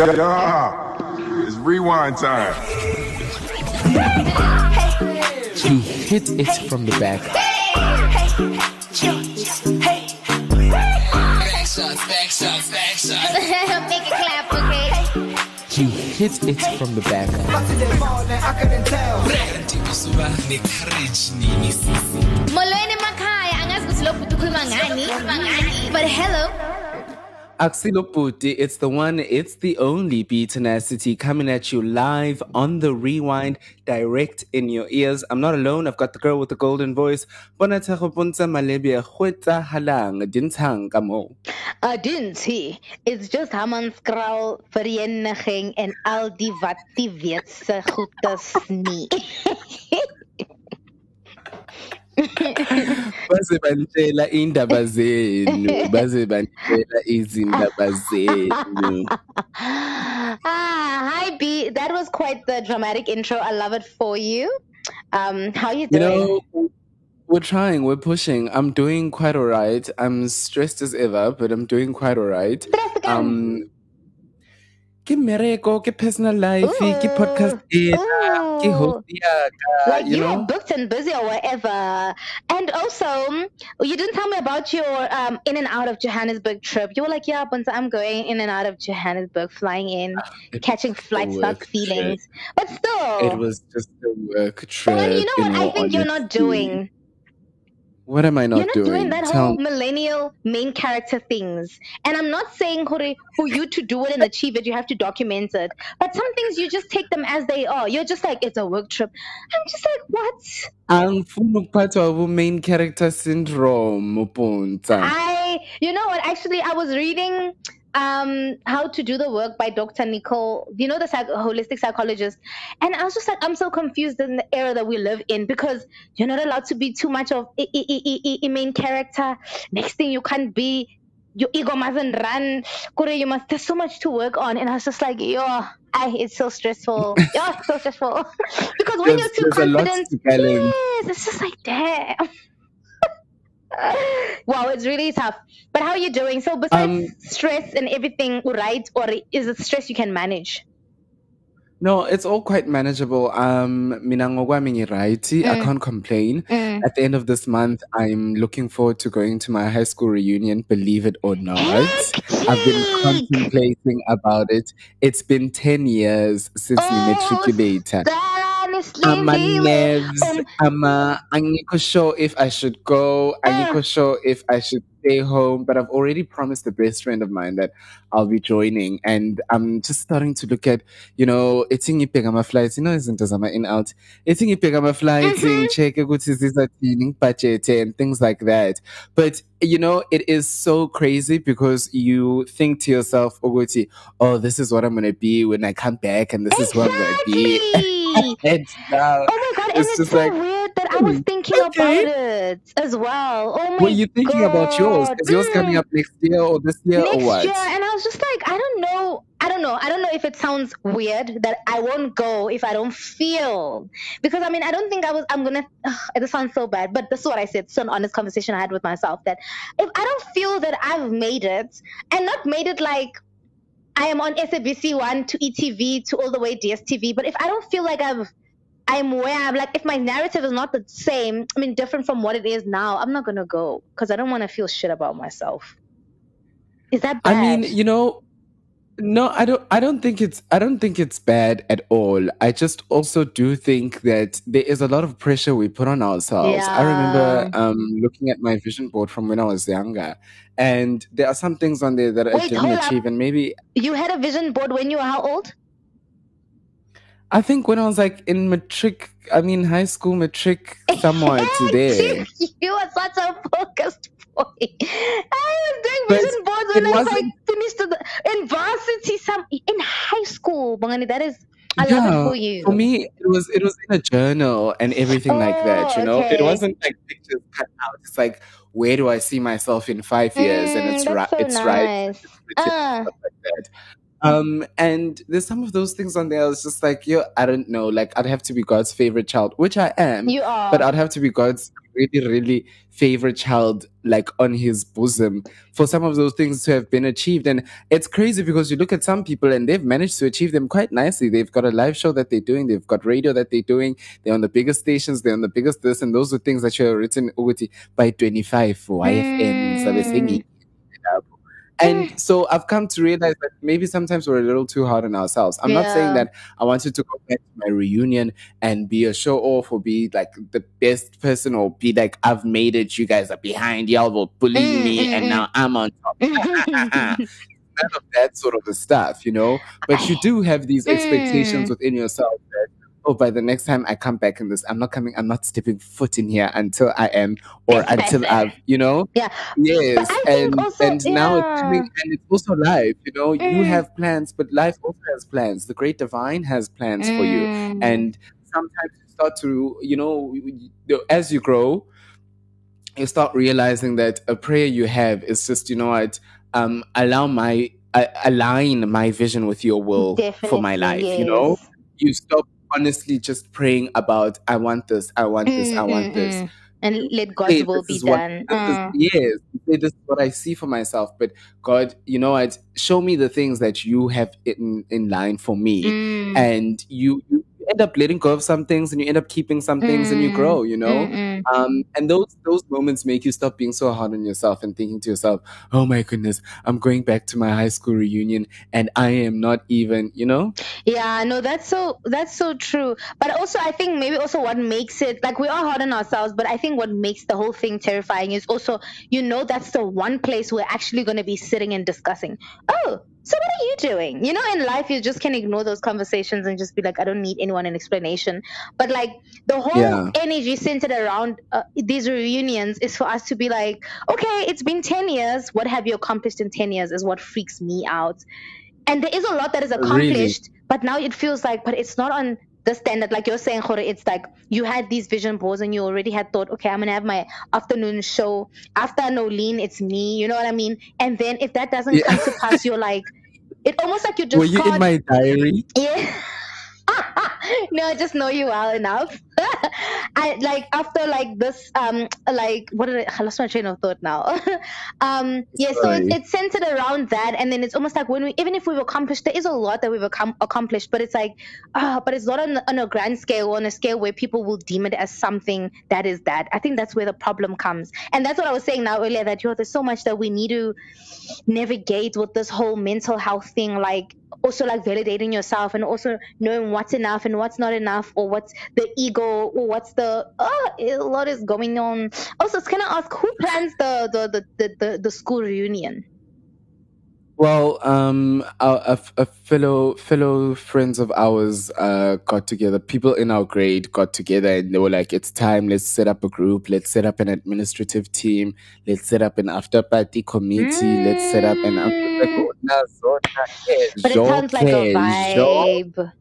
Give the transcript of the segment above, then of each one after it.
Yeah, it's rewind time. He hit it from the back. Back shots, back shots, back shots. Make it clap, okay? He hit it from the back. Kusuka ne-courage nini sisi. Molweni makhaya, angazi ukuthi lo ukhuluma ngani. But hello. Axilo Puti, it's the one, it's the only Bee Tenacity coming at you live on the rewind, direct in your ears. I'm not alone, I've got the girl with the golden voice. Bonata Puntsa Malebia Hueta Halang, didn't he? It's just Hammanskraal Vereniging en al die wat die weet se nie. Baze bantshela indaba zenu, baze bantshela izindaba zenu. ah, hi B. That was quite the dramatic intro. I love it for you. Um, how you You doing? know, we're trying, we're pushing. I'm doing quite alright. I'm stressed as ever, but I'm doing quite alright. Stress ka? Um, ke mereko, ke personal life, ke podcast ena, ke Ooh. host yaka, like you you, know? were booked and busy or whatever. And also, mm, you didn't tell me about your um, in and out of Johannesburg trip. You were like, yeah, Puntsa, I'm going in and out of Johannesburg, flying in, It catching flights, not work feelings. But still, It was just a work trip. but you know what I all think you're not doing? What am I not doing? you're not doing? that Tell whole millennial main character things. And I'm not saying Hore, for you to do it and achieve it, you have to document it. But some things you just take them as they are. You're just like, it's a work trip. I'm just like, what? angifuni ukuphathwa bu-main character syndrome upunta I, you know what? Actually, I was reading um how to do the work by Dr. Nicole, you know, the psych- holistic psychologist, and I was just like, I'm so confused in the era that we live in because you're not allowed to be too much of a, a, a, a, main character. Next thing you can't be. Your ego mustn't run. Kore, you must. There's so much to work on, and I was just like, yo, I, it's so stressful. Yeah, it's so stressful. because when There's- you're too there's a lot confident, yes, it's just like, damn. wow, it's really tough. But how are you doing? So besides Um, stress and everything, right? Or is it stress you can manage? no it's all quite manageable um ngiright i Mm. can't complain Mm. at the end of this month i'm looking forward to going to my high school reunion believe it or not i've been Heck, contemplating about it it's been 10 years since Oh, ngimatriculator honestly, ama Viwe. nerves Um, ama angikho sure if i should go. Angikho sure if i should stay home but i've already promised a best friend of mine that i'll be joining. And i'm just starting to look at you know ethi ngibheka ama-flights you know izinto zama-in out ethi ngibheka ama-flights Mhm. ngi-check-e ukuthi and things like that. But you know it is so crazy because you think to yourself oh this is what i'm going to be when i come back and this is what i'm going to be and now Oh my god, and It's it's, so like, weird that I was thinking okay. about it as well. Oh my Were you thinking about yours? God. Is yours coming Mm. up next year or this year next or what? year and i was just like i don't know i don't know i don't know if it sounds weird that i won't go if i don't feel because i mean i don't think i was i'm gonna ugh, this sounds so bad but this is what i said it's an honest conversation i had with myself that if i don't feel that i've made it and not made it like i am on sabc 1 to etv to all the way dstv but if i don't feel like i've I'm where I'm like, if my narrative is not the same, I mean, different from what it is now, I'm not gonna go because I don't want to feel shit about myself. Is that bad? I mean, you know, no, I don't I don't think it's I don't think it's bad at all. I just also do think that there is a lot of pressure we put on ourselves. Yeah. I remember um looking at my vision board from when I was younger and there are some things on there that I Wait, didn't hold up. and maybe you had a vision board when you were how old? I think when I was like in matric I mean high school matric somewhere to there. you were such a focused boy. I was doing vision boards when I was like finished the, in varsity, some in high school. Bongani, that is, I love it for you. For me, it was it was in a journal and everything like that. You Oh, know, it wasn't like pictures cut out. It's like where do I see myself in five years? and Mm, it's that's right. so it's right. nice. Written, Ah. like. Um, and there's some of those things on there. I was just like, yo, I don't know. Like, I'd have to be God's favorite child, which I am. You are. But I'd have to be God's really, really favorite child, like on his bosom, for some of those things to have been achieved. And it's crazy because you look at some people and they've managed to achieve them quite nicely. They've got a live show that they're doing, they've got radio that they're doing, they're on the biggest stations, they're on the biggest this, and those are things that you're written ukuthi, by 25 for they're singing. And so I've come to realize that maybe sometimes we're a little too hard on ourselves. I'm not saying that I wanted to go back to my reunion and be a show off or be like the best person or be like, I've made it, you guys are behind, y'all were bullying Mm, me, mm, and mm. now I'm on top. None of that sort of stuff, you know? But you do have these expectations within yourself that, oh, by the next time I come back in this, I'm not coming, I'm not stepping foot in here until I am, or until I've, you know? Yeah. Yes, and also- and now it's coming, and it's also life. You know, you Mm. have plans, but life also has plans. The great divine has plans for you, Mm. and sometimes you start to, you know, you- you- as you grow, you start realizing that a prayer you have is just, you know what, um, allow my uh, align my vision with your will for my life. Definitely, You know, you stop honestly just praying about I want this, I want this, I Mm, want mm, this mm. And let God's say will be is what- done. is- Mm. yes, say this is what I see for myself. But God, you know what? Show me the things that you have in in line for me, Mm. and you, you end up letting go of some things, and you end up keeping some things, and you Mm. grow. You know. Mm, mm. Um, and those those moments make you stop being so hard on yourself and thinking to yourself, "Oh my goodness, I'm going back to my high school reunion, and I am not even," you know. Yeah, no, that's so that's so true. But also, I think maybe also what makes it like we are hard on ourselves, but I think what makes the whole thing terrifying is also you know that's the one place we're actually going to be sitting and discussing. Oh, so what are you doing? You know, in life you just can ignore those conversations and just be like, I don't need anyone an explanation. But like the whole Yeah. energy centered around uh, these reunions is for us to be like, okay, it's been ten years. What have you accomplished in ten years? Is what freaks me out and there is a lot that is Really? accomplished but now it feels like but it's not on the standard like you're saying Jorge, it's like you had these vision boards and you already had thought okay i'm gonna have my afternoon show after nolene it's me you know what i mean and then if that doesn't Yeah. come to pass you're like it almost like you just Were you in my diary? yeah. no, I just know you well enough. I like after like this um like what did I, I lost my train of thought now. um yeah, so it's, it's centered around that and then it's almost like when we even if we've accomplished there is a lot that we've accom- accomplished, but it's like ah, but it's not on, on a grand scale on a scale where people will deem it as something that is that. I think that's where the problem comes. And that's what I was saying now earlier that yo, there's so much that we need to navigate with this whole mental health thing like also like validating yourself and also knowing what's enough and what's not enough or what's the ego or what's the oh a lot is going on also can i ask who plans the the the the, the, school reunion Well, um, a, a, a fellow fellow friends of ours uh, got together. People in our grade got together, and they were like, "It's time. Let's set up a group. Let's set up an administrative team. Let's set up an after party committee. Let's set up an." I'm just like, "Oh, nah, so, nah, eh, but it sounds like a eh, jo." vibe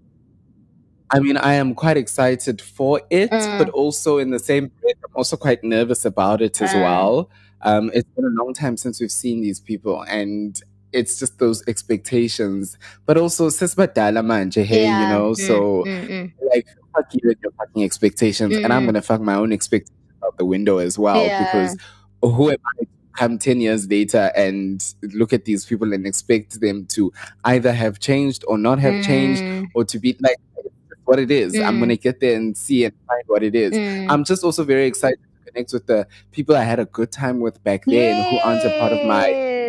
I mean, I am quite excited for it, Mm. but also in the same breath, I'm also quite nervous about it as Mm. well. Um, it's been a long time since we've seen these people, and it's just those expectations. But also, sis badala manje, hey, you Yeah. know, Mm, so mm, mm. like fuck you and your fucking expectations, and I'm Mm. gonna fuck my own expectations out the window as well Yeah. because who am I to come 10 years later and look at these people and expect them to either have changed or not have changed Mm, or to be like "It's what it is. I'm Mm. gonna get there and see and find what it is. mm. I'm just also very excited to connect with the people I had a good time with back then who aren't a part of my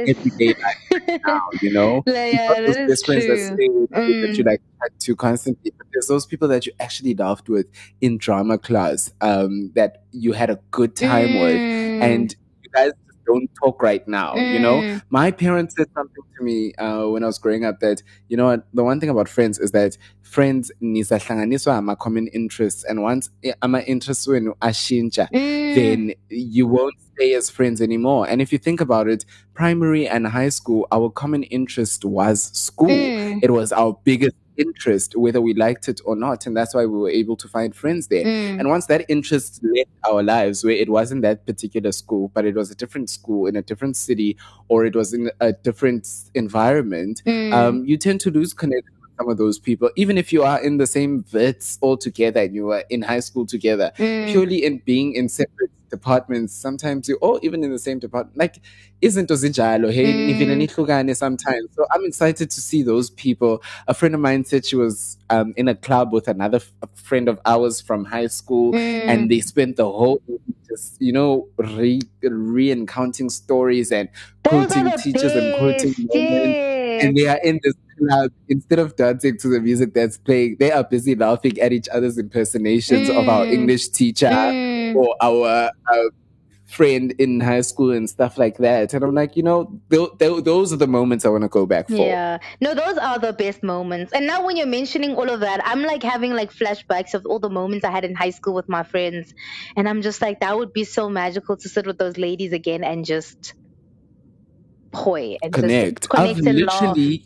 everyday life now, you know? Like, yeah, those best friends that stay with you, that Mm. you like chat to constantly. But there's those people that you actually laughed with in drama class, um, that you had a good time with, Mm. and you guys don't talk right now, you know? Mm. My parents said something to me uh, when I was growing up that, you know what, the one thing about friends is that friends nisahlanganiswa ama common interests, and once ama interests wenu ashintsha, Mm. then you won't stay as friends anymore. And if you think about it, primary and high school, our common interest was school. Mm. It was our biggest interest, whether we liked it or not. And that's why we were able to find friends there. Mm. And once that interest left our lives, where it wasn't that particular school, but it was a different school in a different city, or it was in a different environment, Mm. um, you tend to lose connection with some of those people, even if you are in the same Wits all together and you were in high school together. Mm. Purely in being in separate departments, sometimes you, or even in the same department, like isn't zinjalo, hey, Mm. even nihlukane sometimes. So I'm excited to see those people. A friend of mine said she was um, in a club with another f- friend of ours from high school, Mm. and they spent the whole just you know re re-encountering stories and quoting teachers and quoting and they are in this club instead of dancing to the music that's playing they are busy laughing at each other's impersonations of our Mm. english teacher Mm. Or our uh, friend in high school and stuff like that and i'm like you know th- th- those are the moments i want to go back for Yeah. No, those are the best moments. And now when you're mentioning all of that, I'm like having like flashbacks of all the moments I had in high school with my friends. And I'm just like, that would be so magical to sit with those ladies again and just hoy and connect just connect i've and laugh. literally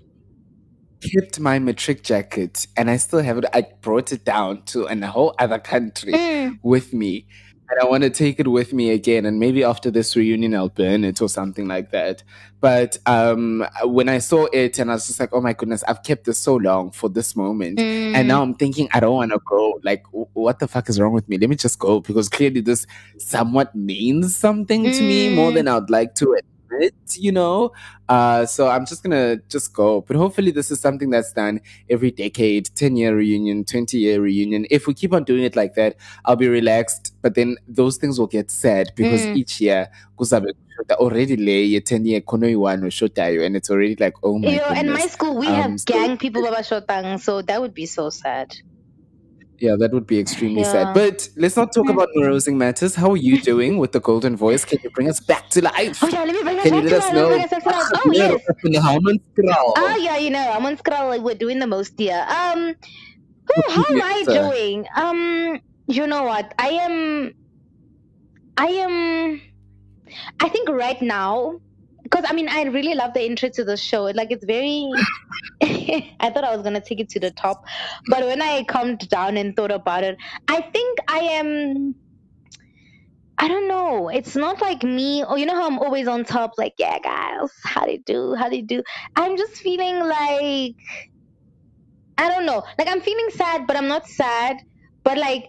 kept my matric jacket and i still have it i brought it down to a whole other country Mm. with me and I want to take it with me again. And maybe after this reunion, I'll burn it or something like that. But um, when I saw it, and I was just like, oh my goodness, I've kept this so long for this moment. Mm. And now I'm thinking, I don't want to go. Like, what the fuck is wrong with me? Let me just go because clearly this somewhat means something to me more Mm. than I'd like to admit, you know? Uh, so I'm just gonna just go. But hopefully, this is something that's done every decade 10 year reunion, 20 year reunion. If we keep on doing it like that, I'll be relaxed. But then those things will get sad because Mm. each year, kuzabe kushoda already lay 10 year kono iwano shotayo, and it's already like, oh my know, in my school, we Um, have so- gang people, Baba Shotang, so that would be so sad. Yeah, that would be extremely Yeah. sad. But let's not talk about morosing matters. How are you doing with the golden voice? Can you bring us back to life? Oh, yeah, let me bring us Can back you to let us that. Let me know? us back. Oh, yes. Oh yeah, you know, I'm on Scroll. Like, we're doing the most here. Um, whew, how am I doing? Um, you know what? I am. I am. I think right now, because I mean, I really love the intro to the show. Like, it's very. I thought I was gonna take it to the top, but when I calmed down and thought about it, I think I am. I don't know. It's not like me. Oh, you know how I'm always on top. Like, yeah, guys, how they do, how they do. I'm just feeling like I don't know. Like I'm feeling sad, but I'm not sad. But like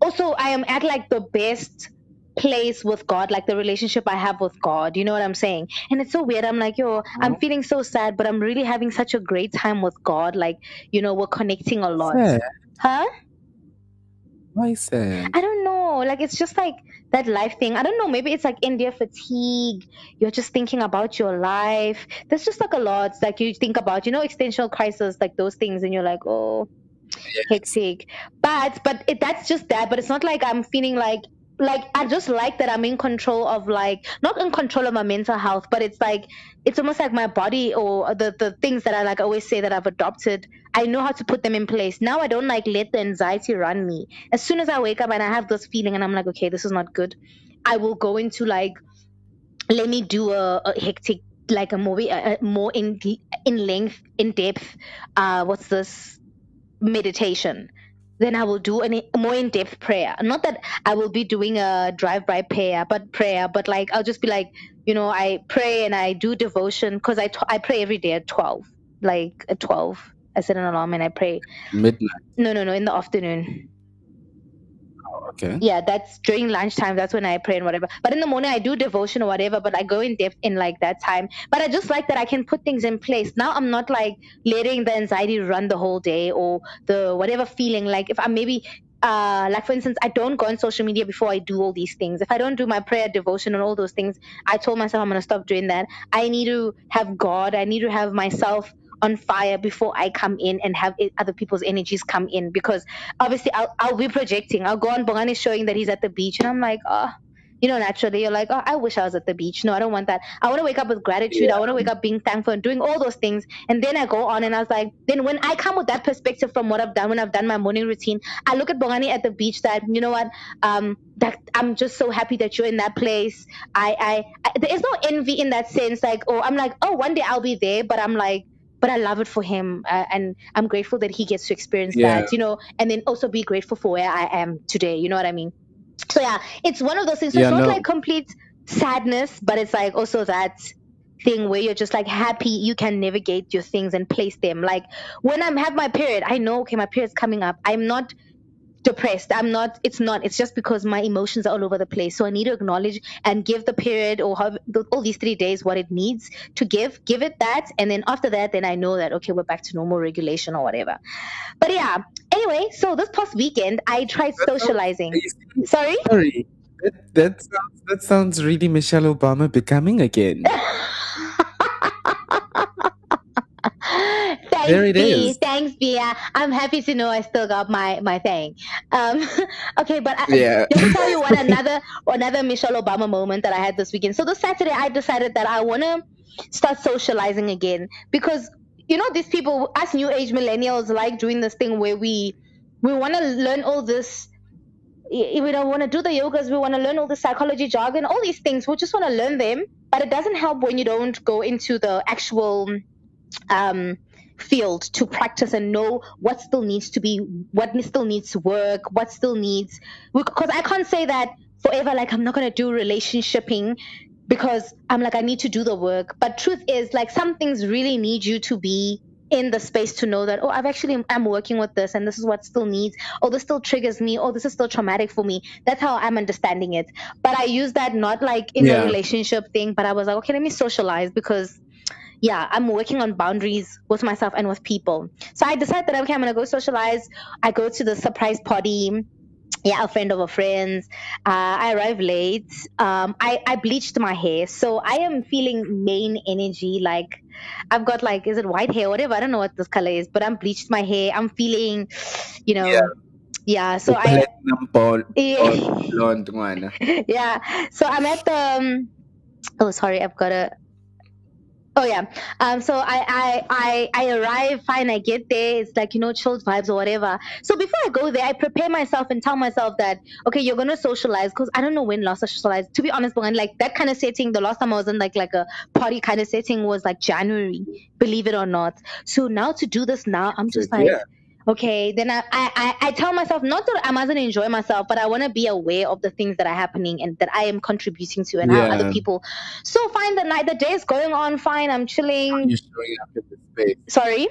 also I am at like the best place with God, like the relationship I have with God. You know what I'm saying? And it's so weird. I'm like, yo, I'm mm-hmm. feeling so sad, but I'm really having such a great time with God. Like, you know, we're connecting a lot. Sad. Huh? Why sad? I don't know. Like it's just like that life thing. I don't know. Maybe it's like India fatigue. You're just thinking about your life. There's just like a lot like you think about, you know, existential crisis, like those things, and you're like, oh, hectic. But but it, that's just that. But it's not like I'm feeling like like I just like that I'm in control of like not in control of my mental health, but it's like it's almost like my body or the the things that I like always say that I've adopted. I know how to put them in place. Now I don't like let the anxiety run me. As soon as I wake up and I have this feeling and I'm like, okay, this is not good, I will go into like let me do a, a hectic like a movie a, a more in in length in depth uh what's this meditation then I will do a more in-depth prayer. Not that I will be doing a drive-by prayer, but prayer, but like I'll just be like, you know, I pray and I do devotion because I, t- I pray every day at twelve, like at twelve. I set an alarm and I pray. Midnight. No, no, no, in the afternoon. Okay. Yeah, that's during lunchtime. That's when I pray and whatever. But in the morning, I do devotion or whatever. But I go in depth in like that time. But I just like that I can put things in place. Now I'm not like letting the anxiety run the whole day or the whatever feeling. Like if I'm maybe uh, like for instance, I don't go on social media before I do all these things. If I don't do my prayer, devotion, and all those things, I told myself I'm gonna stop doing that. I need to have God. I need to have myself on fire before I come in and have other people's energies come in because obviously I'll, I'll be projecting. I'll go on Bongani showing that he's at the beach and I'm like, oh, you know, naturally you're like, oh, I wish I was at the beach. No, I don't want that. I want to wake up with gratitude. I want to wake up being thankful and doing all those things. And then I go on and I was like, then when I come with that perspective from what I've done, when I've done my morning routine, I look at Bongani at the beach that, you know what, um, that I'm just so happy that you're in that place. I, I, I there is no envy in that sense. Like, oh, I'm like, oh, one day I'll be there, but I'm like, but I love it for him, uh, and I'm grateful that he gets to experience Yeah. that, you know, and then also be grateful for where I am today. You know what I mean? So yeah, it's one of those things. So Yeah, it's not no. like complete sadness, but it's like also that thing where you're just like happy you can navigate your things and place them. Like when I'm have my period, I know okay, my period's coming up. I'm not depressed. I'm not. It's not. It's just because my emotions are all over the place. So I need to acknowledge and give the period or how, all these three days what it needs to give. Give it that, and then after that, then I know that okay, we're back to normal regulation or whatever. But yeah. Anyway, so this past weekend I tried socializing. Sorry. Sorry. That, that sounds that sounds really Michelle Obama becoming again. Thanks, There it B. is. Thanks, B. Uh, I'm happy to know I still got my my thing. Um, okay, but I, Yeah. let me tell you what another another Michelle Obama moment that I had this weekend. So this Saturday, I decided that I want to start socializing again because you know these people, us new age millennials, like doing this thing where we we want to learn all this. We don't want to do the yogas. We want to learn all the psychology jargon, all these things. We just want to learn them, but it doesn't help when you don't go into the actual um, field to practice and know what still needs to be, what still needs to work, what still needs. Because I can't say that forever, like, I'm not going to do relationshiping because I'm like, I need to do the work. But truth is, like, some things really need you to be in the space to know that oh i've actually i'm working with this and this is what still needs oh this still triggers me oh this is still traumatic for me that's how i'm understanding it but i use that not like in Yeah. a relationship thing but i was like okay let me socialize because yeah, I'm working on boundaries with myself and with people. So I decided that okay, I'm gonna go socialize. I go to the surprise party. Yeah, a friend of a friend's. Uh, I arrive late. Um, I, I bleached my hair, so I am feeling main energy. Like I've got like, is it white hair, whatever? I don't know what this color is, but I'm bleached my hair. I'm feeling, you know, Yeah. yeah. So I, platinum ball, Yeah. ball blonde one. yeah. So I'm at the. Um, oh, sorry, I've got a. Oh yeah. Um. So I I I I arrive fine. I get there. It's like you know chilled vibes or whatever. So before I go there, I prepare myself and tell myself that okay, you're gonna socialize because I don't know when last I socialized. To be honest, but like that kind of setting, the last time I was in like like a party kind of setting was like January. Believe it or not. So now to do this now, I'm just like Yeah. Okay then I, I I- tell myself not that i mustn't enjoy myself but i want to be aware of the things that are happening and that i am contributing to and how Yeah. other people so fine the night the day is going on fine i'm chilling You're showing up in the space. sorry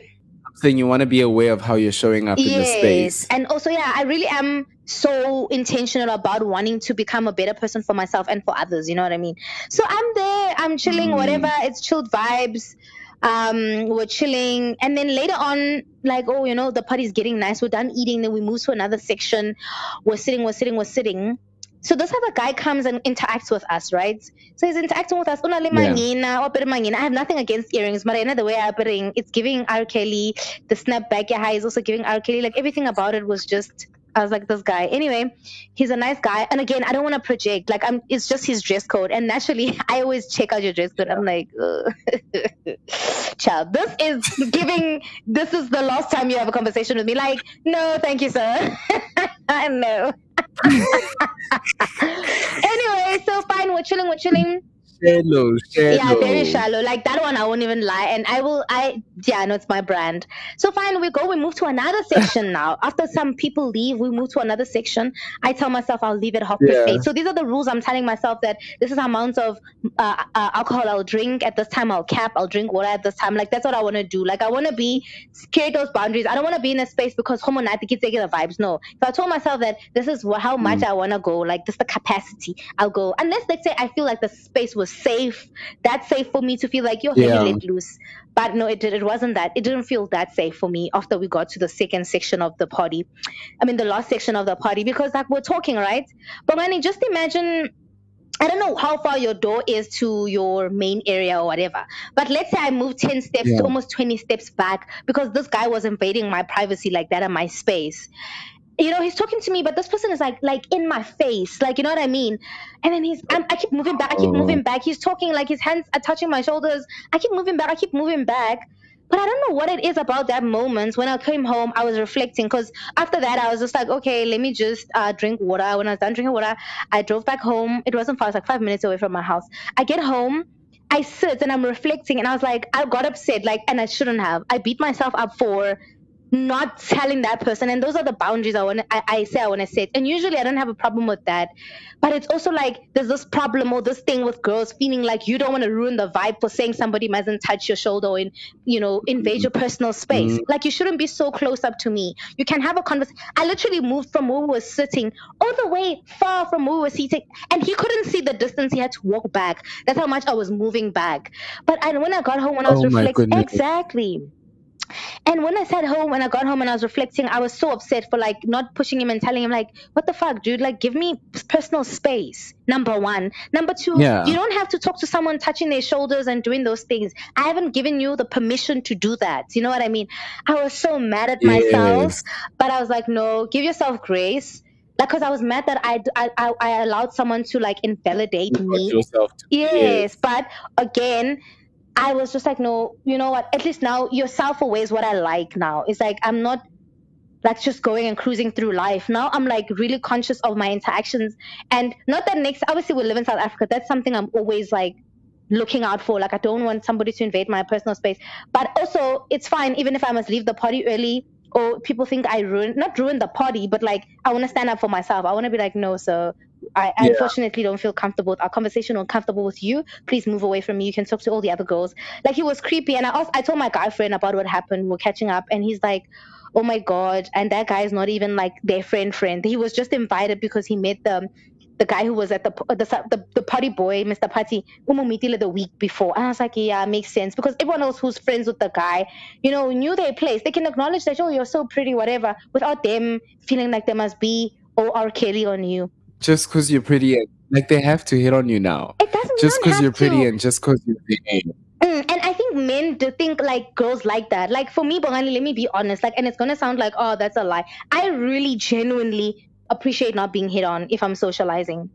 I'm saying you want to be aware of how you're showing up in the space. and also yeah i really am so intentional about wanting to become a better person for myself and for others you know what i mean so i'm there i'm chilling Mm. whatever it's chilled vibes um we're chilling and then later on like oh you know the party's getting nice we're done eating then we move to another section we're sitting we're sitting we're sitting so this other guy comes and interacts with us, right? So he's interacting with us. Yeah. I have nothing against earrings, but I know the way I putting it's giving R. Kelly. The snapback yeah, is also giving R. Kelly. Like everything about it was just I was like, this guy. Anyway, he's a nice guy. And again, I don't want to project. Like I'm it's just his dress code. And naturally I always check out your dress code. I'm like, child, this is giving this is the last time you have a conversation with me. Like, no, thank you, sir. I know. anyway, so fine, we're chilling, we're chilling. Shallow, shallow. Yeah, very shallow. Like that one, I won't even lie. And I will, I, yeah, no, it's my brand. So fine, we go, we move to another section now. After some people leave, we move to another section. I tell myself I'll leave at half past Yeah. eight. So these are the rules I'm telling myself that this is the amount of uh, uh, alcohol I'll drink at this time. I'll cap, I'll drink water at this time. Like that's what I want to do. Like I want to be, create those boundaries. I don't want to be in a space because homo night keep taking the vibes. No. If I told myself that this is how much I want to go, like this is the capacity, I'll go. Unless let's say I feel like the space was safe, that's safe for me to feel like you're Yeah. let loose. But no, it, it wasn't that. It didn't feel that safe for me after we got to the second section of the party. I mean, the last section of the party because like we're talking, right? But when just imagine I don't know how far your door is to your main area or whatever. But let's say I move 10 steps Yeah. to almost 20 steps back because this guy was invading my privacy like that and my space. You know, he's talking to me, but this person is like, like in my face, like you know what I mean. And then he's, I'm, I keep moving back, I keep Oh. moving back. He's talking like his hands are touching my shoulders. I keep moving back, I keep moving back. But I don't know what it is about that moment. When I came home, I was reflecting because after that, I was just like, okay, let me just uh, drink water. When I was done drinking water, I drove back home. It wasn't far, it was like five minutes away from my house. I get home. I sit and I'm reflecting and I was like, I got upset, like, and I shouldn't have. I beat myself up for not telling that person. And those are the boundaries I want I, I say I want to set. And usually I don't have a problem with that. But it's also like there's this problem or this thing with girls feeling like you don't want to ruin the vibe for saying somebody mustn't touch your shoulder or in, you know, invade your personal space. Mm. Like you shouldn't be so close up to me. You can have a conversation. I literally moved from where we were sitting all the way far from where we were sitting, and he couldn't see the distance. He had to walk back. That's how much I was moving back. But I, when I got home, when I was Oh reflecting, exactly. And when I sat home, when I got home and I was reflecting, I was so upset for like not pushing him and telling him like, "What the fuck, dude? Like, give me personal space." Number one. Number two, Yeah. you don't have to talk to someone touching their shoulders and doing those things. I haven't given you the permission to do that. You know what I mean? I was so mad at myself, Yes. but I was like, no, give yourself grace. Like, cause I was mad that I, I, I, allowed someone to like invalidate You me. yourself to- Yes, but again, I was just like, no, you know what? At least now you're self aware is what I like now. It's like I'm not like just going and cruising through life. Now I'm like really conscious of my interactions and not that next obviously we live in South Africa. That's something I'm always like looking out for. Like I don't want somebody to invade my personal space. But also it's fine even if I must leave the party early or people think I ruined not ruined the party, but like I want to stand up for myself. I want to be like, no, sir. I Yeah. unfortunately don't feel comfortable with our conversation or comfortable with you. Please move away from me. You can talk to all the other girls. Like he was creepy, and I also I told my guy friend about what happened. We're catching up, and he's like, "Oh my god!" And that guy is not even like their friend friend. He was just invited because he met the the guy who was at the the the, the party boy, Mr. Party, Umumitile the week before. And I was like, yeah, makes sense because everyone else who's friends with the guy, you know, knew their place. They can acknowledge that, oh, you're so pretty, whatever, without them feeling like they must be oh R. Kelly on you. Just because you're pretty, and, like they have to hit on you now. It doesn't Just because you're pretty to. and just because you're gay. Mm, and I think men do think like girls like that. Like for me, Bongani, let me be honest. Like, and it's gonna sound like, oh, that's a lie. I really genuinely appreciate not being hit on if I'm socializing.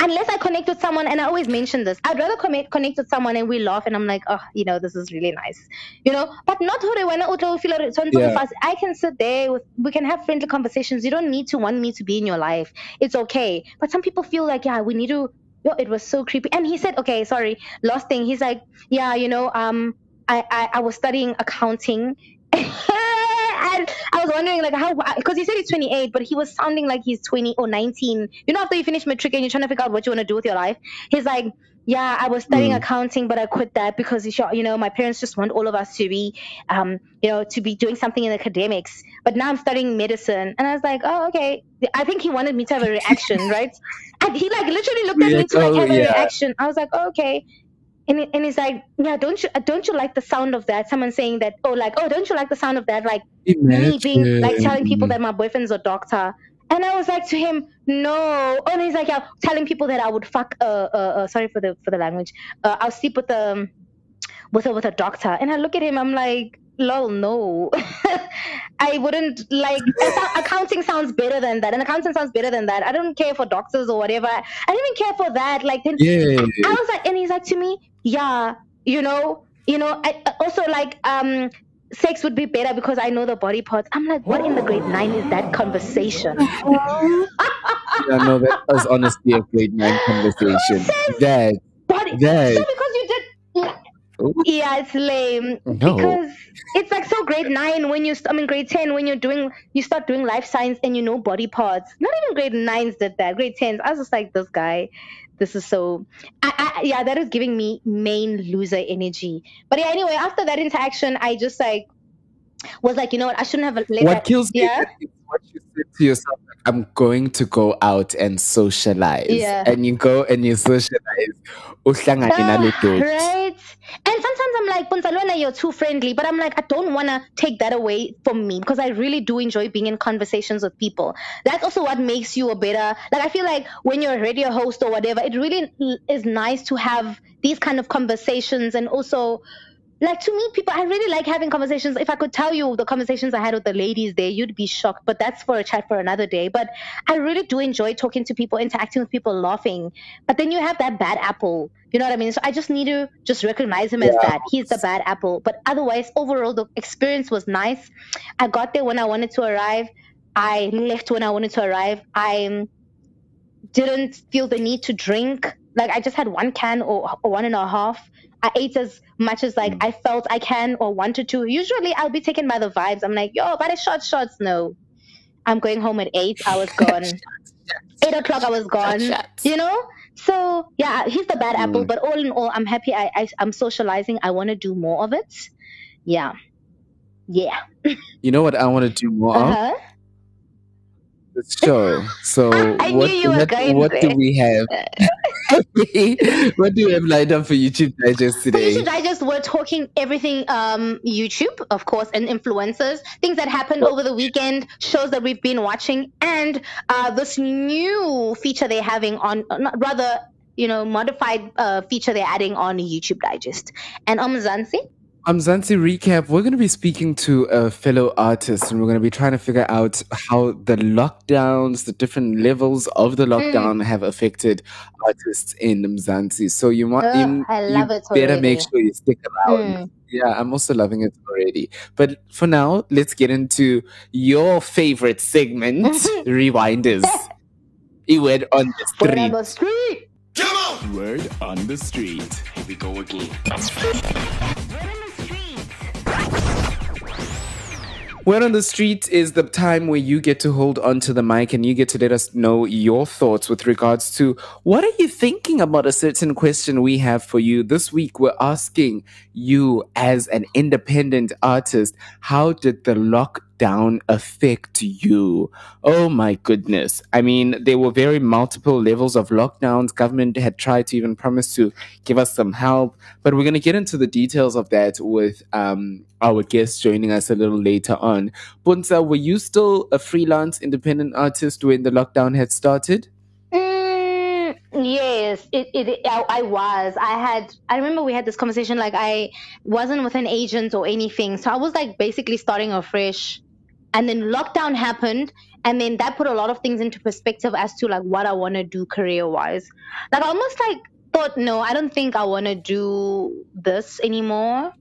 Unless I connect with someone, and I always mention this, I'd rather connect connect with someone and we laugh, and I'm like, oh, you know, this is really nice, you know. But not hore when I feel it turns Yeah. I can sit there with, we can have friendly conversations. You don't need to want me to be in your life. It's okay. But some people feel like, yeah, we need to. Yo, it was so creepy. And he said, okay, sorry, last thing. He's like, yeah, you know, um, I, I, I was studying accounting. and I was wondering, like, how, because he said he's 28, but he was sounding like he's 20 or 19. You know, after you finish matric and you're trying to figure out what you want to do with your life, he's like, yeah, I was studying Mm. accounting, but I quit that because you know my parents just want all of us to be, um, you know, to be doing something in academics. But now I'm studying medicine, and I was like, oh, okay. I think he wanted me to have a reaction, right? And he like literally looked at me to like oh, have a reaction. I was like, oh, okay. And, and he's like, yeah, don't you don't you like the sound of that? Someone saying that, oh, like, oh, don't you like the sound of that? Like me being like telling people that my boyfriend's a doctor. And I was like to him, no. Oh, and he's like, yeah, telling people that I would fuck. Uh, uh, uh sorry for the for the language. Uh, I'll sleep with um with a with a doctor. And I look at him, I'm like, lol, no. I wouldn't like accounting sounds better than that, and accounting sounds better than that. I don't care for doctors or whatever. I don't even care for that. Like then Yeah. I was like, and he's like to me, yeah, you know, you know. I, also like, um, sex would be better because I know the body parts. I'm like, what in the grade nine is that conversation? Yeah, no, that was honestly a grade nine conversation. That, Body. that, So because you did. Oh. Yeah, it's lame no. because it's like so grade nine when you st- I mean grade ten when you're doing you start doing life science and you know body parts. Not even grade nines did that. Grade tens, I was just like this guy. This is so. I, I, yeah, that is giving me main loser energy. But yeah, anyway, after that interaction, I just like was like, you know what, I shouldn't have let What that. kills me yeah. What you say to yourself, like, I'm going to go out and socialize. Yeah. And you go and you socialize. Ah, right. And sometimes I'm like, Bunzalwana, you're too friendly. But I'm like, I don't want to take that away from me because I really do enjoy being in conversations with people. That's also what makes you a better, like, I feel like when you're a radio host or whatever, it really is nice to have these kind of conversations and also, like to meet people. I really like having conversations. If I could tell you the conversations I had with the ladies there, you'd be shocked. But that's for a chat for another day. But I really do enjoy talking to people, interacting with people, laughing. But then you have that bad apple. You know what I mean? So I just need to just recognize him as that. He's the bad apple. But otherwise, overall, the experience was nice. I got there when I wanted to arrive. I left when I wanted to arrive. I didn't feel the need to drink Like I just had one can or, or one and a half. I ate as much as like I felt I can or wanted to. Usually I'll be taken by the vibes. I'm like, yo, but it's short shots. No. I'm going home at eight. I was gone. eight o'clock I was gone. You know? So yeah, he's the bad apple, Mm. but all in all, I'm happy I, I I'm socializing. I wanna do more of it. Yeah. Yeah. You know what I want to do more of? Uh-huh. The show. So I knew what, you were what, what do we have? what do we have lined up for YouTube Digest today? you should I just we're talking everything um YouTube, of course, and influencers, things that happened over the weekend, shows that we've been watching, and uh this new feature they're having on uh, rather you know modified uh, feature they're adding on YouTube Digest. And um Mzansi, Um, Mzansi recap, we're going to be speaking to a fellow artist and we're going to be trying to figure out how the lockdowns, the different levels of the lockdown have affected artists in Mzansi. So you might, Ugh, you, I love you it better make already. sure you stick around. Mm. Yeah, I'm also loving it already. But for now, let's get into your favorite segment, Rewinders. A word on the Word street. on the street. Come on! Word on the street. Here we go again. Word on the street is the time where you get to hold onto the mic and you get to let us know your thoughts with regards to what are you thinking about a certain question we have for you. This week, we're asking you as an independent artist, how did the lockdown affect you? Oh my goodness. I mean, there were very multiple levels of lockdowns. Government had tried to even promise to give us some help, but we're going to get into the details of that with um, our guest joining us a little later on. Puntsa, were you still a freelance independent artist when the lockdown had started? Mm, yes, it, it I, I was. I had. I remember we had this conversation. Like I wasn't with an agent or anything, so I was like basically starting afresh. And then lockdown happened, and then that put a lot of things into perspective as to like what I want to do career wise. Like I almost like thought, no, I don't think I want to do this anymore.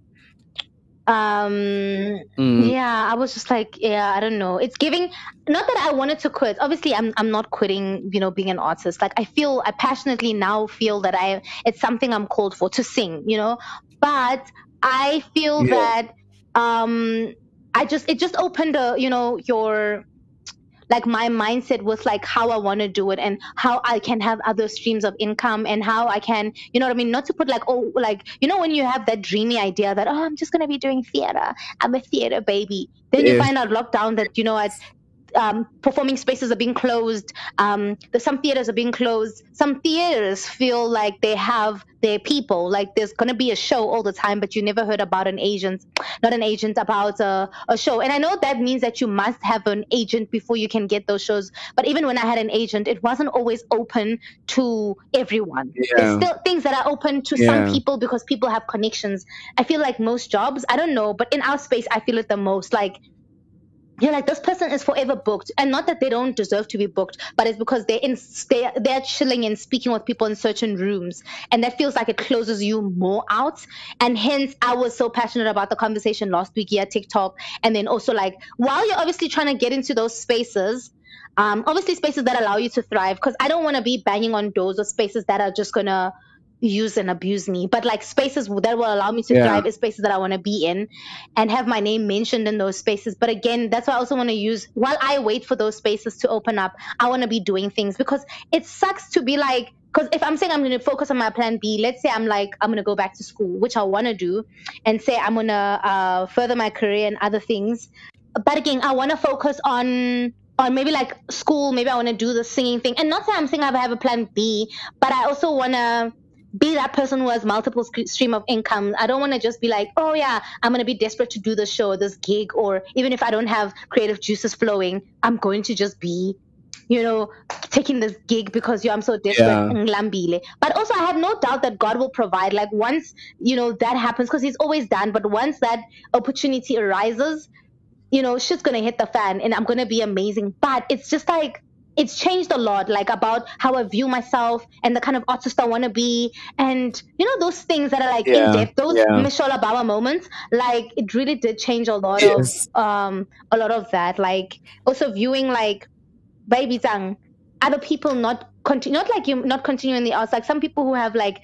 Um, Mm, yeah, I was just like, yeah, I don't know. It's giving not that I wanted to quit. Obviously, I'm I'm not quitting, you know, being an artist. Like I feel I passionately now feel that I it's something I'm called for to sing, you know. But I feel Yeah. that um I just it just opened a, you know, your like my mindset was like how I want to do it and how I can have other streams of income and how I can, you know what I mean? Not to put like, oh, like, you know, when you have that dreamy idea that, oh, I'm just going to be doing theater. I'm a theater baby. Then you find out lockdown that, you know, what, um, performing spaces are being closed. Um, the, some theaters are being closed. Some theaters feel like they have their people. Like there's going to be a show all the time, but you never heard about an agent, not an agent, about a, a show. And I know that means that you must have an agent before you can get those shows. But even when I had an agent, it wasn't always open to everyone. Yeah. There's still things that are open to Yeah. some people because people have connections. I feel like most jobs, I don't know, but in our space, I feel it the most. Like you're like this person is forever booked. And not that they don't deserve to be booked but it's because they're in they, they're chilling and speaking with people in certain rooms. And that feels like it closes you more out. And hence i was so passionate about the conversation last week yeah tiktok. And then also like while you're obviously trying to get into those spaces um, obviously spaces that allow you to thrive because i don't want to be banging on doors or spaces that are just gonna use and abuse me but like spaces that will allow me to Yeah. thrive is spaces that i want to be in and have my name mentioned in those spaces. But again, that's why I also want to use while I wait for those spaces to open up, I want to be doing things because it sucks to be like because if I'm saying I'm going to focus on my plan B, let's say I'm like I'm going to go back to school, which I want to do, and say I'm going to uh, further my career and other things. But again, I want to focus on on maybe like school. Maybe I want to do the singing thing, and not that I'm saying I have a plan B, but I also want to be that person who has multiple stream of income. I don't want to just be like, oh yeah, I'm gonna be desperate to do this show, this gig, or even if I don't have creative juices flowing, I'm going to just be, you know, taking this gig because you I'm so desperate. Yeah. But also, I have no doubt that God will provide. Like once you know that happens, because He's always done. But once that opportunity arises, you know, shit's gonna hit the fan, and I'm gonna be amazing. But it's just like it's changed a lot, like about how I view myself and the kind of artist I want to be, and you know those things that are like Yeah, in depth, those yeah. Michelle Obama moments. Like it really did change a lot Yes. of um a lot of that. Like also viewing like baby Zhang, other people not continue not like you not continuing the arts like some people who have like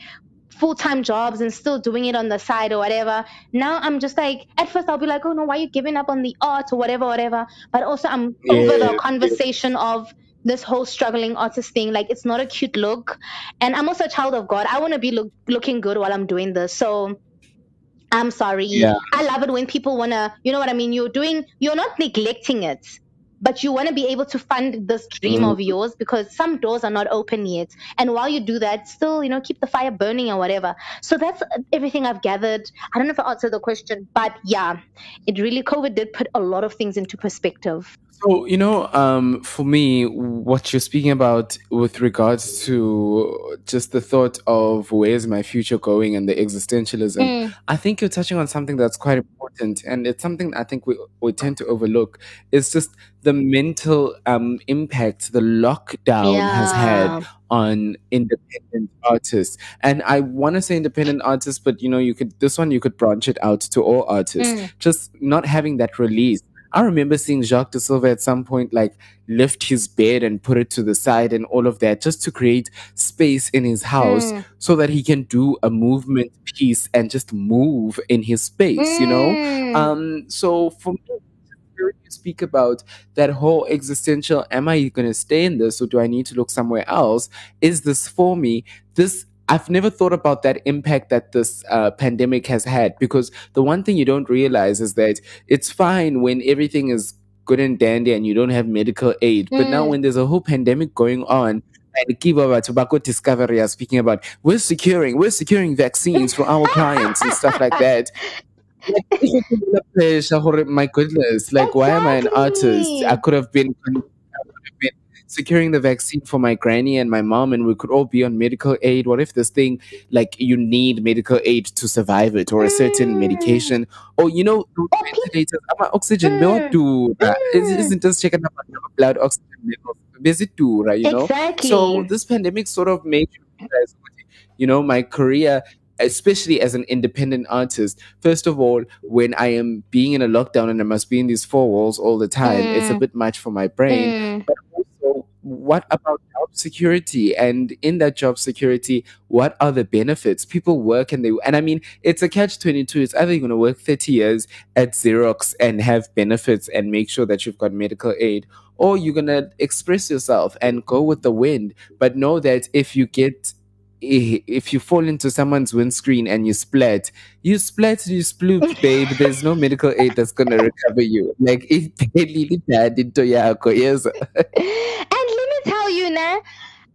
full-time jobs and still doing it on the side or whatever now i'm just like at first i'll be like oh no why are you giving up on the art or whatever whatever but also i'm over Yeah, the conversation of this whole struggling artist thing like it's not a cute look. And i'm also a child of god. I want to be look, looking good while i'm doing this. So i'm sorry. Yeah. i love it when people want to you know what i mean? You're doing you're not neglecting it but you want to be able to fund this dream Mm. of yours because some doors are not open yet. And while you do that still you know keep the fire burning or whatever. So that's everything i've gathered. I don't know if i answered the question but yeah it really covid did put a lot of things into perspective So, you know, um, for me, what you're speaking about with regards to just the thought of where's my future going and the existentialism, Mm. I think you're touching on something that's quite important. And it's something I think we, we tend to overlook. It's just the mental um, impact the lockdown has had on independent artists. And I want to say independent artists, but you know, you could, this one, you could branch it out to all artists. Mm. Just not having that release. I remember seeing Jacques de Silva at some point like lift his bed and put it to the side and all of that just to create space in his house Mm. so that he can do a movement piece and just move in his space, you know? Mm. Um, so for me, you speak about that whole existential, am I going to stay in this or do I need to look somewhere else? Is this for me? This, I've never thought about that impact that this uh, pandemic has had because the one thing you don't realize is that it's fine when everything is good and dandy and you don't have medical aid. But now Mm. when there's a whole pandemic going on, and the Kiva Tobacco Discovery are speaking about we're securing, we're securing vaccines for our clients and stuff like that. Like, if you feel the pressure, hore- my goodness, like why am I an artist? I could have been I could have been securing the vaccine for my granny and my mom and we could all be on medical aid. What if this thing like you need medical aid to survive it or a certain Mm. medication? Or you know, ventilators, ama oxygen, Mm. do Mm. isn't just checking up on your blood oxygen levels. Visit to, right? You know? exactly So this pandemic sort of made you realize, you know, my career, especially as an independent artist. First of all, when I am being in a lockdown and I must be in these four walls all the time, it's a Mm. bit much for my brain. Mm. But what about job security? And in that job security, what are the benefits? People work and they, and I mean, it's a catch 22. It's either you're going to work 30 years at Xerox and have benefits and make sure that you've got medical aid, or you're going to express yourself and go with the wind. But know that if you get, if you fall into someone's windscreen and you splat, you splat, you sploop, babe. There's no medical aid that's going to recover you. Like, it really bad into yako, yes. and let me tell you now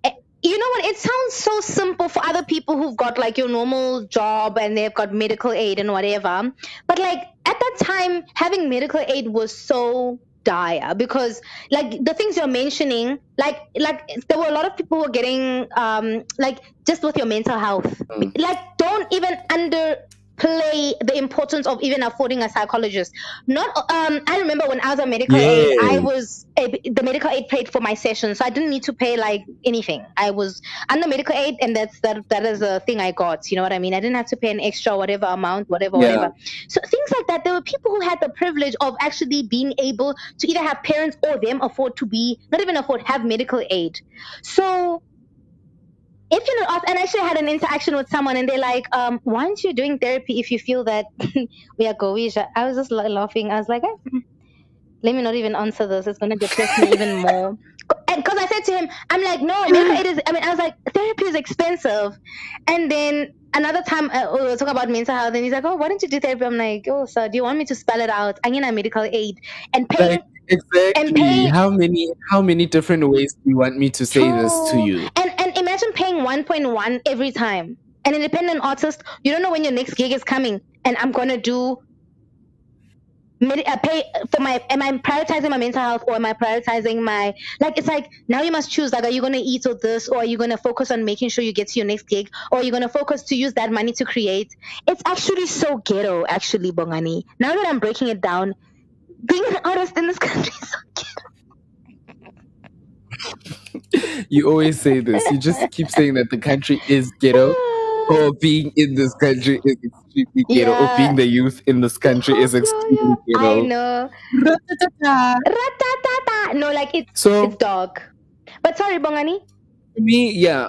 eh, you know what? It sounds so simple for other people who've got like your normal job and they've got medical aid and whatever. But like at that time having medical aid was so dire because like the things you're mentioning like like there were a lot of people who were getting um like just with your mental health. Mm. like don't even underplay the importance of even affording a psychologist. Not um i remember when i was on medical aid i was a- the medical aid paid for my session so i didn't need to pay like anything. I was under medical aid and that's that that is a thing i got you know what i mean? I didn't have to pay an extra whatever amount whatever Yeah. whatever. So things like that there were people who had the privilege of actually being able to either have parents or them afford to be not even afford have medical aid. So if you're not and I actually had an interaction with someone and they're like, um, why aren't you doing therapy if you feel that we are Goisha? I was just laughing. I was like, "Eh, let me not even answer this. It's going to depress me even more. Because I said to him, I'm like, no, medical aid I mean, I was like, therapy is expensive. And then another time uh, we were talking about mental health and he's like, oh, why don't you do therapy? I'm like, oh, sir, do you want me to spell it out? I need a medical aid. And paying, Like, exactly. pay- how many how many different ways do you want me to say this to you? And and imagine paying 1.1 every time. An independent artist, you don't know when your next gig is coming, and I'm gonna do. Uh, pay for my am I prioritizing my mental health or am I prioritizing my like it's like now you must choose like are you gonna eat or this or are you gonna focus on making sure you get to your next gig or are you gonna focus to use that money to create it's actually so ghetto actually Bongani now that I'm breaking it down being an artist in this country is so ghetto You always say this. You just keep saying that the country is ghetto, or being in this country is extremely ghetto, or being the youth in this country is oh, extremely yeah. ghetto. I know. Ratatata. No, like it's So it's dog. But sorry, Bongani. for me, yeah.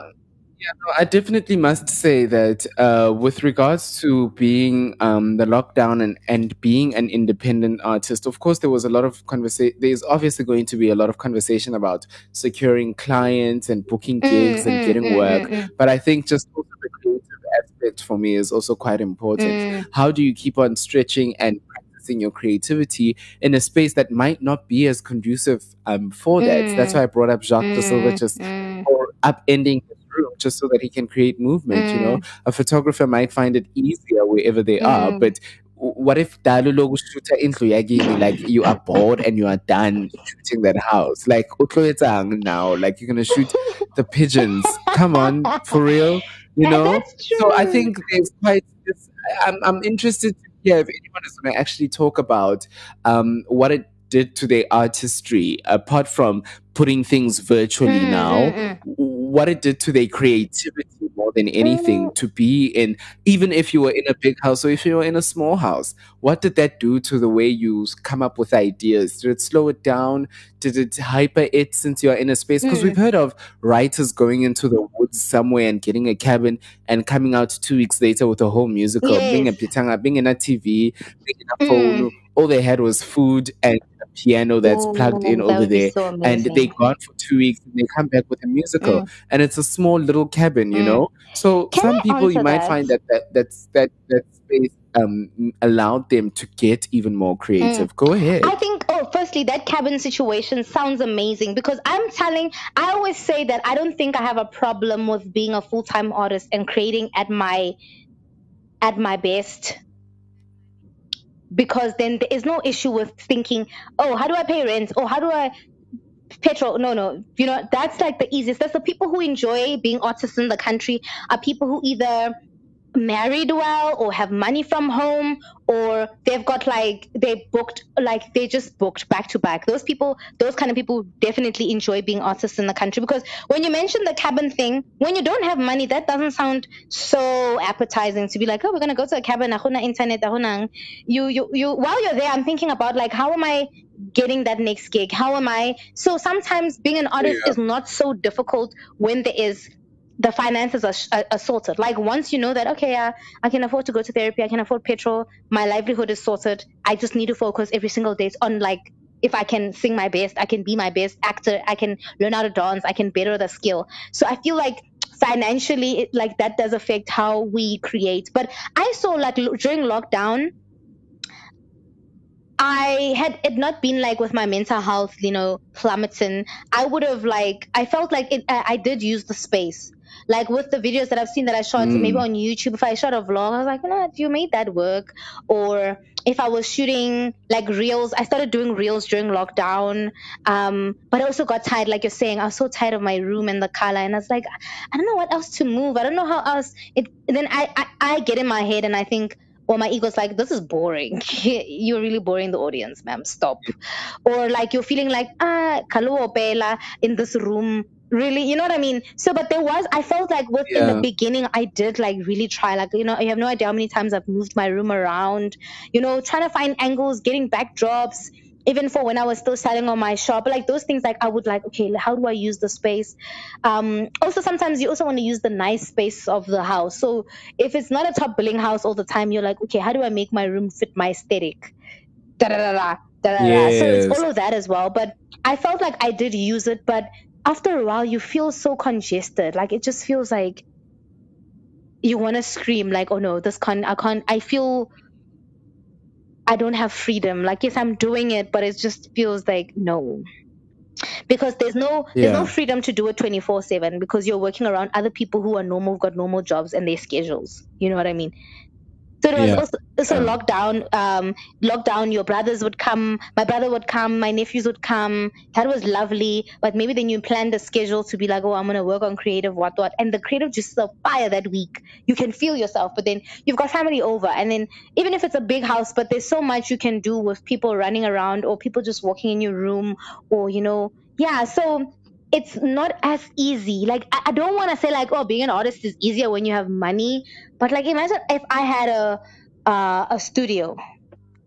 Yeah, no, I definitely must say that uh, with regards to being um, the lockdown and, and being an independent artist, of course, there was a lot of conversation. There's obviously going to be a lot of conversation about securing clients and booking Mm, gigs and mm, getting mm, work. mm, mm, But I think just also the creative aspect for me is also quite important. mm, How do you keep on stretching and practicing your creativity in a space that might not be as conducive um, for that? That's why mm, I brought up Jacques de Silva mm, just mm, or upending his room just so that he can create movement. You know, mm, a photographer might find it easier wherever they are, mm. but what if shoota indlu yakini, like you are bored and you are done shooting that house. Like utloetsang now. Like you're gonna shoot the pigeons. Come on for real you know? so i think there's quite this i'm, I'm interested to hear if anyone is going to actually talk about um, what it did to their artistry apart from putting things virtually Mm, now. mm, mm. What it did to their creativity more than anything Mm, to be in even if you were in a big house or if you were in a small house what did that do to the way you come up with ideas did it slow it down did it hyper it since you're in a space because we've mm. heard of writers going into the woods somewhere and getting a cabin and coming out two weeks later with a whole musical being a Yes. pitanga being in a tv being in a Mm. All they had was food and a piano that's plugged in Oh, over there. so and they go gone for two weeks and they come back with a musical. Mm, and it's a small little cabin you mm. know? So Can some I people you might that? find that that that's that that space um allowed them to get even more Mm. creative go ahead. I think, oh, firstly, that cabin situation sounds amazing because I'm telling, I always say that I don't think I have a problem with being a full time artist and creating at my at my best because then there is no issue with thinking, oh, how do I pay rent? Or how do I petrol? No, no, you know that's like the easiest. That's the people who enjoy being artists in the country are people who either married well or have money from home or they've got like they booked like they just booked back to back. Those people those kind of people definitely enjoy being artists in the country because when you mention the cabin thing when you don't have money that doesn't sound so appetizing to be like oh we're gonna go to a cabin internet you you you while you're there i'm thinking about like how am i getting that next gig? How am i? So sometimes being an artist Yeah. is not so difficult when there is the finances are, are, sorted. Like once you know that, okay, uh, I can afford to go to therapy, I can afford petrol, my livelihood is sorted. I just need to focus every single day on like if I can sing my best, I can be my best actor, I can learn how to dance, I can better the skill. So I feel like financially, it, like that does affect how we create. But I saw like during lockdown, I had it not been like with my mental health, you know, plummeting, I would have like I felt like it. I, I did use the space. Like with the videos that I've seen that I shot, maybe Mm. on YouTube. If I shot a vlog, I was like, you know, you made that work. Or if I was shooting like reels, I started doing reels during lockdown. Um, but I also got tired, like you're saying. I was so tired of my room and the color, and I was like, I don't know what else to move. I don't know how else. It then I I, I get in my head and I think, or my ego's like, this is boring. you're really boring the audience, ma'am. Stop. Or like you're feeling like, ah, kaluo pela in this room. Really, you know what I mean? So, but there was, I felt like with in the beginning, I did like really try, like, you know, you have no idea how many times I've moved my room around, you know, trying to find angles, getting backdrops, even for when I was still selling on my shop, like those things, like I would like, okay, how do I use the space? Um, also, sometimes you also want to use the nice space of the house. So if it's not a top billing house all the time, you're like, okay, how do I make my room fit my aesthetic? Da da da da da da. da. So it's all of that as well. But I felt like I did use it, but after a while, you feel so congested. Like it just feels like you want to scream, like, oh no, this can't, I can't, I feel I don't have freedom. Like, yes, I'm doing it, but it just feels like no. Because there's no there's no freedom to do it 24 7 because you're working around other people who are normal, got normal jobs and their schedules. You know what I mean? So it was Yeah. also, also Yeah. lockdown. Um, lockdown. Your brothers would come. My brother would come. My nephews would come. That was lovely. But maybe then you plan the schedule to be like, oh, I'm gonna work on creative, what what, and the creative just a fire that week. You can feel yourself, but then you've got family over, and then even if it's a big house, but there's so much you can do with people running around or people just walking in your room, or you know, yeah. So it's not as easy. Like I, I don't want to say like, oh, being an artist is easier when you have money, but like imagine if I had a uh, a studio,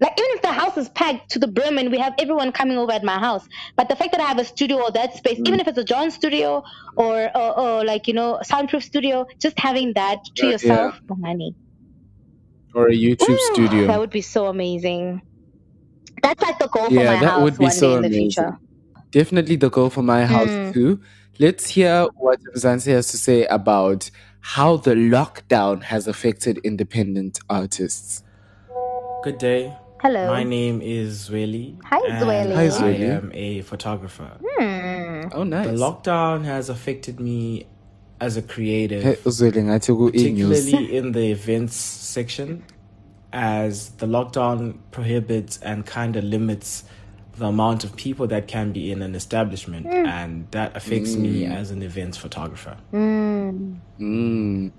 Like even if the house is packed to the brim and we have everyone coming over at my house, but the fact that I have a studio or that space, Mm. even if it's a John studio or or, or like you know soundproof studio, just having that to Yeah, yourself, for money. or a YouTube That studio. That would be so amazing. That's like the goal for Yeah, my that house would be one so day in the amazing. future. Definitely the goal for my house Mm. too. Let's hear what Mzansi has to say about how the lockdown has affected independent artists. Good day. Hello. My name is Zweli. Hi, and Zweli. Hi, Zweli. I am a photographer. Hmm. Oh, nice. The lockdown has affected me as a creative, Hey, Uzweli, ngathi ku e-news. particularly in the events section, as the lockdown prohibits and kind of limits the amount of people that can be in an establishment, hmm. and that affects me hmm. as an events photographer. Mm.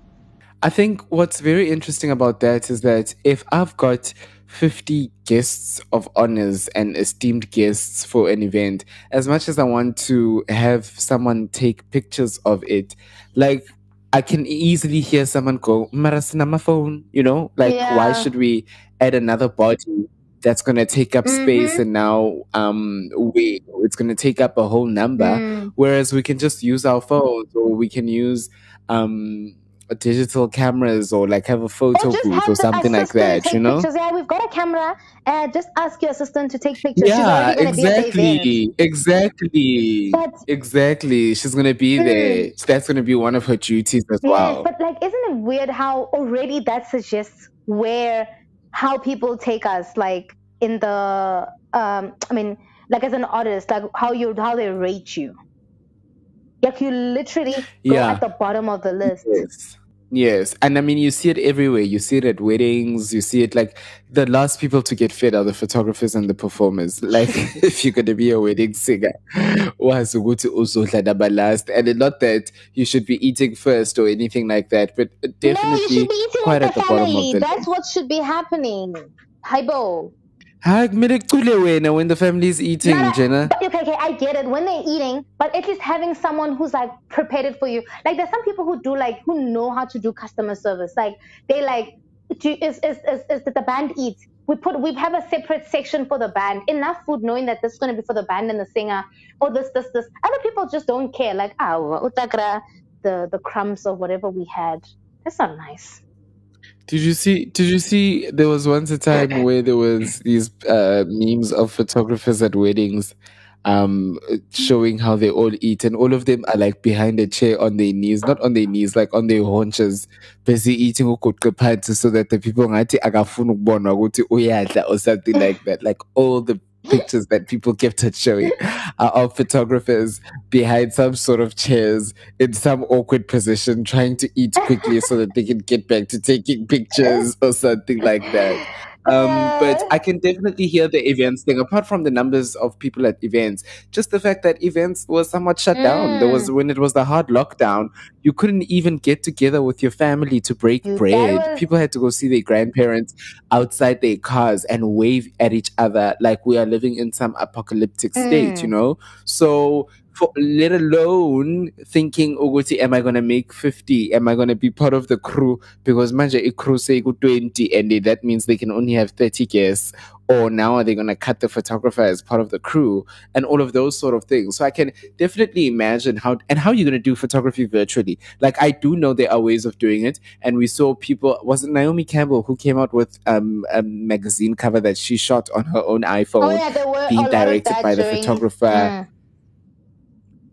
I think what's very interesting about that is that if I've got 50 guests of honors and esteemed guests for an event, as much as I want to have someone take pictures of it, like I can easily hear someone go, Marasina my phone, you know? Like, why should we add another body? That's gonna take up space, Mhm. and now um, we it's gonna take up a whole number Mm. whereas we can just use our phones or we can use um digital cameras or like have a photo Or booth or something like that you know Pictures. Yeah, we've got a camera. Uh, just ask your assistant to take pictures. Yeah already gonna be at the event. exactly exactly But- exactly she's gonna be Mm. there that's gonna be one of her duties as Yes, well but like, isn't it weird how already that suggests where how people take us, like in the um, I mean, like as an artist, like how you how they rate you. Like you literally go Yeah. at the bottom of the list. Yes. Yes. And I mean, you see it everywhere. You see it at weddings. You see it like the last people to get fed are the photographers and the performers. Like, if you're going to be a wedding singer, last. And not that you should be eating first or anything like that, but No, definitely eating quite at the bottom of the That's what should be happening. Hybo. Ha, kumele kucule wena when the family is eating, No, no, Jenna. Okay, okay, I get it. When they're eating, but at least having someone who's like prepared it for you. Like there's some people who do like who know how to do customer service. Like they like do, is, is is is that the band eats. We put we have a separate section for the band. Enough food knowing that this is gonna be for the band and the singer, or this, this, this. Other people just don't care. Like, ah, utagra the the crumbs or whatever we had. That's not nice. Did you see? Did you see? There was once a time where there was these uh, memes of photographers at weddings, um, showing how they all eat, and all of them are like behind a chair on their knees, not on their knees, like on their haunches, busy eating so that the people ngathi akafuni ukubonwa ukuthi uyadla or something like that. Like all the pictures that people kept on showing are of photographers behind some sort of chairs in some awkward position trying to eat quickly so that they can get back to taking pictures or something like that. Um, but I can definitely hear the events thing. Apart from the numbers of people at events, just the fact that events were somewhat shut down. There was when it was the hard lockdown, you couldn't even get together with your family to break bread. was- People had to go see their grandparents outside their cars and wave at each other like we are living in some apocalyptic state, Mm. you know? So for let alone thinking oh Uguti, am I gonna make 50? Am I gonna be part of the crew? Because manja a crew say go 20 and that means they can only have 30 guests. Or now are they gonna cut the photographer as part of the crew and all of those sort of things. So I can definitely imagine how and how you're gonna do photography virtually. Like I do know there are ways of doing it, and we saw people. Was it Naomi Campbell who came out with um, a magazine cover that she shot on her own iPhone? Oh yeah, being directed by the photographer. Mm.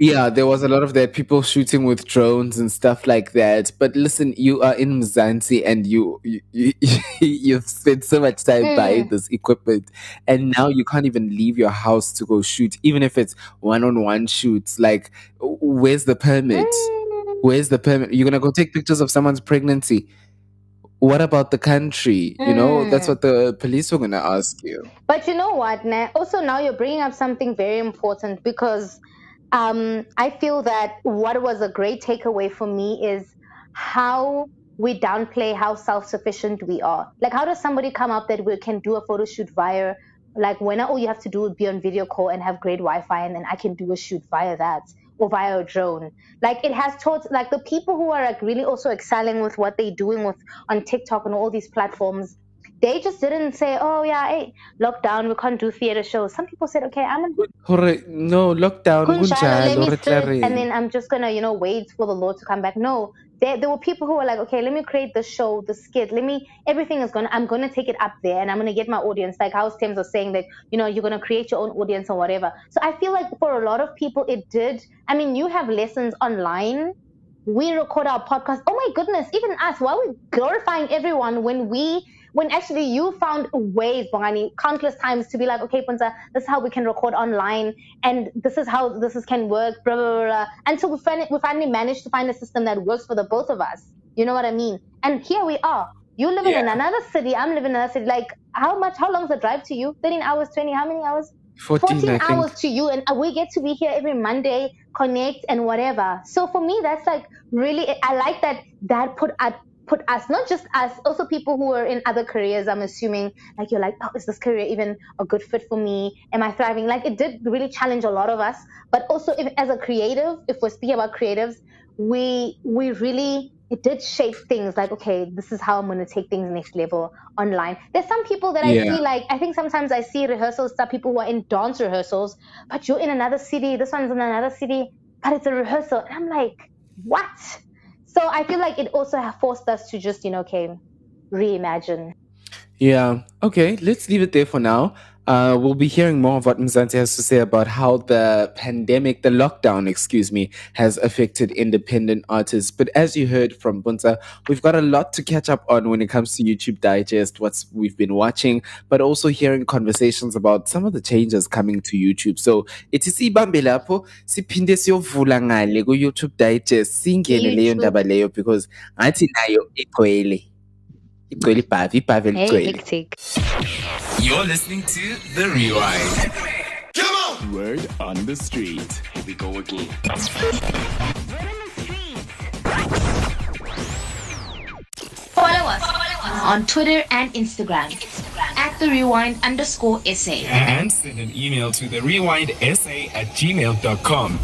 Yeah, there was a lot of that. People shooting with drones and stuff like that. But listen, you are in Mzansi and you, you, you you've spent so much time Mm. buying this equipment, and now you can't even leave your house to go shoot, even if it's one-on-one shoots. Like, where's the permit? Mm. Where's the permit? You're gonna go take pictures of someone's pregnancy. What about the country? You know, that's Mm. what the police were gonna ask you. But you know what? Nah? Also, now you're bringing up something very important because um, I feel that what was a great takeaway for me is how we downplay how self-sufficient we are. Like, how does somebody come up that we can do a photo shoot via, like, when all you have to do is be on video call and have great Wi-Fi, and then I can do a shoot via that or via a drone. Like, it has taught, like, the people who are like really also excelling with what they're doing with on TikTok and all these platforms they just didn't say, "Oh yeah, hey, lockdown, we can't do theater shows." Some people said, "Okay, I'm gonna no, lockdown, Kunjalo, let kunjalo, me sit, and then I'm just gonna, you know, wait for the Lord to come back. No, there, there were people who were like, okay, let me create the show, the skit. Let me, everything is gonna, I'm gonna take it up there, and I'm gonna get my audience. Like how Thames was saying that, you know, you're gonna create your own audience or whatever. So I feel like for a lot of people, it did. I mean, you have lessons online. We record our podcast. Oh my goodness, even us. Why are we glorifying everyone when we when actually you found ways, Bongani, countless times to be like, okay, Puntsa, this is how we can record online, and this is how this is, can work, blah, blah, blah, blah. Until we, fin- we finally managed to find a system that works for the both of us. You know what I mean? And here we are. You live in another city, I'm living in another city. Like, how much, how long is the drive to you? 13 hours, 20, how many hours? 14, 14 I think. hours to you and uh, we get to be here every monday connect and whatever so for me that's like really i like that that put put us not just us also people who are in other careers i'm assuming like you're like oh is this career even a good fit for me? Am i thriving? Like it did really challenge a lot of us. But also if, as a creative if we're speaking about creatives we we really it did shape things like okay this is how i'm going to take things next level online. There's some people that i Yeah. see like i think sometimes i see rehearsals some people who are in dance rehearsals but you're in another city this one's in another city but it's a rehearsal. And i'm like what so i feel like it also forced us to just you know okay reimagine Yeah. Okay, let's leave it there for now. Uh, we'll be hearing more of what Mzansi has to say about how the pandemic, the lockdown, excuse me, has affected independent artists. But as you heard from Puntsa, we've got a lot to catch up on when it comes to YouTube Digest, what's we've been watching, but also hearing conversations about some of the changes coming to YouTube. So ithi siyibambe lapho siphinde siyovula ngale ku-YouTube Digest singene leyo YouTube. ndaba leyo because ngathi nayo igcwele igcwele ibhavi ibhavi hey eligcwele hectic You're listening to The Rewind. Come on! Word on the street. Here we go again. Follow us on Twitter and Instagram at the rewind underscore SA. And send an email to the rewind rewindsa at gmail.com.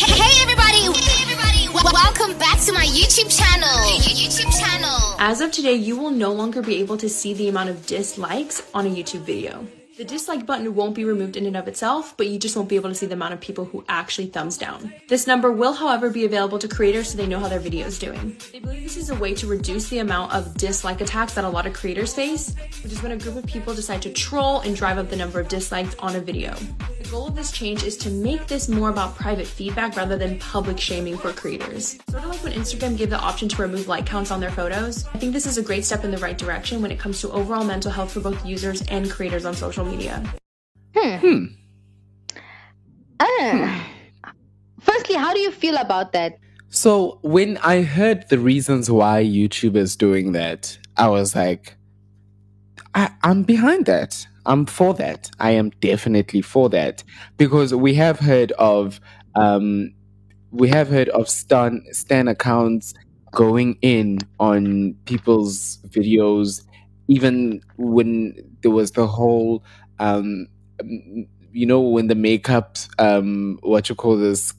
Hey everybody! Hey everybody! W- welcome back to my YouTube channel. YouTube channel. As of today, you will no longer be able to see the amount of dislikes on a YouTube video. The dislike button won't be removed in and of itself, but you just won't be able to see the amount of people who actually thumbs down. This number will, however, be available to creators so they know how their video is doing. They believe this is a way to reduce the amount of dislike attacks that a lot of creators face, which is when a group of people decide to troll and drive up the number of dislikes on a video. The goal of this change is to make this more about private feedback rather than public shaming for creators. Sort of like when Instagram gave the option to remove like counts on their photos. I think this is a great step in the right direction when it comes to overall mental health for both users and creators on social media. Ah. firstly how do you feel about that So when I heard the reasons why YouTube is doing that, I was like, I, I'm behind that. I'm for that. I am definitely for that because we have heard of, um, we have heard of stan stan accounts going in on people's videos, even when there was the whole, um, you know, when the makeup, um, what you call this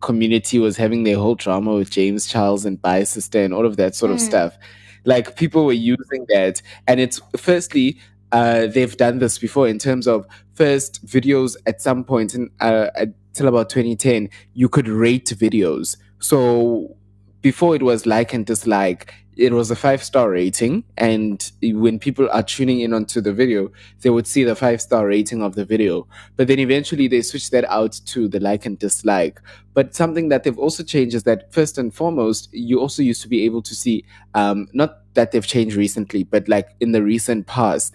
community was having their whole drama with James Charles and Bye Sister and all of that sort of Mm. stuff. Like people were using that, and it's firstly uh, they've done this before in terms of first videos at some point in uh, until about 2010 you could rate videos. So before it was like and dislike. It was a five star rating, and when people are tuning in onto the video, they would see the five star rating of the video. But then eventually they switched that out to the like and dislike. But something that they've also changed is that first and foremost, you also used to be able to see, um, not that they've changed recently, but like in the recent past,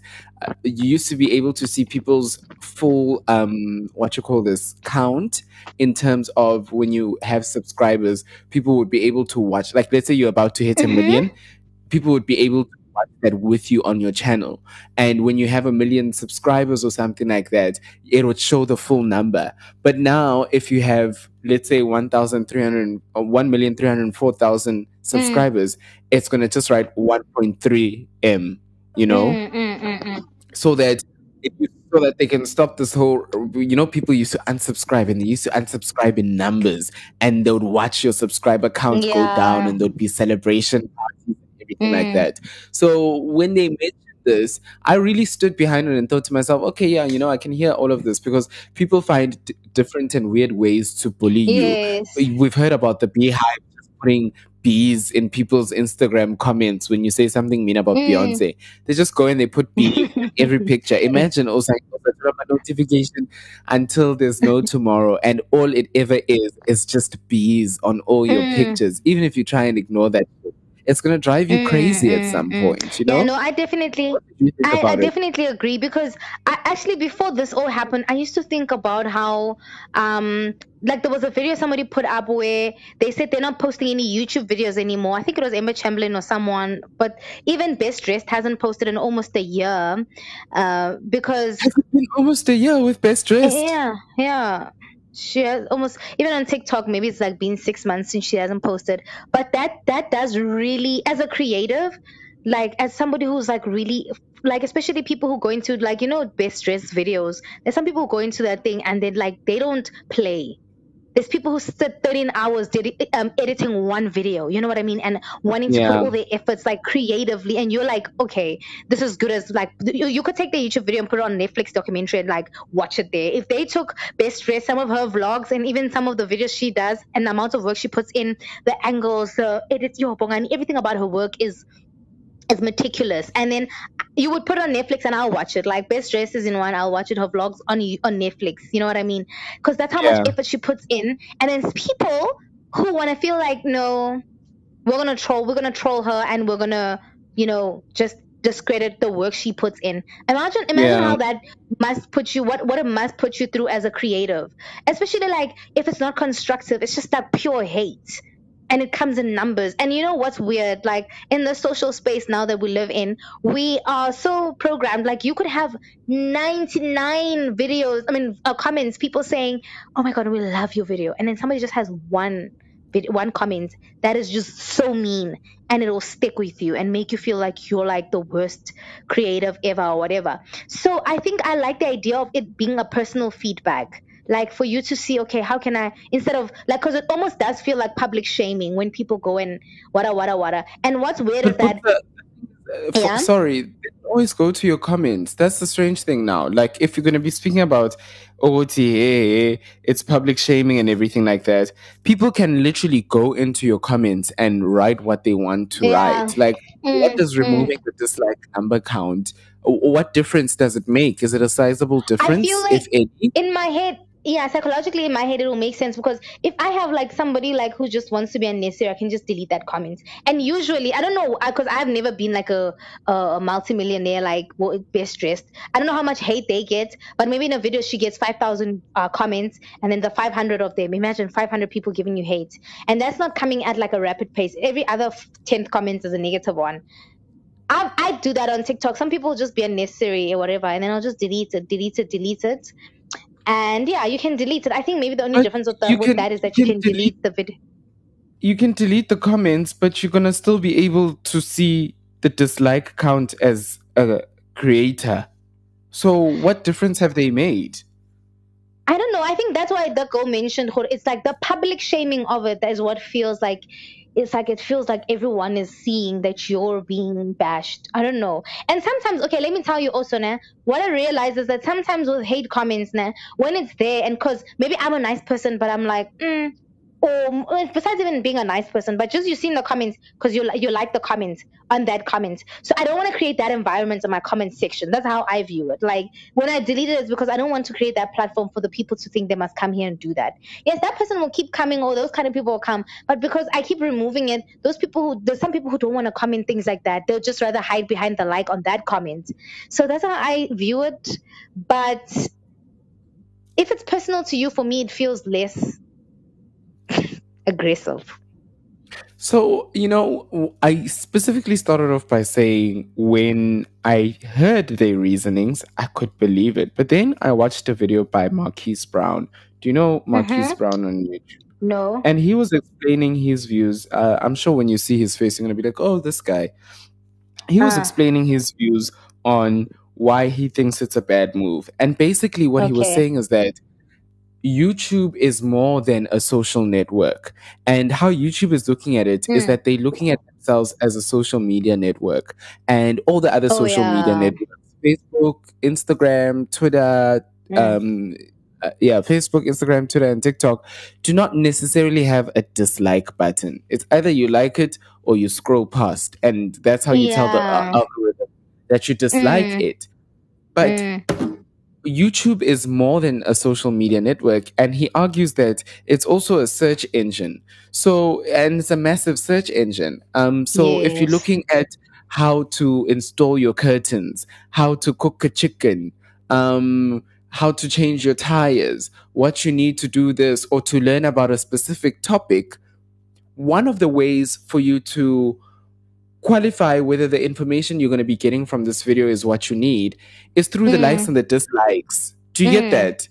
you used to be able to see people's full, um, what you call this, count in terms of when you have subscribers, people would be able to watch. Like, let's say you're about to hit a Mhm. million, people would be able to watch that with you on your channel. And when you have a million subscribers or something like that, it would show the full number. But now, if you have, let's say, 1,300 or 1,304,000 subscribers, it's going to just write 1.3 M, you know? Mm, mm, mm, mm. So that so that they can stop this whole you know people used to unsubscribe and they used to unsubscribe in numbers and they would watch your subscriber count go down and there'd be celebration parties and everything like Mm. that. So when they mentioned this, I really stood behind it and thought to myself, okay, yeah, you know, I can hear all of this because people find d- different and weird ways to bully you. We've heard about the BeyHive just putting bees in people's Instagram comments when you say something mean about Mm. Beyonce. They just go and they put bee in every picture. Imagine also a notification until there's no tomorrow, and all it ever is is just bees on all your Mm. pictures. Even if you try and ignore that, it's gonna drive you Mm, crazy at mm, some mm. point. You know? Yeah, no, I definitely, What did you think I, I definitely agree because I actually before this all happened, I used to think about how, um, like there was a video somebody put up where they said they're not posting any YouTube videos anymore. I think it was Emma Chamberlain or someone, but even Best Dressed hasn't posted in almost a year, uh, because it been almost a year with Best Dressed? yeah, yeah. She has almost even on TikTok, maybe it's like been six months since she hasn't posted. But that that does really as a creative, like as somebody who's like really like especially people who go into like, you know, best dressed videos. There's some people who go into that thing and they like they don't play. There's people who sit 13 hours dedi- um, editing one video, you know what I mean, and wanting to Yeah. put all their efforts like creatively, and you're like, okay, this is good as like you, you could take the YouTube video and put it on Netflix documentary and like watch it there. If they took Best Dress, some of her vlogs, and even some of the videos she does, and the amount of work she puts in, the angles, the edits, yo, and everything about her work is is meticulous. And then you would put on Netflix and I'll watch it. Like Best Dresses in one, I'll watch it. Her vlogs on on Netflix. You know what I mean? Because that's how Yeah. much effort she puts in. And then people who want to feel like, no, we're gonna troll, we're gonna troll her, and we're gonna, you know, just discredit the work she puts in. Imagine, imagine Yeah. how that must put you, what what it must put you through as a creative, especially like if it's not constructive, it's just that pure hate and it comes in numbers. And you know what's weird? Like in the social space now that we live in, we are so programmed. Like you could have 99 videos, I mean, uh, comments, people saying, "Oh my god, we love your video," and then somebody just has one vid- one comment that is just so mean, and it will stick with you and make you feel like you're like the worst creative ever or whatever. So I think I like the idea of it being a personal feedback like for you to see okay how can i instead of like because it almost does feel like public shaming when people go and wada wada wada and what's weird is that the- uh, f- Yeah? sorry, always go to your comments. That's the strange thing now. Like, if you're going to be speaking about OTA, it's public shaming and everything like that, people can literally go into your comments and write what they want to Yeah. write. Like, what Mm, does mm. removing the dislike number count? What difference does it make? Is it a sizable difference, like if any? in my head yeah psychologically in my head it will make sense because if i have like somebody like who just wants to be unnecessary i can just delete that comment. And usually i don't know because i've never been like a a multimillionaire like best dressed. I don't know how much hate they get but maybe in a video she gets 5000 uh, comments and then the 500 of them. Imagine 500 people giving you hate. And that's not coming at like a rapid pace. Every other 10th comment is a negative one. I, I do that on TikTok. Some people just be unnecessary or whatever, and then I'll just delete it, delete it, delete it. And yeah, you can delete it. I think maybe the only difference with, the, with can- that is that you you can can delete the video. you can delete the comments, but you're gonna still be able to see the dislike count as a creator. So what difference have they made? I don't know. I think that's why the girl mentioned. It's like the public shaming of it is what feels like. It's like it feels like everyone is seeing that you're being bashed. I don't know. And sometimes, okay, let me tell you also, nah, what I realize is that sometimes with hate comments, nah, when it's there, and because maybe I'm a nice person, but I'm like, mm, or uh, besides even being a nice person, but just you see in the comments because you you like the comments on that comment. So I don't want to create that environment in my comment section. That's how I view it. Like when I delete it, it's because I don't want to create that platform for the people to think they must come here and do that. Yes, that person will keep coming, or those kind of people will come. But because I keep removing it, those people who there's some people who don't want to comment things like that. They'll just rather hide behind the like on that comment. So that's how I view it. But if it's personal to you, for me, it feels less aggressive. So, you know, I specifically started off by saying when I heard their reasonings, I could believe it. But then I watched a video by Marquise Brown. Do you know Marquise Mhm. Brown on YouTube? No. And he was explaining his views. Uh, I'm sure when you see his face, you're going to be like, oh, this guy. He was Ah. explaining his views on why he thinks it's a bad move. And basically, what he was saying is that YouTube is more than a social network. And how YouTube is looking at it is Mm. that they're looking at themselves as a social media network and all the other Oh, social media networks Facebook, Instagram, Twitter, Mm. um, uh, yeah, Facebook, Instagram, Twitter, and TikTok do not necessarily have a dislike button. It's either you like it or you scroll past. And that's how you tell the uh, algorithm that you dislike Mm. it. But Mm. YouTube is more than a social media network, and he argues that it's also a search engine. So, and it's a massive search engine. Um, so if you're looking at how to install your curtains, how to cook a chicken, um, how to change your tires, what you need to do this, or to learn about a specific topic, one of the ways for you to qualify whether the information you're going to be getting from this video is what you need is through the likes Mm. and the dislikes. Do you get Mm. that?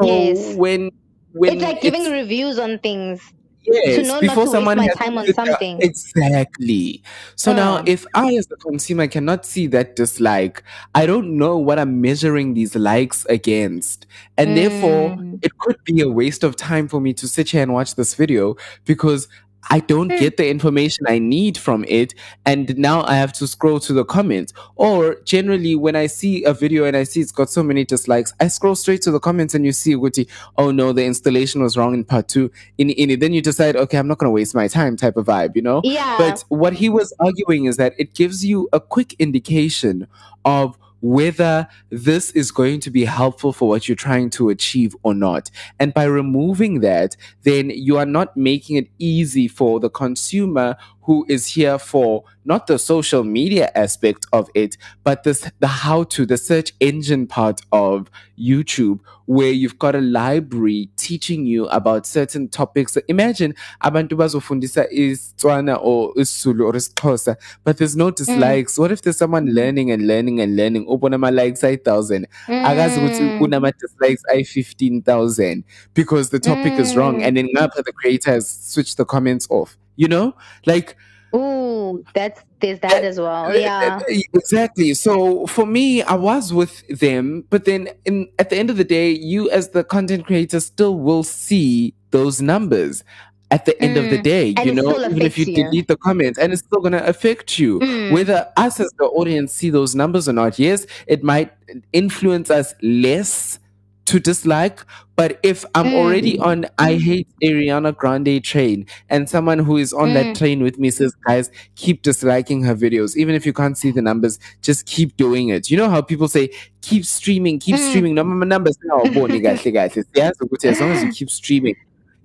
So Yes. when when It's like giving it's- reviews on things. yes, to know not before to waste my time on something. Exactly. So now, Uh. if I, as a consumer, cannot see that dislike, I don't know what I'm measuring these likes against, and therefore, Mm. it could be a waste of time for me to sit here and watch this video because I don't Hmm. get the information I need from it, and now I have to scroll to the comments. Or generally, when I see a video and I see it's got so many dislikes, I scroll straight to the comments and you see, Guti, oh no, the installation was wrong in part two. In, in it, then you decide, okay, I'm not going to waste my time, type of vibe, you know. Yeah. But what he was arguing is that it gives you a quick indication of whether this is going to be helpful for what you're trying to achieve or not. And by removing that, then you are not making it easy for the consumer who is here for not the social media aspect of it, but this the how to, the search engine part of YouTube, where you've got a library teaching you about certain topics. Imagine abantu bazofundisa isitswana or isizulu or isixhosa, but there's no dislikes. What if there's someone learning and learning and learning? Ubona ama likes ay thousand. Akazi ukuthi Mm. unama dislikes ay fifteen thousand because the topic is wrong, Mm. and then ngapha the creator has switched the comments off. You know, like Ooh, that's there's that as well. Yeah. Exactly. So for me, I was with them, but then in at the end of the day, you as the content creator still will see those numbers at the end of the Mm. day, And you know, even if you you. delete the comments and it's still gonna affect you. Mm. Whether us as the audience see those numbers or not, yes, it might influence us less to dislike. But if I'm Mm. already on I hate Ariana Grande train and someone who is on that Mm. train with me says, guys, keep disliking her videos. Even if you can't see the numbers, just keep doing it. You know how people say, keep streaming, keep Mm. streaming. No, my numbers now kahle, kahle. Siyazi ukuthi as long as you keep streaming.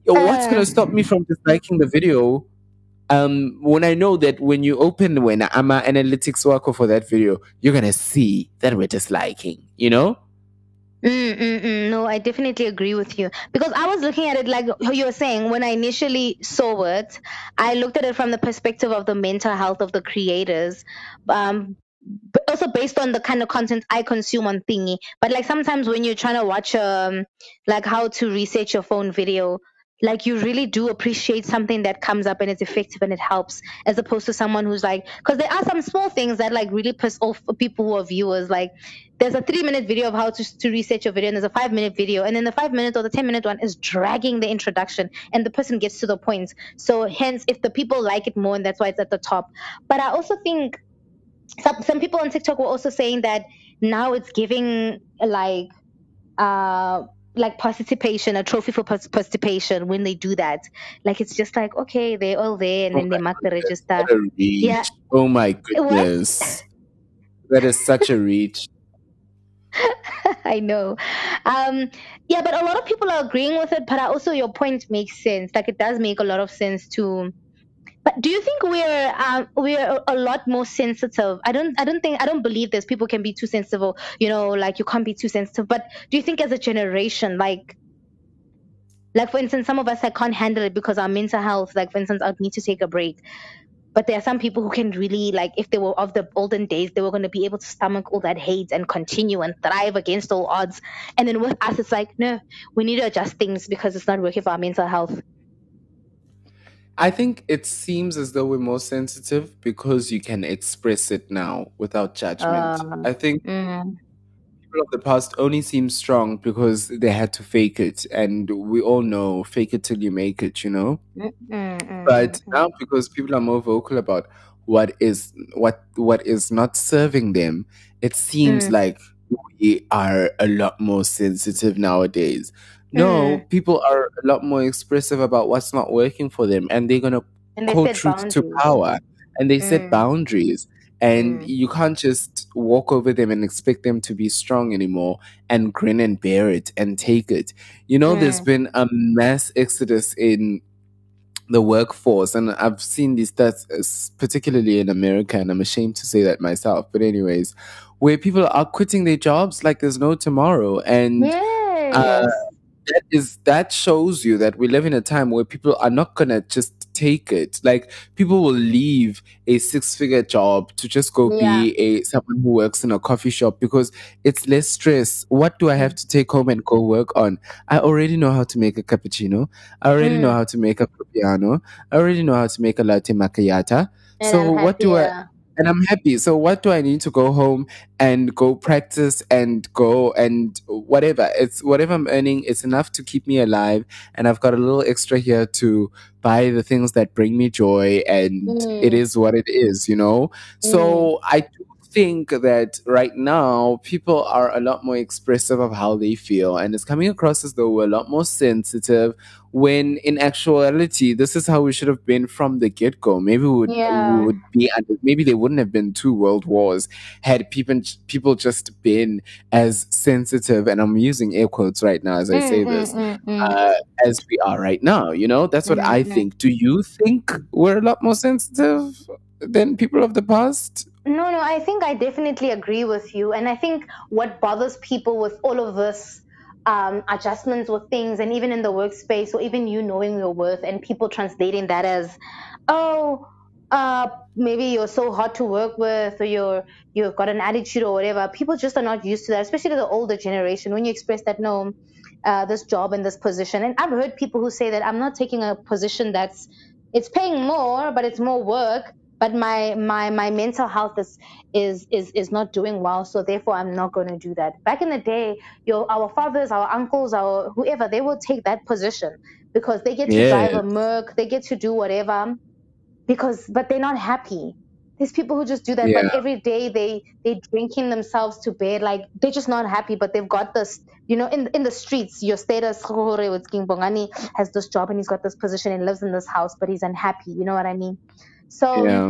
Yo, What's Uh. gonna stop me from disliking the video? Um, when I know that when you open when I'm an analytics worker for that video, you're gonna see that we're disliking, you know? Mm, mm, mm. No, I definitely agree with you because I was looking at it like you were saying when I initially saw it, I looked at it from the perspective of the mental health of the creators, um, but also based on the kind of content I consume on Thingy. But like sometimes when you're trying to watch um like how to reset your phone video, like you really do appreciate something that comes up and it's effective and it helps as opposed to someone who's like because there are some small things that like really piss off people who are viewers. Like there's a three minute video of how to, to reset your video and there's a five minute video and then the five minute or the ten minute one is dragging the introduction and the person gets to the point. So hence if the people like it more and that's why it's at the top. But i also think some, some people on tiktok were also saying that now it's giving like uh like participation a trophy for participation when they do that like it's just like okay they're all there and Oh then they my mark the register what a reach. Yeah. Oh my goodness. That is such a reach. I know. Um, yeah, but a lot of people are agreeing with it. But also, your point makes sense. Like it does make a lot of sense too. But do you think we're um, we're a- lot more sensitive? I don't I don't think I don't believe this. People can be too sensitive. You know, like you can't be too sensitive. But do you think as a generation, like like for instance, some of us I can't handle it because our mental health. Like for instance, I'd need to take a break. But there are some people who can really like if they were of the olden days, they were going to be able to stomach all that hate and continue and thrive against all odds. And then with us, it's like no, we need to adjust things because it's not working for our mental health. I think it seems as though we're more sensitive because you can express it now without judgment. Uh, I think Mm, people of the past only seem strong because they had to fake it, and we all know fake it till you make it. You know. Mm-mm-mm. But now, because people are more vocal about what is what what is not serving them, it seems Mm. like we are a lot more sensitive nowadays. No, Mm. people are a lot more expressive about what's not working for them, and they're gonna and they set truth to power, and they set Mm. boundaries. And Mm. you can't just walk over them and expect them to be strong anymore and grin and bear it and take it. You know, there's been a mass exodus in the workforce and i've seen these stats uh, particularly in america and i'm ashamed to say that myself but anyways where people are quitting their jobs like there's no tomorrow and Yes. uh, that is that shows you that we live in a time where people are not gonna just take it. Like people will leave a six-figure job to just go be a someone who works in a coffee shop because it's less stress. What do i have to take home and go work on? I already know how to make a cappuccino. I already know Mm. how to make a piano i already know how to make a latte macchiato And so what do i. and I'm happy. So what do I need to go home and go practice and go and whatever? It's whatever I'm earning, it's enough to keep me alive. And I've got a little extra here to buy the things that bring me joy and it Mm. is what it is, you know? So I think that right now people are a lot more expressive of how they feel and it's coming across as though we're a lot more sensitive when in actuality this is how we should have been from the get-go maybe we would, Yeah. we would be maybe there wouldn't have been two world wars had people people just been as sensitive and i'm using air quotes right now as i say Mm, this mm, mm, mm. uh, as we are right now you know that's what i Mhm. think do you think we're a lot more sensitive than people of the past No, no, I think I definitely agree with you. And I think what bothers people with all of this um, adjustments with things, and even in the workspace, or even you knowing your worth, and people translating that as, oh, uh, maybe you're so hard to work with, or you're you've got an attitude or whatever. People just are not used to that, especially the older generation. When you express that, no, uh, this job and this position, and I've heard people who say that I'm not taking a position that's it's paying more, but it's more work. But my my my mental health is is is is not doing well, so therefore I'm not going to do that. Back in the day, your our fathers, our uncles, our whoever, they will take that position because they get to drive a. Merc, they get to do whatever, because but they're not happy. There's people who just do that, Yeah. but every day they they drinking themselves to bed, like they're just not happy. But they've got this, you know, in in the streets, your status with King Bongani has this job and he's got this position and lives in this house, but he's unhappy. You know what I mean? So yeah.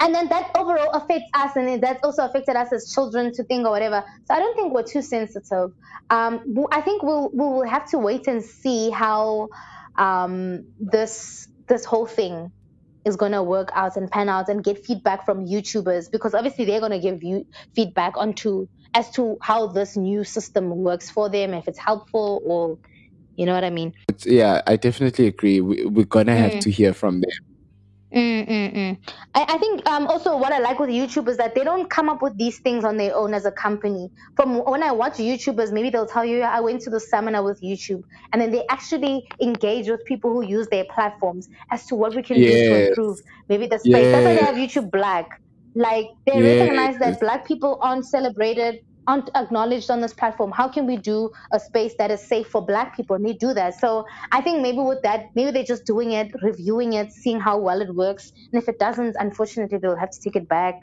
and then that overall affects us and that's also affected us as children to think or whatever. So i don't think we're too sensitive. Um, i think we'll we will have to wait and see how um, this this whole thing is going to work out and pan out and get feedback from youtubers because obviously they're going to give you feedback onto as to how this new system works for them if it's helpful or you know what i mean? But yeah i definitely agree. We, we're gonna have Mm. to hear from them Mm, mm, mm. I, I think um, also what I like with YouTube is that they don't come up with these things on their own as a company. From when I watch YouTubers, maybe they'll tell you, I went to the seminar with YouTube, and then they actually engage with people who use their platforms as to what we can do to improve maybe the space. That's why they have YouTube Black. Like they recognize that Black people aren't celebrated, aren't acknowledged on this platform. How can we do a space that is safe for Black people? And they do that. So I think maybe with that, maybe they're just doing it, reviewing it, seeing how well it works. And if it doesn't, unfortunately, they'll have to take it back.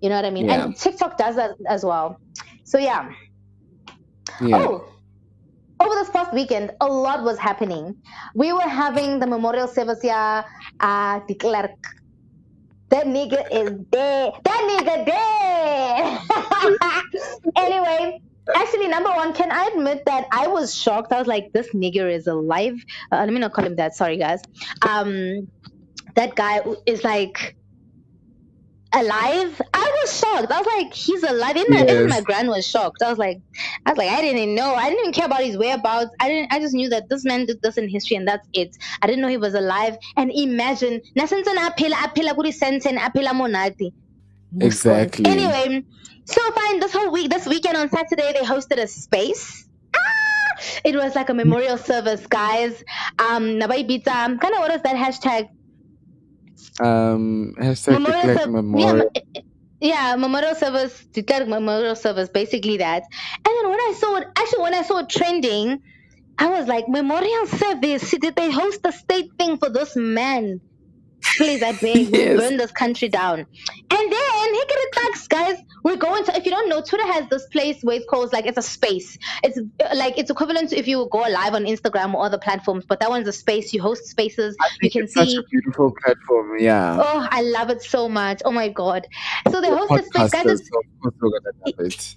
You know what I mean? Yeah. And TikTok does that as well. So yeah. yeah Oh, over this past weekend, a lot was happening. We were having the memorial service here at the clerk. That nigga is dead. That nigga dead. anyway, actually, number one, can I admit that I was shocked? I was like, this nigga is alive. Uh, let me not call him that. Sorry, guys. Um, that guy is like alive. I was shocked. I was like, he's alive. Even, Yes. my grand was shocked. I was like, I was like, I didn't know. I didn't even care about his whereabouts. I didn't. I just knew that this man did this in history, and that's it. I didn't know he was alive. And imagine, nasense aphila aphila kuri senten aphila monati. Exactly. Anyway, so fine. This whole week, this weekend on Saturday, they hosted a space. Ah! It was like a memorial service, guys. Um, Nabai kind of what is that hashtag? Um hashtag Memorial serv- memorial Yeah, yeah, memorial service, de Klerk memorial service, basically that. And then when I saw it, actually when I saw it trending, I was like, memorial service, did they host a state thing for this man? Please, I beg, we'll burn this country down. And then, here it thugs, guys. We're going to, if you don't know, Twitter has this place where it's called, like, it's a space. It's uh, like, it's equivalent to if you go live on Instagram or other platforms, but that one's a space. You host spaces. You can it's such see a beautiful platform. Yeah. Oh, I love it so much. Oh my god. So they host this space, guys. Podcasters, so of course we're gonna love it.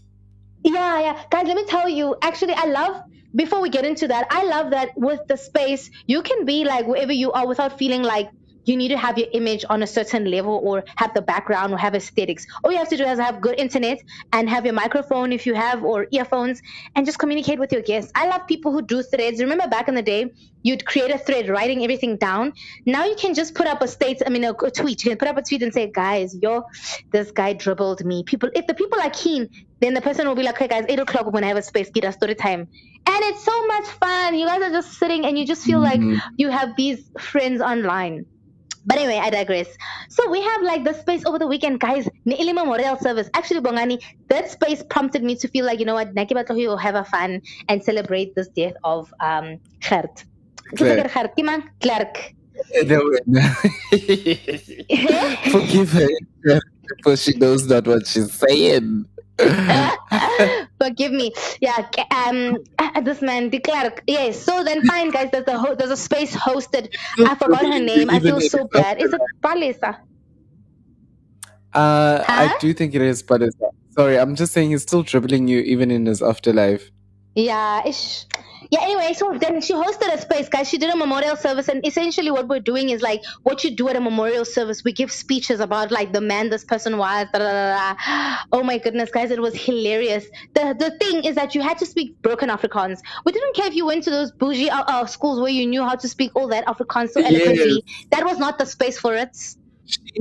Yeah, yeah. Guys, let me tell you, actually I love before we get into that, I love that with the space, you can be like wherever you are without feeling like you need to have your image on a certain level or have the background or have aesthetics. All you have to do is have good internet and have your microphone if you have or earphones and just communicate with your guests. I love people who do threads. Remember back in the day, you'd create a thread writing everything down. Now you can just put up a state, I mean, a, a tweet. You can put up a tweet and say, guys, yo, this guy dribbled me. People, if the people are keen, then the person will be like, okay, guys, 8 o'clock when I have a space, get a story time. And it's so much fun. You guys are just sitting and you just feel like mm-hmm. you have these friends online. But anyway, I digress. So we have like the space over the weekend, guys. Ni ili memorial service. Actually, Bongani, that space prompted me to feel like, you know what, Naki Batlohi will have a fun and celebrate this death of um Gert. Gert? Clark. Forgive her because she knows not what she's saying. Forgive me. Yeah, um, uh, this man, de Klerk. Yes. So then, fine, guys. There's a ho- there's a space hosted. I forgot her name. I feel so bad. Is it Palisa? Uh, I do think it is, but it's sorry. I'm just saying he's still dribbling you even in his afterlife. Yeah. Ish. Yeah. Anyway, so then she hosted a space, guys. She did a memorial service, and essentially what we're doing is like what you do at a memorial service. We give speeches about like the man this person was. Da, da, da, da. Oh my goodness, guys, it was hilarious. The the thing is that you had to speak broken Afrikaans. We didn't care if you went to those bougie uh, uh, schools where you knew how to speak all that Afrikaans so eloquently. That was not the space for it.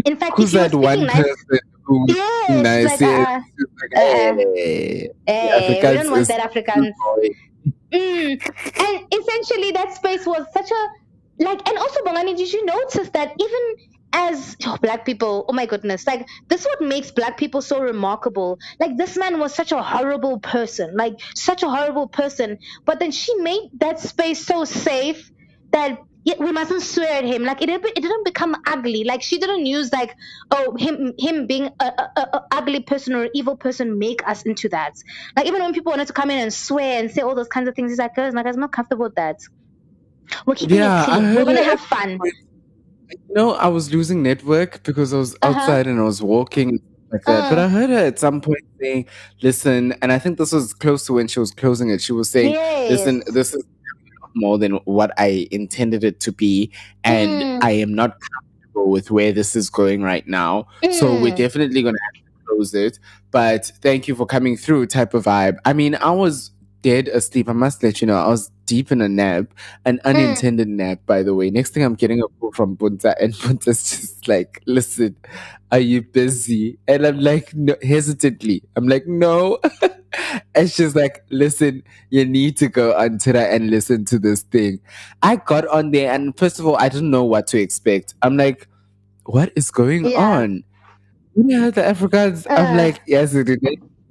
In fact, Who's if you were that one nice, person who Yes, nice? like, yes. uh, like, uh, hey, hey, we don't want that Afrikaans. boy. Mm. And essentially, that space was such a like. And also, Bongani, did you notice that even as oh, black people, oh my goodness, like this is what makes black people so remarkable. Like this man was such a horrible person, like such a horrible person. But then she made that space so safe that yeah, we mustn't swear at him. Like it, didn't- it didn't become ugly. Like she didn't use like oh him him being a, a, a, ugly person or an evil person make us into that. Like even when people wanted to come in and swear and say all those kinds of things, he's like, girls, like I'm not comfortable with that. We're keeping Yeah, it clean. We're gonna it have fun. You know, I was losing network because I was Uh-huh. outside and I was walking like that. But Uh. I heard her at some point saying, "Listen," and I think this was close to when she was closing it. She was saying, "Listen, this is more than what I intended it to be, and Mm. I am not comfortable with where this is going right now. So we're Mm. definitely going to have to close it. But thank you for coming through." Type of vibe. I mean, I was dead asleep. I must let you know, I was deep in a nap, an Mm. unintended nap, by the way. Next thing I'm getting a call from Puntsa, and Puntsa's just like, listen, are you busy? And I'm like, no, hesitantly. I'm like, no. and she's like, listen, you need to go on Twitter and listen to this thing. I got on there, and first of all, I didn't know what to expect. I'm like, what is going Yeah. on? You heard the Africans, I'm Uh. like, yes, no it is.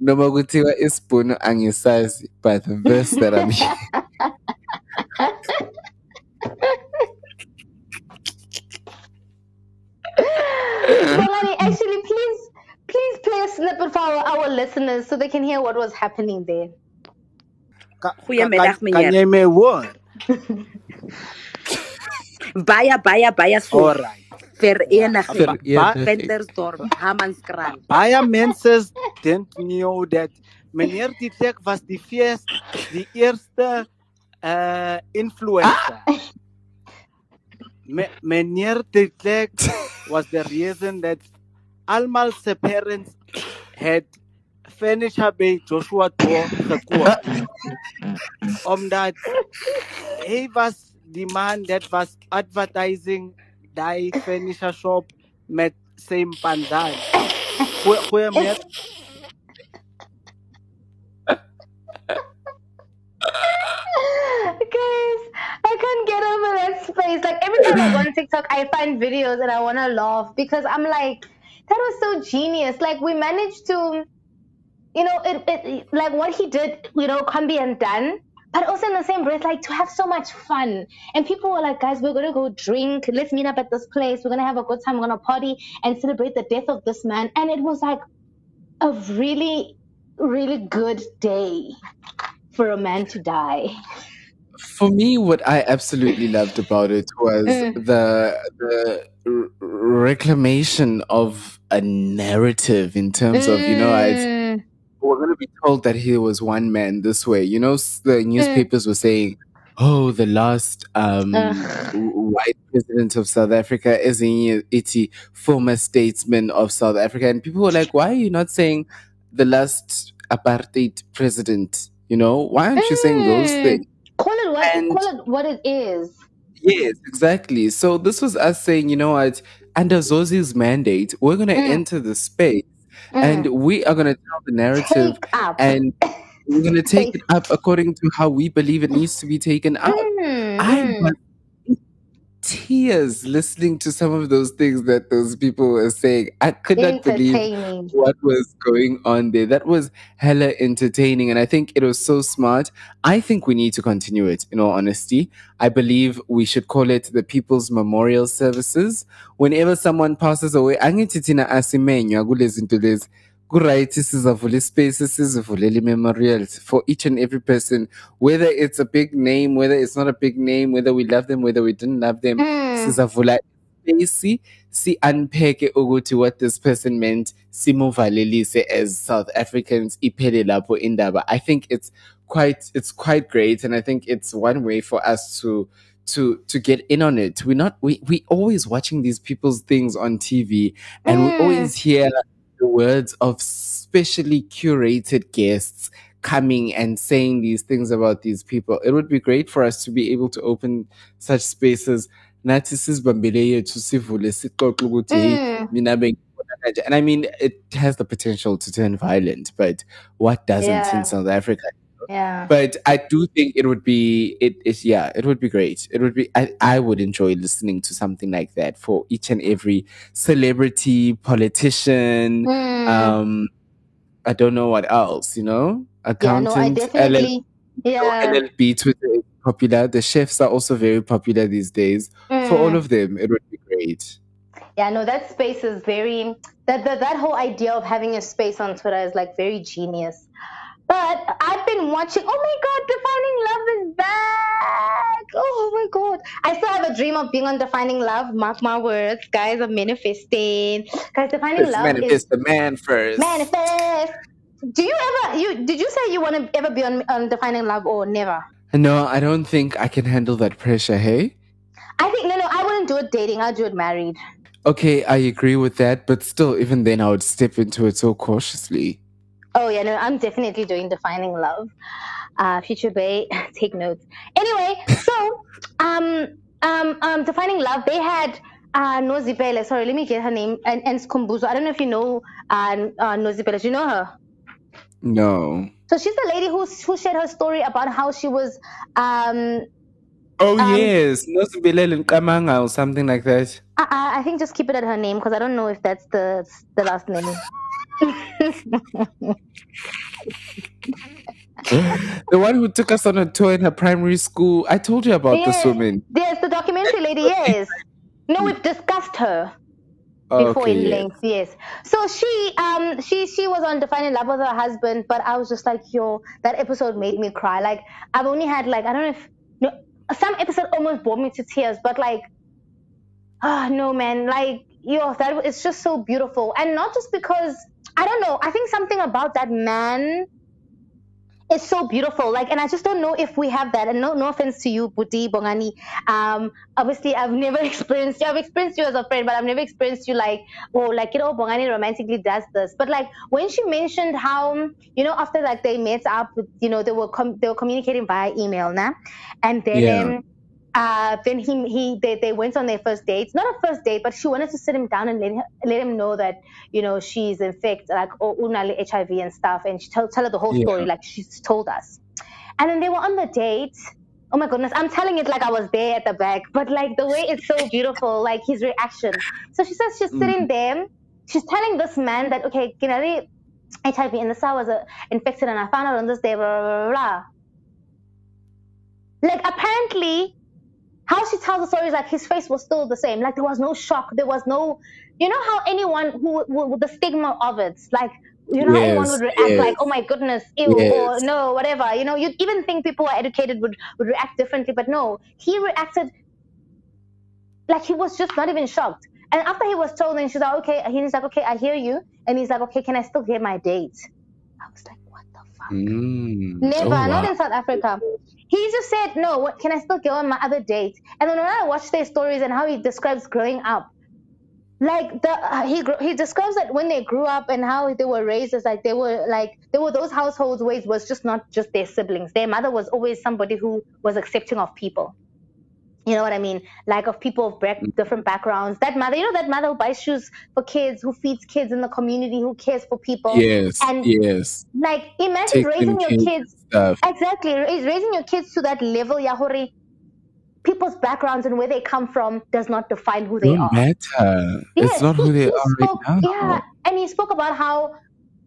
Noma kuthiwa isibhunu angisazi, but the verse that I'm Bongani, actually, please, please play a snippet for our, our listeners so they can hear what was happening there. Goeiemiddag Kan meneer. jy my hoor? Baie baie baie so. Alright. Vereniging. Vereniging. Ventersdorp, Hammanskraal. Baie mense dink nie hoe dat meneer Titek was die fees die eerste uh influencer. Me, meneer Titek was the reason that almal se parents had furniture by Joshua Doore gekoop. Omdat he was die man that was advertising daai furniture shop met pandan. Goeie goeie met Guys, I can't get over that space. Like every time I go on TikTok, I find videos and I want to laugh because I'm like, that was so genius. Like we managed to, you know, it, it like what he did, you know, can be undone. But also in the same breath, like to have so much fun. And people were like, guys, we're gonna go drink. Let's meet up at this place. We're gonna have a good time. We're gonna party and celebrate the death of this man. And it was like a really, really good day for a man to die. For me, what I absolutely loved about it was Mm. the the reclamation of a narrative in terms of you know I Mm. we're going to be told that he was one man this way. You know, Mm. the newspapers were saying, "Oh, the last um, white president of South Africa is a iti former statesman of South Africa," and people were like, "Why are you not saying the last apartheid president? You know, why aren't you saying those Mm. things?" Call it what And- call it what it is. Yes, exactly. So this was us saying, you know what, under Zozi's mandate, we're going to Mm. enter the space Mm. and we are going to tell the narrative and we're going to take it up according to how we believe it needs to be taken up. Mm, I tears listening to some of those things that those people were saying. I could not believe what was going on there. That was hella entertaining, and I think it was so smart. I think we need to continue it. In all honesty, I believe we should call it the People's Memorial Services. Whenever someone passes away, angithi thina asimenywa kulezi zinto lezi. Kuright sizavula ispace sizivulele memorials for each and every person whether it's a big name whether it's not a big name whether we love them whether we didn't love them Mm. sizavula space si unpack ukuthi what this person meant simuvalelise as South Africans iphele lapho indaba I think it's quite it's quite great and I think it's one way for us to to to get in on it we're not we we always watching these people's things on TV and we Mm. always hear the words of specially curated guests coming and saying these things about these people. It would be great for us to be able to open such spaces. Nathi sizibambele yethu sivule sixoxe ukuthi, "Hey, Mm. mina. And I mean, it has the potential to turn violent, but what doesn't Yeah. in South Africa? Yeah. But I do think it would be it is yeah, it would be great. It would be I, I would enjoy listening to something like that for each and every celebrity, politician, Mm. um I don't know what else, you know? yeah, no, I Accountant, definitely yeah. LLB Twitter is popular. The chefs are also very popular these days. For all Mm. of them, it would be great. Yeah, no, that space is very that, that that whole idea of having a space on Twitter is like very genius. But I've been watching. Oh my God, Defining Love is back! Oh my God, I still have a dream of being on Defining Love. Mark my words, guys. I'm manifesting. Guys, Defining Let's Love manifest is the man first. manifest. Do you ever you did you say you want to ever be on on Defining Love or never? No, I don't think I can handle that pressure, hey? I think no, no. I wouldn't do it dating. I'd do it married. Okay, I agree with that, but still, even then, I would step into it so cautiously. Oh yeah, no, I'm definitely doing defining love. Uh, Future Bay, take notes. Anyway, so um um um defining love, they had uh Nozipele. Sorry, let me get her name and and Skumbuzo. I don't know if you know uh, uh Nozipele. Do you know her? No. So she's the lady who who shared her story about how she was um Oh, Um, yes. Nosibelele Kamanga or something like that. I, I I think just keep it at her name because I don't know if that's the the last name. The one who took us on a tour in her primary school. I told you about this woman. Yes, the documentary lady. Yes. No, we've discussed her. before Okay, in yes. length yes so she um she she was on defining love with her husband but i was just like yo that episode made me cry like i've only had like i don't know if no, some episode almost brought me to tears but like ah no man like yo that it's just so beautiful and not just because i don't know i think something about that man is so beautiful. Like, and I just don't know if we have that. And no, no offense to you, Buti Bongani. Um, obviously, I've never experienced you. I've experienced you as a friend, but I've never experienced you like, oh, like you know, Bongani romantically does this. But like when she mentioned how, you know, after like they met up, you know, they were com- they were communicating via email now, and then. Yeah. Uh, then he he they, they went on their first date. Not a first date, but she wanted to sit him down and let him, let him know that you know she's infected, like oh, unali HIV and stuff, and she tell tell her the whole Yeah. story like she's told us. And then they were on the date. Oh my goodness, I'm telling it like I was there at the back, but like the way it's so beautiful, like his reaction. So she says she's sitting there she's telling this man that okay, Kinari, HIV in the cell was uh, infected and I found out on this day, blah, blah, blah, blah. Like apparently, how she tells the story is like his face was still the same. Like there was no shock. There was no, you know how anyone who, who with the stigma of it, like you know, how anyone would react yes. like, oh my goodness, ew, or no, whatever. You know, you'd even think people are educated would, would react differently, but no, he reacted like he was just not even shocked. And after he was told, and she's like, okay, and he's like, okay, I hear you. And he's like, okay, can I still get my date? I was like, what the fuck? Mm. Never, Oh, not in South Africa. He just said, no, what, can I still go on my other date? And then when I watch their stories and how he describes growing up, like the uh, he he describes that when they grew up and how they were raised as like they were like there were those households where it was just not just their siblings. Their mother was always somebody who was accepting of people. You know what I mean? Like of people of back, different backgrounds. That mother, you know, that mother who buys shoes for kids, who feeds kids in the community, who cares for people. Yes, And yes. like imagine raising your kids stuff. exactly is raising your kids to that level yahori people's backgrounds and where they come from does not define who they Don't are matter. Yes, it's not he- who they are spoke, right now. yeah and he spoke about how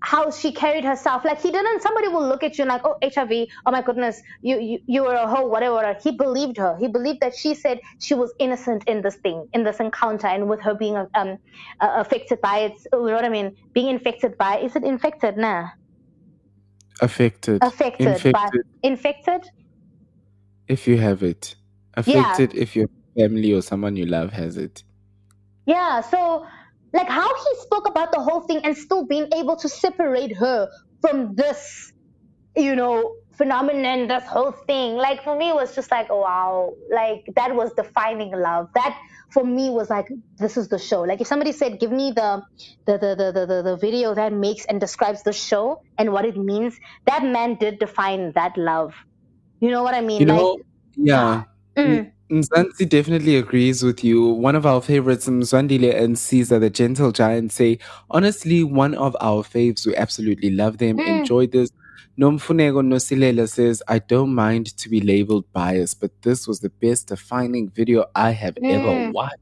how she carried herself like he didn't somebody will look at you and like oh hiv oh my goodness you you, you were a hoe whatever whatever. he believed her he believed that she said she was innocent in this thing in this encounter and with her being um uh, affected by it you know what i mean being infected by is it infected nah Affected. affected, Infected by infected if you have it. Yeah. Affected if your family or someone you love has it. Yeah, so like how he spoke about the whole thing and still being able to separate her from this, you know, phenomenon, this whole thing. Like for me, it was just like, wow, like that was defining love. That for me was like, this is the show. Like if somebody said, give me the the the the the, the, video that makes and describes the show and what it means, that man did define that love. You know what I mean? You like, know, yeah. mm, Mzansi definitely agrees with you. One of our favorites, Mzwandile and Caesar, the gentle giant, say, honestly, one of our faves. We absolutely love them, Mm. enjoy this. Nomfunego Nosilela says, I don't mind to be labeled biased, but this was the best defining video I have ever Mm. watched.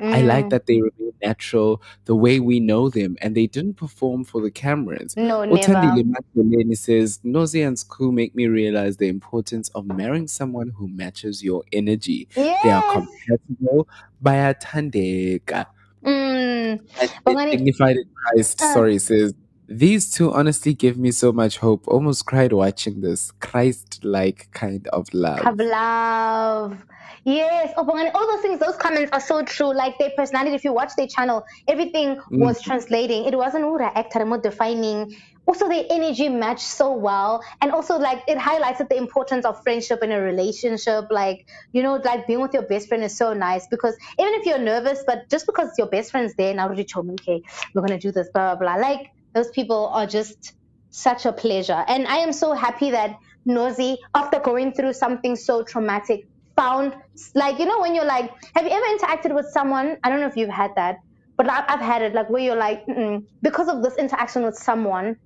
I like mm. that they remain natural, the way we know them, and they didn't perform for the cameras. No, never. Utandile Makeleni says, Nosy and School make me realize the importance of marrying someone who matches your energy. They are Yes. compatible. Bayathandeka. Mm. And Bongani- Dignified in Christ, Uh. sorry, says, these two honestly give me so much hope. Almost cried watching this Christ like kind of love. Have love. Yes, oh, Bongani, all those things, those comments are so true. Like their personality, if you watch their channel, everything Mm. was translating. It wasn't Ura actor more defining. Also, their energy matched so well, and also like it highlighted the importance of friendship in a relationship. Like you know, like being with your best friend is so nice because even if you're nervous, but just because your best friend's there, now already told me, okay, we're gonna do this, blah blah blah. Like those people are just such a pleasure. And I am so happy that Nozi, after going through something so traumatic, found like you know when you're like, have you ever interacted with someone? I don't know if you've had that, but I've, had it like where you're like, Mm-mm, because of this interaction with someone,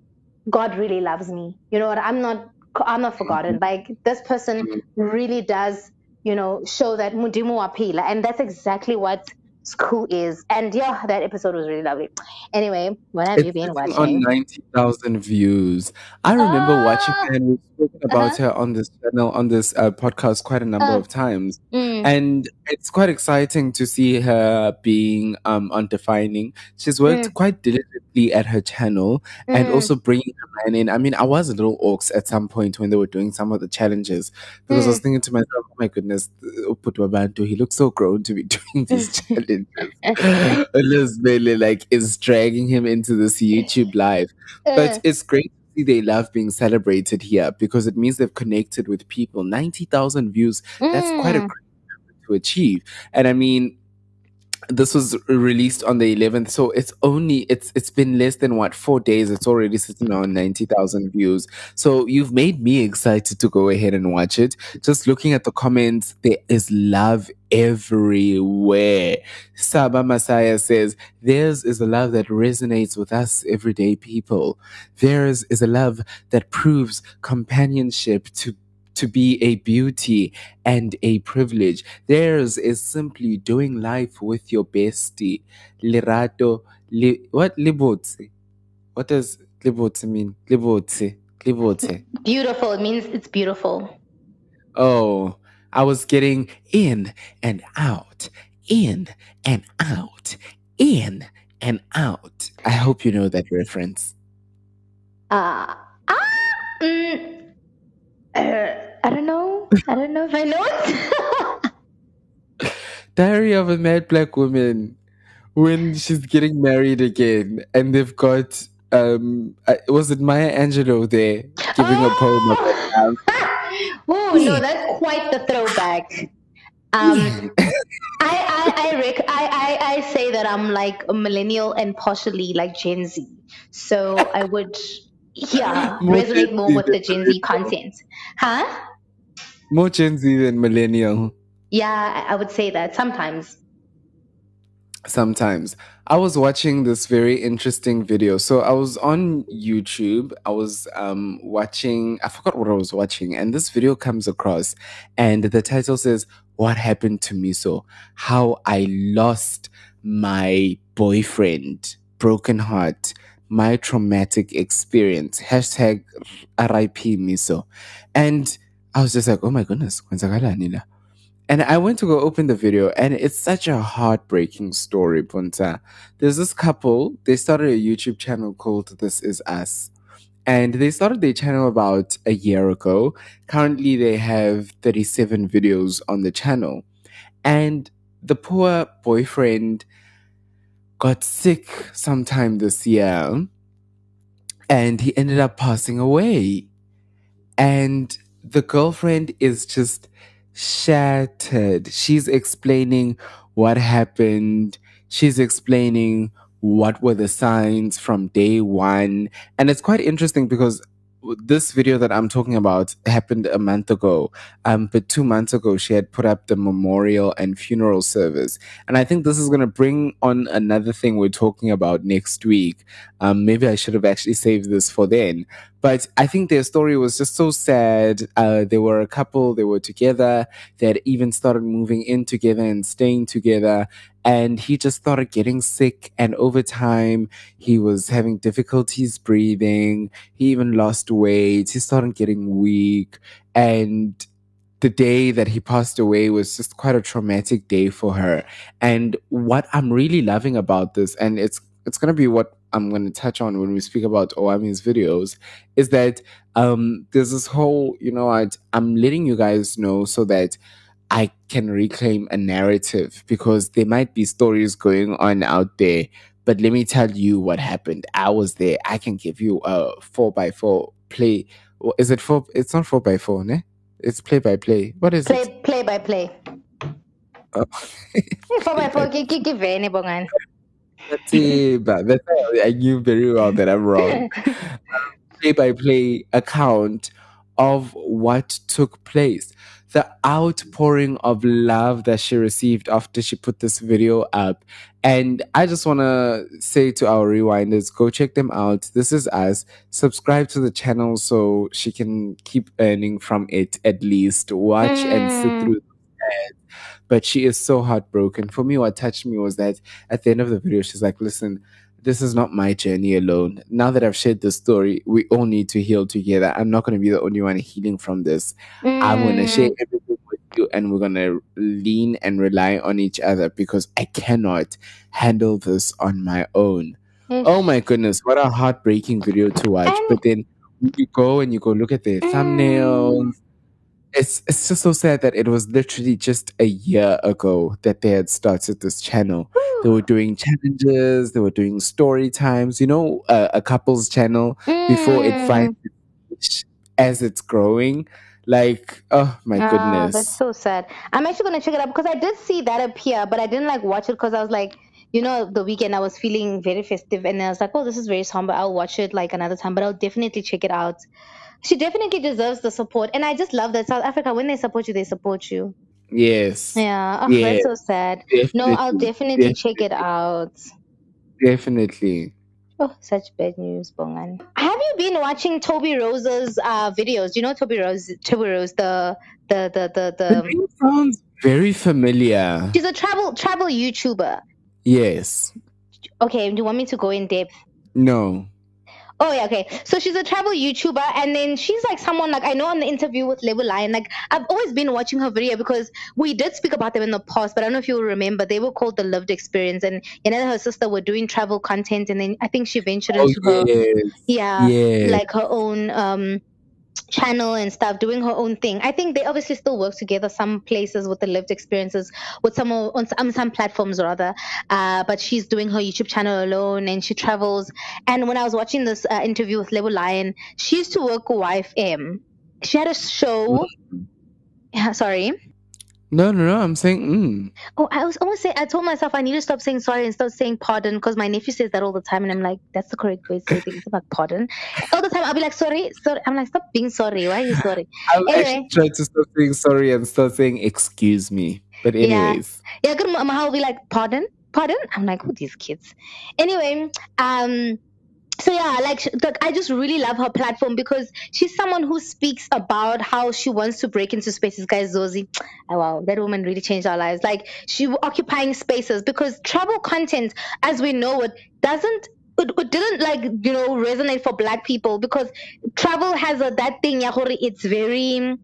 God really loves me. You know what? I'm not. I'm not forgotten. Mm-hmm. Like this person mm-hmm. really does, you know, show that mudimu appeal, and that's exactly what school is. And yeah, that episode was really lovely. Anyway, what have It's you been watching? on 90,000 views. I remember watching Ah. her and we've spoken about Uh-huh. her on this channel, on this uh, podcast quite a number Uh. of times. Mm. And it's quite exciting to see her being um, on Defining. She's worked Mm. quite diligently at her channel and Mm. also bringing her man in. I mean, I was a little orcs at some point when they were doing some of the challenges because I was Mm. thinking to myself, oh my goodness, Uputwabantu, he looks so grown to be doing these challenges. Elizabeth like is dragging him into this YouTube live. Uh. But it's great to see they love being celebrated here because it means they've connected with people. 90,000 views, that's quite a Mm. To achieve. And I mean, this was released on the 11th so it's only it's it's been less than what four days. It's already sitting on 90,000 views. So you've made me excited to go ahead and watch it. Just looking at the comments there is love everywhere. Saba Messiah says theirs is a love that resonates with us everyday people. Theirs is a love that proves companionship to to be a beauty and a privilege. Theirs is simply doing life with your bestie. Lirato, li, what libotse? What does libotse mean? Libotse, libotse. Beautiful. It means it's beautiful. Oh, I was getting in and out, in and out, in and out. I hope you know that reference. Uh, ah, mm, uh, I don't know. I don't know if I know it. Diary of a Mad Black Woman. When she's getting married again, and they've got um, uh, was it Maya Angelou there giving a poem about love? oh no, that's quite the throwback. Um, I I I, rec- I I I say that I'm like a millennial and partially like Gen Z, so I would yeah More resonate Gen more Z with the Gen Z content, huh? More Gen Z than millennial. Yeah, I I would say that sometimes. Sometimes. I was watching this very interesting video. So I was on YouTube. I was um, watching, I forgot what I was watching, and this video comes across, and the title says, What Happened to Miso? How I Lost My Boyfriend, Broken Heart, My Traumatic Experience. Hashtag RIP Miso. And I was just like, Oh my goodness? And I went to go open the video, and it's such a heartbreaking story, Puntsa. There's this couple, they started a YouTube channel called This Is Us. And they started their channel about a year ago. Currently, they have 37 videos on the channel. And the poor boyfriend got sick sometime this year, and he ended up passing away. And the girlfriend is just shattered. She's explaining what happened. She's explaining what were the signs from day one. And it's quite interesting because this video that I'm talking about happened a month ago. Um, but two months ago, she had put up the memorial and funeral service. And I think this is going to bring on another thing we're talking about next week. Um, maybe I should have actually saved this for then. But I think their story was just so sad. Uh, they were a couple, they were together, they had even started moving in together and staying together. And he just started getting sick. And over time, he was having difficulties breathing. He even lost weight. He started getting weak. And the day that he passed away was just quite a traumatic day for her. And what I'm really loving about this, and it's it's gonna be what I'm gonna touch on when we speak about Owami's videos, is that um there's this whole, you know what, I'm letting you guys know so that I can reclaim a narrative because there might be stories going on out there. But let me tell you what happened. I was there. I can give you a four by four play. Is it four? It's not four by four, ne? It's play by play. What is it? Play play by play. Oh. Four by four, give give any it. But I knew very well that I'm wrong. play by play account of what took place. The outpouring of love that she received after she put this video up. And I just want to say to our rewinders go check them out. This is us. Subscribe to the channel so she can keep earning from it at least. Watch and sit mm. through the ads. But she is so heartbroken. For me, what touched me was that at the end of the video, she's like, listen, this is not my journey alone. Now that I've shared this story, we all need to heal together. I'm not going to be the only one healing from this. I'm going to share everything with you, and we're going to lean and rely on each other because I cannot handle this on my own. Mm. Oh my goodness, what a heartbreaking video to watch. But then you go and you go look at the mm. thumbnails. It's it's just so sad that it was literally just a year ago that they had started this channel. They were doing challenges, they were doing story times, you know, uh, a couple's channel before it finds as it's growing. Like, oh my Ah, goodness. that's so sad. I'm actually gonna check it out because I did see that appear, but I didn't like watch it because I was like, you know, the weekend I was feeling very festive and I was like, oh, this is very somber. I'll watch it like another time, but I'll definitely check it out. She definitely deserves the support, and I just love that South Africa. When they support you, they support you. Yes. Yeah, oh, Yeah. that's so sad. No, I'll Definitely. definitely check it out. Definitely. Oh, such bad news, Bongan. Have you been watching Toby Rose's uh, videos? Do you know Toby Rose? Toby Rose, the the the the The the. sounds very familiar. She's a travel travel YouTuber. Yes. Okay, do you want me to go in depth? No. Oh yeah, okay. So she's a travel YouTuber, and then she's like someone like I know on the interview with Lebo Lion. Like I've always been watching her video because we did speak about them in the past, but I don't know if you remember. They were called the Lived Experience, and Yana and her sister were doing travel content, and then I think she ventured Oh, into her yeah, Yes. like her own um channel and stuff doing her own thing. I think they obviously still work together. Some places with the lived experiences with some on some, some platforms rather. Uh but she's doing her youtube channel alone and she travels. And when i was watching this uh, interview with level lion she used to work with Wife YFM. she had a show. Yeah, sorry No, no, no. I'm saying, mm. Oh, I was almost saying, I told myself I need to stop saying sorry and start saying pardon because my nephew says that all the time. And I'm like, that's the correct way to say things about pardon. All the time, I'll be like, sorry, sorry. I'm like, stop being sorry. Why are you sorry? I've Anyway. actually tried to stop saying sorry and start saying excuse me. But anyways, Yeah, good. Mahal will be like, pardon? Pardon? I'm like, who these kids? Anyway, um, so yeah, like, I just really love her platform because she's someone who speaks about how she wants to break into spaces. Guys, Zozi, oh, wow, that woman really changed our lives. Like she occupying spaces because travel content, as we know it, doesn't. It, it didn't like you know resonate for black people because travel has a that thing yeah, it's very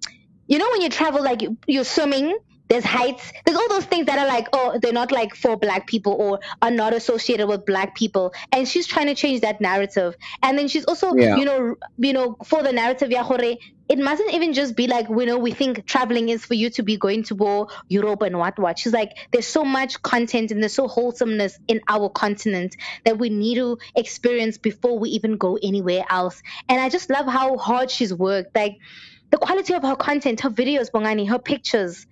you know when you travel like you- you're swimming there's heights. There's all those things that are like oh they're not like for black people or are not associated with black people. And she's trying to change that narrative. And then she's also Yeah. you know you know for the narrative yeah, hore, it mustn't even just be like you know we think traveling is for you to be going to war europe and what what. She's like there's so much content and there's so wholesomeness in our continent that we need to experience before we even go anywhere else. And i just love how hard she's worked. Like the quality of her content her videos bongani her pictures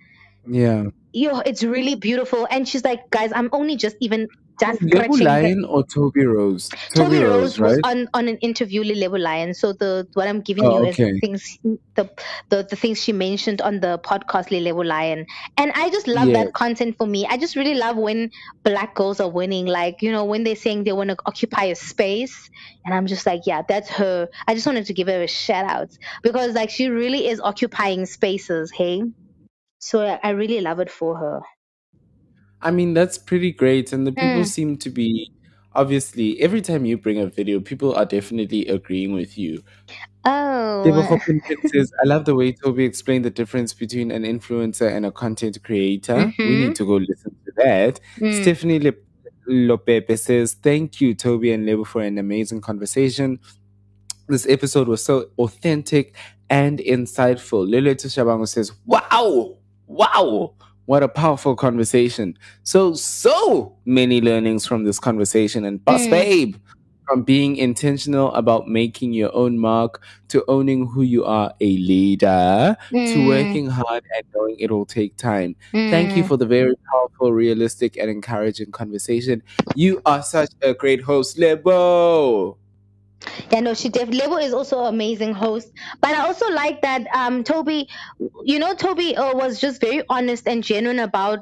yeah. yo it's really beautiful and she's like guys i'm only just even just Lebo Lion or Toby Rose? Toby Rose was right? on, on an interview with Lebo Lion. So the what I'm giving Oh, you okay. is the things the, the the things she mentioned on the podcast Lebo Lion. And I just love Yes. that content for me. I just really love when black girls are winning. Like, you know, when they're saying they want to occupy a space. And I'm just like, yeah, that's her. I just wanted to give her a shout out. Because like she really is occupying spaces, hey? So I I really love it for her. I mean, that's pretty great. And the people Mm. seem to be obviously every time you bring a video, people are definitely agreeing with you. Oh says, I love the way Toby explained the difference between an influencer and a content creator. We Mhm. need to go listen to that. Mm. Stephanie Le- Lopepe says, Thank you, Toby and Lebo, for an amazing conversation. This episode was so authentic and insightful. Lele Tushabango says, Wow, wow, what a powerful conversation. So, so many learnings from this conversation. And Boss Mm. Babe, from being intentional about making your own mark to owning who you are a leader to Mm. working hard and knowing it will take time. Thank you Mm. for the very powerful, realistic, and encouraging conversation. You are such a great host, Lebo. Yeah, no, she def Lebo is also an amazing host. But I also like that um Toby, you know, Toby uh, was just very honest and genuine about.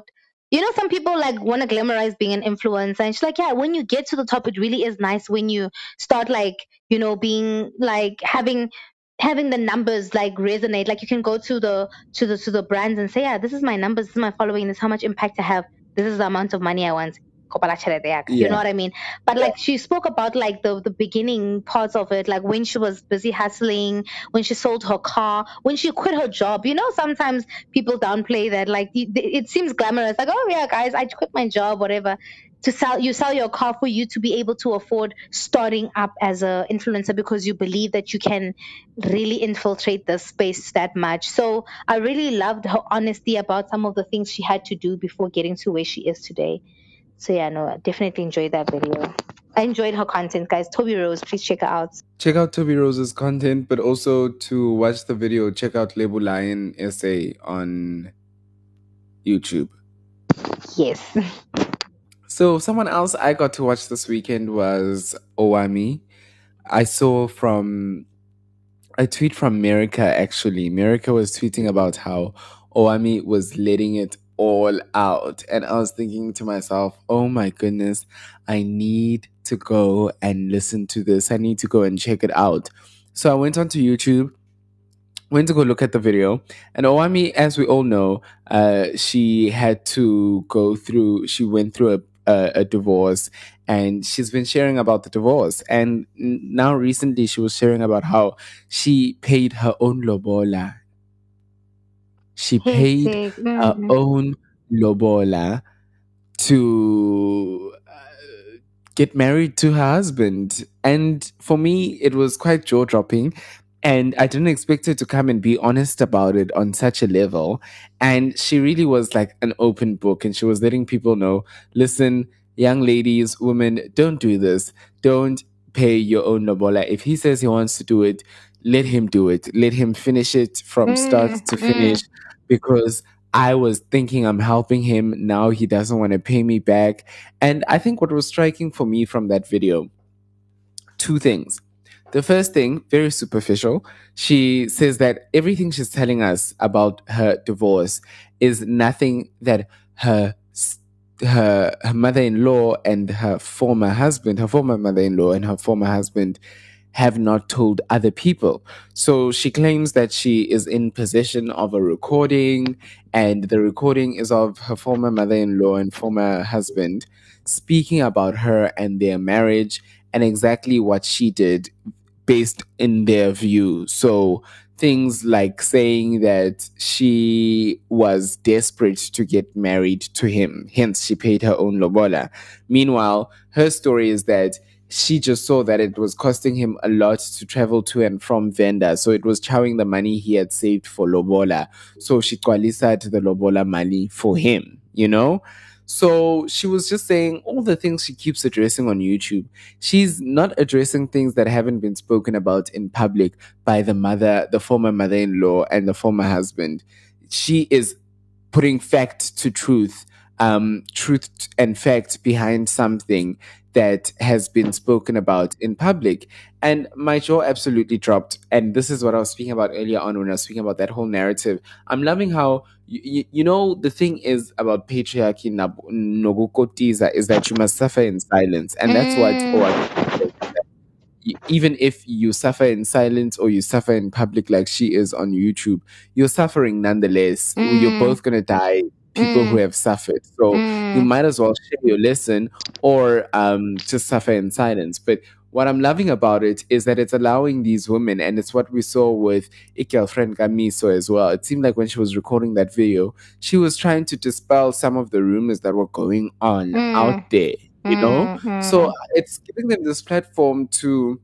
You know, some people like want to glamorize being an influencer, and she's like, yeah, when you get to the top, it really is nice when you start like, you know, being like having having the numbers like resonate. Like you can go to the to the to the brands and say, yeah, this is my numbers, this is my following, this is how much impact I have, this is the amount of money I want. You know what I mean? But like she spoke about like the the beginning parts of it, like when she was busy hustling, when she sold her car, when she quit her job. You know, sometimes people downplay that. Like it, it seems glamorous, like oh yeah, guys, I quit my job, whatever. To sell, you sell your car for you to be able to afford starting up as a influencer because you believe that you can really infiltrate the space that much. So I really loved her honesty about some of the things she had to do before getting to where she is today. So yeah, no, I definitely enjoyed that video. I enjoyed her content, guys. Toby Rose, please check her out. Check out Toby Rose's content, but also to watch the video, check out Lebo Lion Essay on YouTube. Yes. So someone else I got to watch this weekend was Owami. I saw from a tweet from America actually. America was tweeting about how Owami was letting it all out. And I was thinking to myself, oh my goodness, I need to go and listen to this. I need to go and check it out. So I went onto YouTube, went to go look at the video, and Owami, as we all know, uh, she had to go through. She went through a a, a divorce, and she's been sharing about the divorce. And now recently, she was sharing about how she paid her own lobola. She paid Hectic. her Mhm. own lobola to uh, get married to her husband. And for me, it was quite jaw dropping. And I didn't expect her to come and be honest about it on such a level. And she really was like an open book. And she was letting people know listen, young ladies, women, don't do this. Don't pay your own lobola. If he says he wants to do it, let him do it. Let him finish it from start Mm, to mm. Because I was thinking I'm helping him. Now he doesn't want to pay me back. And I think what was striking for me from that video, two things. The first thing, very superficial, she says that everything she's telling us about her divorce is nothing that her her, her mother-in-law and her former husband, her former mother-in-law and her former husband have not told other people. So she claims that she is in possession of a recording, and the recording is of her former mother in law and former husband speaking about her and their marriage and exactly what she did based in their view. So things like saying that she was desperate to get married to him, hence she paid her own lobola. Meanwhile, her story is that she just saw that it was costing him a lot to travel to and from Venda. So it was chowing the money he had saved for Lobola. So she qualified the Lobola money for him, you know? So she was just saying all the things she keeps addressing on YouTube. She's not addressing things that haven't been spoken about in public by the mother, the former mother in law, and the former husband. She is putting fact to truth, um, truth and fact behind something that has been spoken about in public. And my jaw absolutely dropped. And this is what I was speaking about earlier on when I was speaking about that whole narrative. I'm loving how, you, you know, the thing is about patriarchy, nogukotiza, is that you must suffer in silence. And that's what Mm. Says, even if you suffer in silence or you suffer in public like she is on YouTube, you're suffering nonetheless. You're Mm. both going to die, people who Mm. have suffered. So you Mm. might as well share your lesson or um, just suffer in silence. But what I'm loving about it is that it's allowing these women, and it's what we saw with Ikel friend Gamiso as well. It seemed like when she was recording that video, she was trying to dispel some of the rumors that were going on Mm. out there, you know? So Mhm. it's giving them this platform to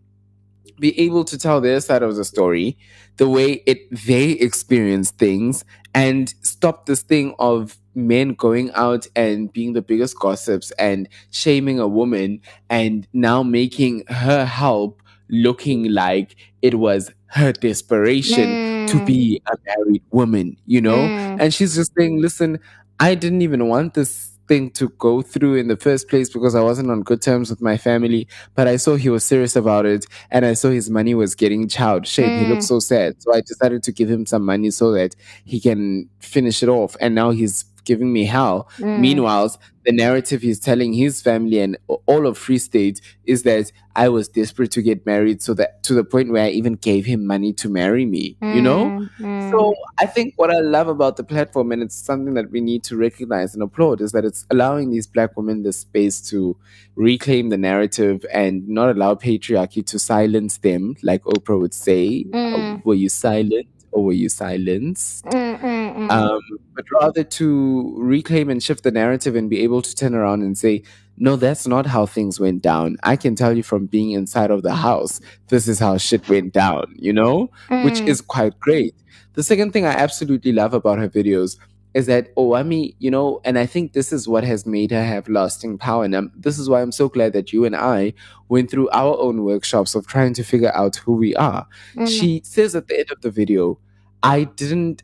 be able to tell their side of the story, the way it they experience things, and stop this thing of men going out and being the biggest gossips and shaming a woman and now making her help looking like it was her desperation to Mm. be a married woman, you know? Mm. And she's just saying, listen, I didn't even want this thing to go through in the first place because I wasn't on good terms with my family, but I saw he was serious about it and I saw his money was getting chowed. Shame, he looked Mm. so sad. So I decided to give him some money so that he can finish it off. And now he's giving me hell. Mm. Meanwhile, the narrative he's telling his family and all of Free State is that I was desperate to get married so that to the point where I even gave him money to marry me, you know? Mm. Mm. So I think what I love about the platform, and it's something that we need to recognize and applaud, is that it's allowing these black women the space to reclaim the narrative and not allow patriarchy to silence them, like Oprah would say. Mm. Were you silent or were you silenced? Mm, mm, mm. um, but rather to reclaim and shift the narrative and be able to turn around and say, no, that's not how things went down. I can tell you from being inside of the house, this is how shit went down, you know, which Mm. is quite great. The second thing I absolutely love about her videos is that Owami, you know, and I think this is what has made her have lasting power. And um, this is why I'm so glad that you and I went through our own workshops of trying to figure out who we are. Mm. She says at the end of the video, I didn't.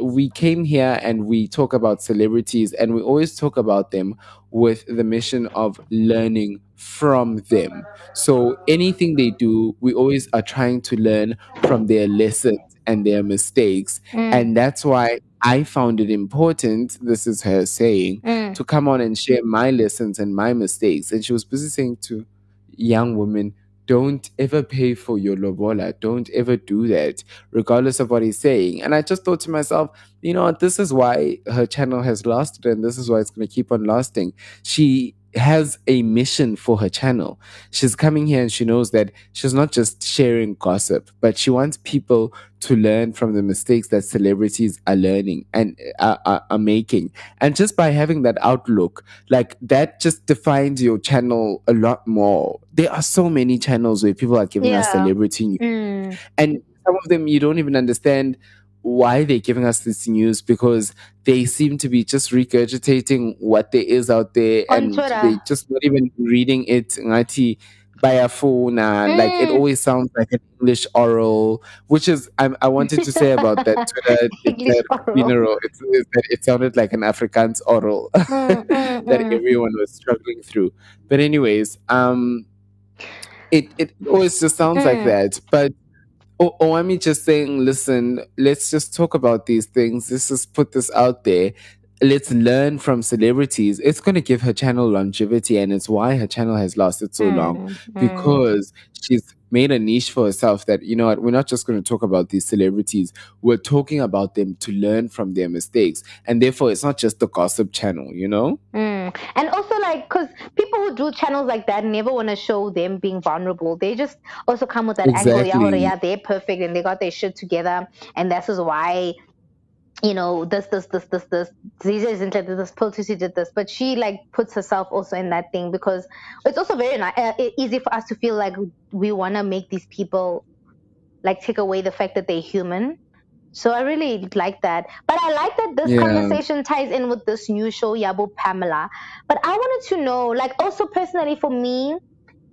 We came here and we talk about celebrities, and we always talk about them with the mission of learning from them. So anything they do, we always are trying to learn from their lessons and their mistakes. Mm. And that's why I found it important, this is her saying, Mm. To come on and share my lessons and my mistakes. And she was busy saying to young women, don't ever pay for your lobola. Don't ever do that, regardless of what he's saying. And I just thought to myself, you know? This is why her channel has lasted, and this is why it's going to keep on lasting. She has a mission for her channel. She's coming here and she knows that she's not just sharing gossip, but she wants people to learn from the mistakes that celebrities are learning and uh, are, are making. And just by having that outlook, like that just defines your channel a lot more. There are so many channels where people are giving us celebrity news Mm. and some of them you don't even understand why they're giving us this news because they seem to be just regurgitating what there is out there On and Twitter. they just not even reading it ngathi bayafuna like it Mm. always sounds like an english oral which is i, I wanted to say about that twitter that funeral it's, it's it sounded like an afrikaans oral Mm, mm, that mm. everyone was struggling through but anyways um it it always just sounds like Mm. that but O- Owami just saying, listen, let's just talk about these things. Let's just put this out there. Let's learn from celebrities. It's going to give her channel longevity, and it's why her channel has lasted so long Mm, mm. because she's made a niche for herself that, you know what, we're not just going to talk about these celebrities, we're talking about them to learn from their mistakes. And therefore, it's not just the gossip channel, you know? Mm. And also, like, because people who do channels like that never want to show them being vulnerable. They just also come with that angle, yeah, yeah, they're perfect and they got their shit together, and this is why, you know, this, this, this, this, this. Ziza isn't like this. Piltusi did this, but she like puts herself also in that thing because it's also very uh, easy for us to feel like we want to make these people like take away the fact that they're human. So I really like that. But I like that this Yeah. conversation ties in with this new show, Yabo Pamela. But I wanted to know, like, also personally for me,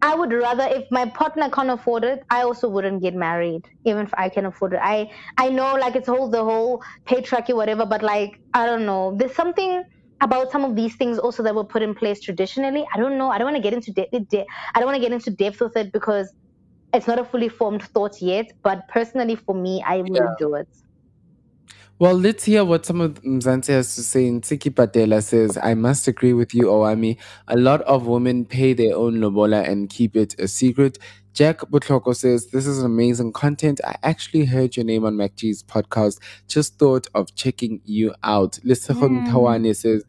I would rather if my partner can't afford it, I also wouldn't get married, even if I can afford it. I I know like it's whole the whole patriarchy, whatever, but like I don't know. There's something about some of these things also that were put in place traditionally. I don't know. I don't want to get into de- de- I don't want to get into depth with it because it's not a fully formed thought yet. But personally, for me, I wouldn't do it. Well, let's hear what some of Mzansi has to say. Nsiki Patela says, I must agree with you, Owami. A lot of women pay their own lobola and keep it a secret. Jack Butloko says, This is amazing content. I actually heard your name on MacG's podcast. Just thought of checking you out. Lisahon Mm. Tawane says,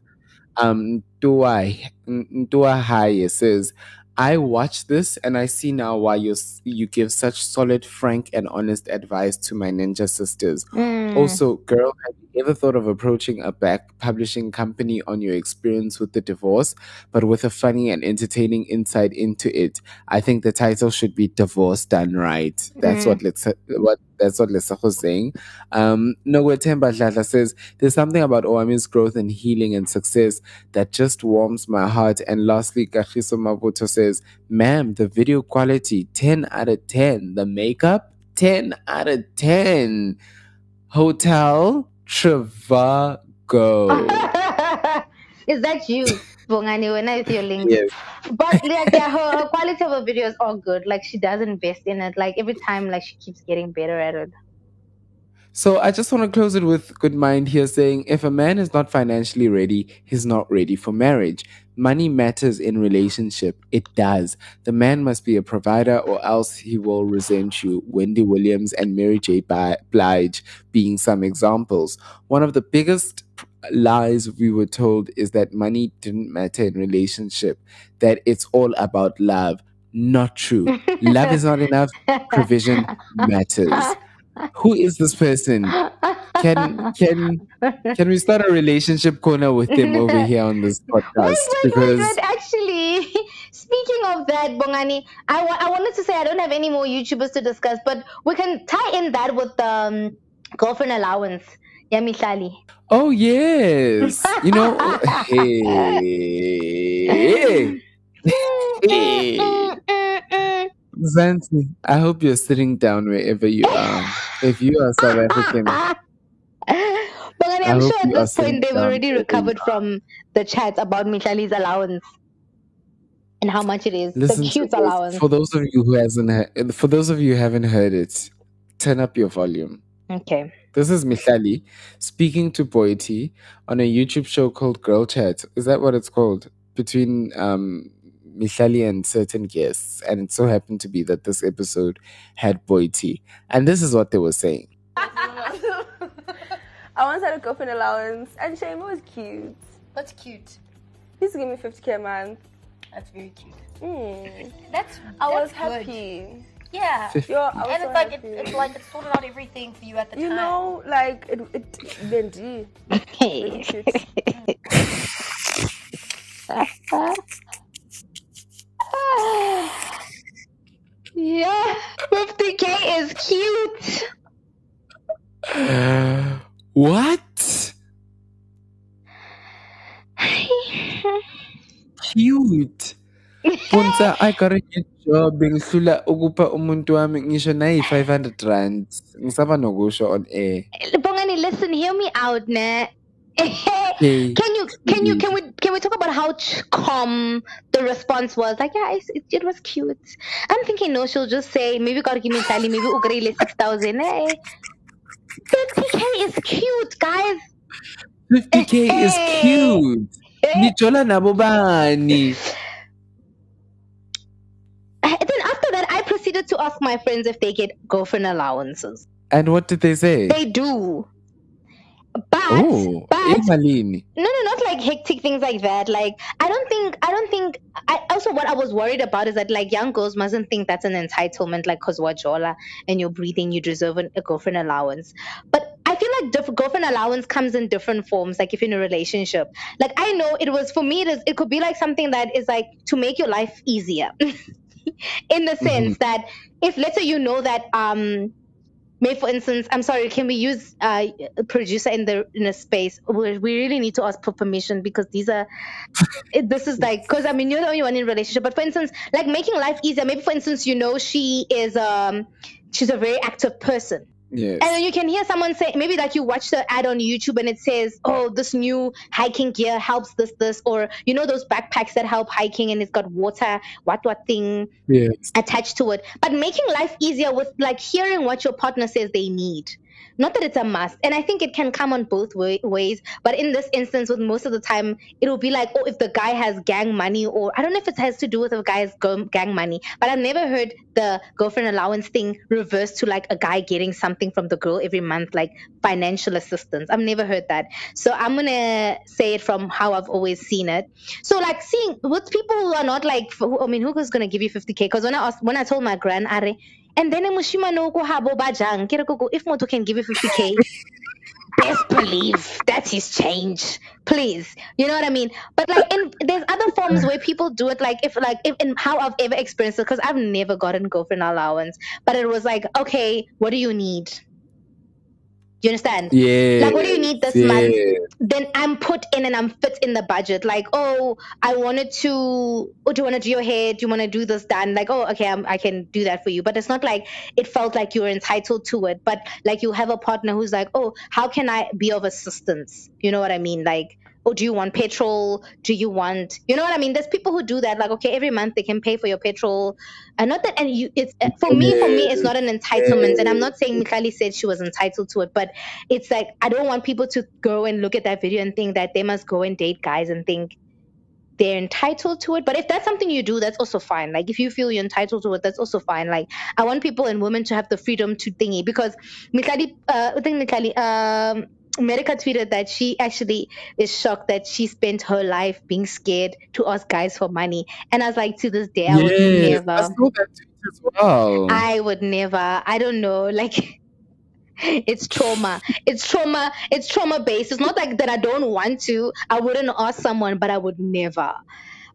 um Ntua Haye says, I watch this and I see now why you you give such solid, frank, and honest advice to my ninja sisters. Mm. Also, girl, have you ever thought of approaching a back publishing company on your experience with the divorce, but with a funny and entertaining insight into it? I think the title should be "Divorce Done Right." That's Mm. what let's what that's what Lesakho was saying. Um, Nogwetemba Dladla says there's something about Owami's growth and healing and success that just warms my heart. And lastly, Kagiso Mabuto says, "Ma'am, the video quality 10 out of 10. The makeup 10 out of 10." Hotel Trivago. Is that you, Bongani, when I with your link? yes. But like, yeah, her, her quality of her videos are good. Like she does invest in it. Like every time, like she keeps getting better at it. So I just want to close it with good mind here saying if a man is not financially ready, he's not ready for marriage. Money matters in relationship. It does. The man must be a provider or else he will resent you. Wendy Williams and Mary J. Blige being some examples. One of the biggest lies we were told is that money didn't matter in relationship, that it's all about love. Not true. love is not enough. Provision matters. Who is this person? Can can can we start a relationship corner with them over here on this podcast? Wait, wait, because wait. Actually, speaking of that, Bongani, I wa- I wanted to say I don't have any more YouTubers to discuss, but we can tie in that with the um, girlfriend allowance. Yami Shali. oh yes, you know, hey. hey, hey, Zanti, I hope you're sitting down wherever you are. If you are South African, Bongani, I I'm hope sure at this point they've already recovered from the chat about Mihlali's allowance and how much it is. Listen the cute this. allowance. For those of you who hasn't heard, for those of you who haven't heard it, turn up your volume. Okay. This is Mihlali speaking to Boity on a YouTube show called Girl Chat. Is that what it's called? Between um, Mihlali and certain guests. And it so happened to be that this episode had Boity. And this is what they were saying. I once had a girlfriend allowance, and Shame was cute. What's cute? He used to give me 50k a month. That's very cute. Mm. That's I was good. happy. Yeah. Yo, I was and so it's like it, it's like it sorted out everything for you at the you time. You know, like it, it Benji. Hey. yeah, 50k is cute. Uh, what? Cute. Puntsa, I got a new job. Bengihlula ukupha umuntu wami ngisho nayi 500 rand. Ngisaba nokusho on air. Bongani, listen, hear me out, ne? Can you can you mm-hmm. can we can we talk about how calm the response was? Like, yeah, it, it was cute. I'm thinking, no, she'll just say maybe gotta give me Sally, maybe ugrele six thousand. Eh? Hey, 50k is cute, guys. 50k eh, is eh. cute. Nijola nabo bani. Uh, Then after that, I proceeded to ask my friends if they get girlfriend allowances. And what did they say? They do. But oh, but no no not like hectic things like that. Like i don't think i don't think i also what i was worried about is that like young girls mustn't think that's an entitlement like cause wajola and you're breathing you deserve an, a girlfriend allowance. But i feel like diff- girlfriend allowance comes in different forms like if you're in a relationship. Like i know it was for me it, is, it could be like something that is like to make your life easier. In the sense that if let's say you know that um May, for instance, I'm sorry, can we use uh, a producer in the in a space? We, we really need to ask for permission because these are, this is like, because I mean, you're the only one in relationship. But for instance, like making life easier. Maybe for instance, you know, she is um, she's a very active person. Yes. And then you can hear someone say, maybe like you watch the ad on YouTube and it says, oh, this new hiking gear helps this, this, or you know, those backpacks that help hiking and it's got water, what, what thing Yes. attached to it. But making life easier with like hearing what your partner says they need. Not that it's a must. And I think it can come on both way- ways. But in this instance, with most of the time, it'll be like, oh, if the guy has gang money, or I don't know if it has to do with a guy has go- gang money, but I've never heard the girlfriend allowance thing reversed to like a guy getting something from the girl every month, like financial assistance. I've never heard that. So I'm going to say it from how I've always seen it. So like seeing with people who are not like, I mean, who is going to give you 50K? Because when I asked, when I told my grand, Are, and then mushima no ko habo bajang, kira ko ko, if Moto can give you 50K, best believe that's his change. Please. You know what I mean? But like in there's other forms where people do it like if like if in how I've ever experienced it, because I've never gotten girlfriend allowance. But it was like, okay, what do you need? You understand? Yeah. Like what do you need this month? Then I'm put in and I'm fit in the budget. Like, oh, I wanted to oh, do you want to do your hair? Do you want to do this done? Like, oh, okay, I'm, I can do that for you. But it's not like it felt like you were entitled to it. But like you have a partner who's like, oh, how can I be of assistance? You know what I mean? Like, oh, do you want petrol? Do you want, you know what I mean? There's people who do that. Like, okay, every month they can pay for your petrol, and not that. And you, it's uh, for me. For me, it's not an entitlement. And I'm not saying Mihlali said she was entitled to it, but it's like I don't want people to go and look at that video and think that they must go and date guys and think they're entitled to it. But if that's something you do, that's also fine. Like if you feel you're entitled to it, that's also fine. Like I want people and women to have the freedom to thingy because Mihlali, uh, I think Mihlali, um, America tweeted that she actually is shocked that she spent her life being scared to ask guys for money. And I was like, to this day, I would never. I saw that tweet as well. I would never. I don't know. Like it's trauma. It's trauma. It's trauma based. It's not like that I don't want to. I wouldn't ask someone, but I would never.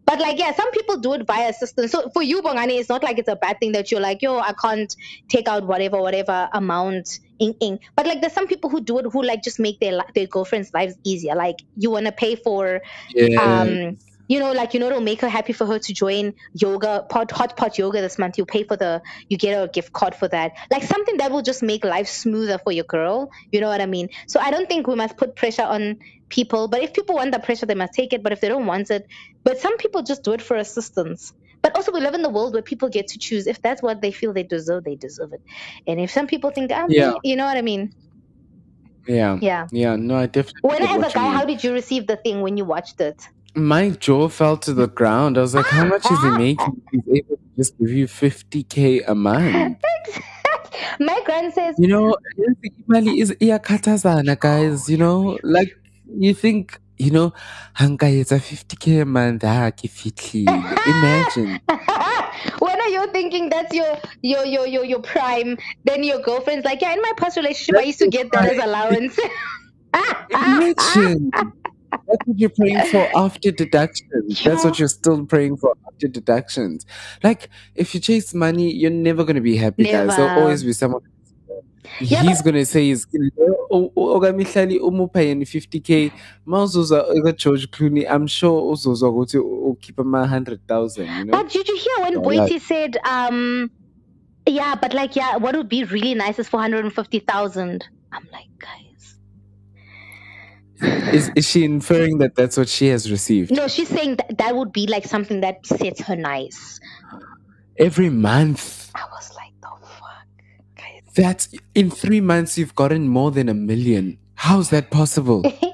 But like, yeah, some people do it via assistance. So for you, Bongani, it's not like it's a bad thing that you're like, yo, I can't take out whatever, whatever amount in in. But like, there's some people who do it who like just make their their girlfriends' lives easier. Like, you want to pay for Yes. um you know like you know it'll make her happy for her to join yoga pot hot pot yoga this month you pay for the you get her a gift card for that like something that will just make life smoother for your girl you know what i mean so i don't think we must put pressure on people. But if people want the pressure, they must take it. But if they don't want it, but some people just do it for assistance. But also, we live in the world where people get to choose. If that's what they feel they deserve, they deserve it. And if some people think, ah, Yeah. you know what I mean? Yeah. Yeah. Yeah. No, I definitely. When as a guy, mean. how did you receive the thing when you watched it? My jaw fell to the ground. I was like, how much is he making? He's able to just give you 50k a month. My grand says, You know, is guys. You know, like you think, you know, hanga it's a 50k a month. Ah, ke fihlile. Imagine. when are you thinking that's your your your your, your prime? Then your girlfriend's like, yeah, in my past relationship, I used to get that as allowance. Imagine. That's what you're praying for after deductions. That's what you're still praying for after deductions. Like, if you chase money, you're never going to be happy, guys. There'll always be someone. He's going to say, he's okamihlali umupha yena 50k mawuzuza eka-george clooney i'm sure uzozwa ukuthi ukhipha ma-100,000 you know But did you hear when Yeah, Boity like- said, um, yeah, but like, yeah, what would be really nice is 450,000. I'm like, guys. is, is she inferring that that's what she has received No, she's saying that that would be like something that sets her nice. every month I was like, the fuck? That's in three months you've gotten more than a million how's that possible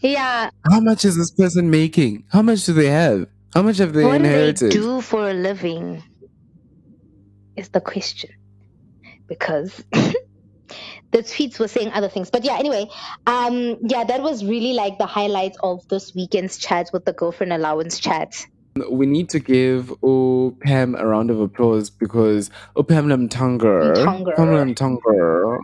Yeah. How much is this person making? How much do they have? How much have they what inherited? do they do for a living? Is the question. Because the tweets were saying other things. But yeah, anyway, um, yeah, that was really like the highlight of this weekend's chat with the girlfriend allowance chat. We need to give Pam a round of applause because oh, Pam Lamtonga, Mtonga.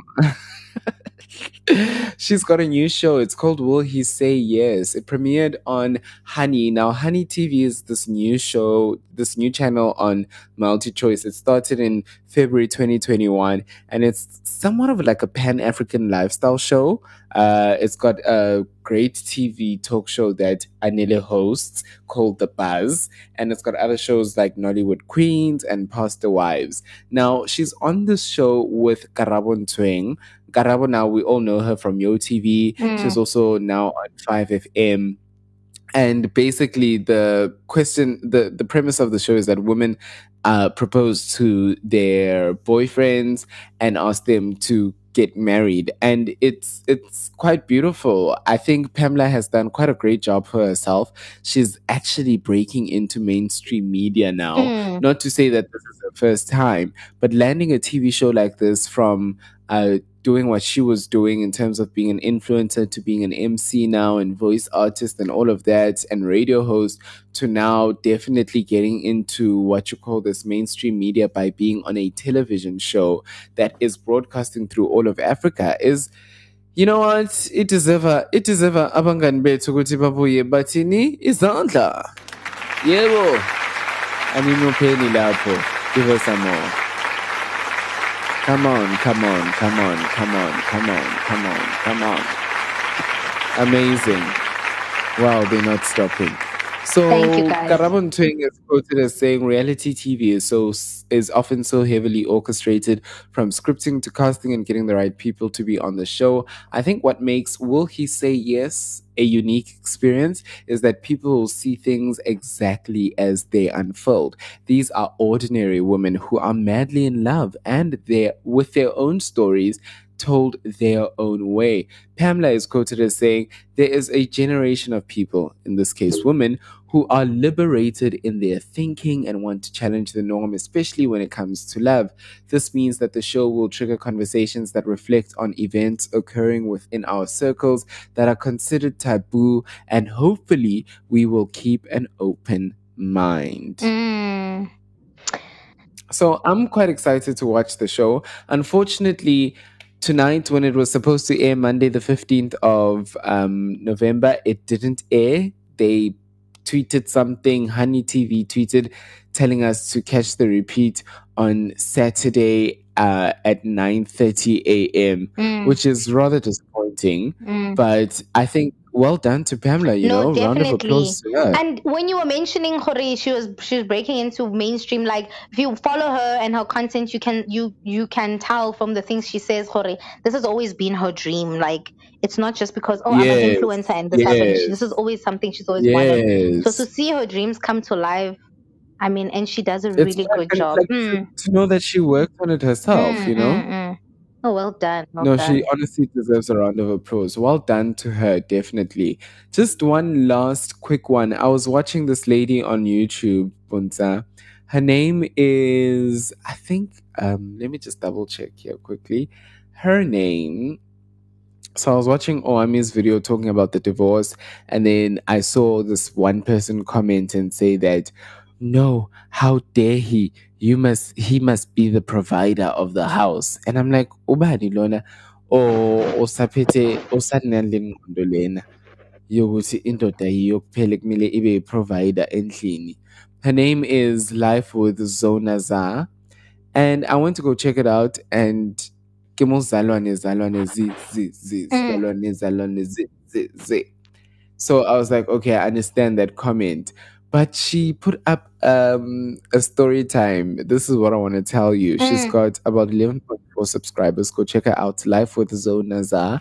She's got a new show. It's called Will He Say Yes? It premiered on Honey. Now, Honey TV is this new show, this new channel on Multi Choice. It started in February 2021 and it's somewhat of like a pan African lifestyle show. Uh, it's got a great TV talk show that Anile hosts called The Buzz, and it's got other shows like Nollywood Queens and Pastor Wives. Now, she's on this show with Karabo Ntweng. Karabo, now we all know her from Yo TV. Mm. She's also now on 5FM and basically the question the the premise of the show is that women uh propose to their boyfriends and ask them to get married and it's it's quite beautiful i think pamela has done quite a great job for herself she's actually breaking into mainstream media now Mm. not to say that this is her first time but landing a tv show like this from uh doing what she was doing in terms of being an influencer to being an MC now and voice artist and all of that and radio host to now definitely getting into what you call this mainstream media by being on a television show that is broadcasting through all of Africa is you know what? It deserve it deserve abangani bethu ukuthi babuye bathini izandla. Yebo. Animupheni lapho. Give us some more Come on, come on, come on, come on, come on, come on, come on. Amazing. Wow, they're not stopping. So Thank you, guys. Karabo Ntweng is quoted as saying reality TV is so is often so heavily orchestrated from scripting to casting and getting the right people to be on the show. I think what makes Will He Say Yes a unique experience is that people will see things exactly as they unfold. These are ordinary women who are madly in love and they're with their own stories told their own way. Pamela is quoted as saying, There is a generation of people, in this case women, who are liberated in their thinking and want to challenge the norm, especially when it comes to love. This means that the show will trigger conversations that reflect on events occurring within our circles that are considered taboo, and hopefully, we will keep an open mind. Mm. So I'm quite excited to watch the show. Unfortunately, tonight when it was supposed to air Monday the 15th of um, November, it didn't air. They tweeted something, Honey TV tweeted telling us to catch the repeat on Saturday uh, at 9:30 a.m., Mm. which is rather disappointing. Mm. But I think well done to Pamela. You no, know, round of definitely. applause. And when you were mentioning Hori, she was she was breaking into mainstream. Like if you follow her and her content, you can you you can tell from the things she says. Hori, this has always been her dream. Like it's not just because oh I'm an influencer and this happened. This is always something she's always wanted. So to see her dreams come to life, I mean, and she does a really like- good job. like, Mm. to know that she worked on it herself, Mm, you know. mm, mm. Oh, well done. Well no, done. she honestly deserves a round of applause. Well done to her, definitely. Just one last quick one. I was watching this lady on YouTube, Bunza. Her name is, I think, um, let me just double check here quickly. Her name. So I was watching Owami's video talking about the divorce, and then I saw this one person comment and say that, no, how dare he? You must he must be the provider of the house. And I'm like, ubani lona o osaphethe osanale ngqondo lena yokuthi indoda yiyo kuphela kumele ibe provider endlini. Her name is Life with Zona Za. And I went to go check it out and ke mo zalwane zalwane zi zi zi Mm. zalwane zalwane zi zi zi. So I was like, okay, I understand that comment. But she put up um, a story time. This is what I want to tell you. She's got about 11.4 subscribers. Go check her out. Life with Zoe Nazar.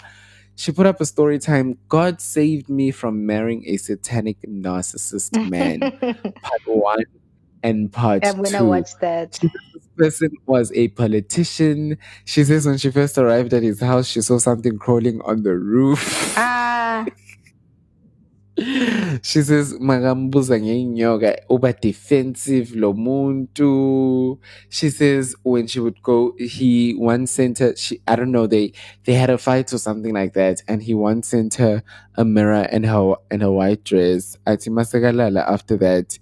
She put up a story time. God saved me from marrying a satanic narcissist man. part one and part I'm gonna two. watch that. She this person was a politician. She says when she first arrived at his house, she saw something crawling on the roof. Ah, she says makambuza ngenyoka uba defensive lo muntu. She says when she would go he once sent her she i don't know they they had a fight or something like that and he once sent her a mirror and her and her white dress. Ati masakalala after that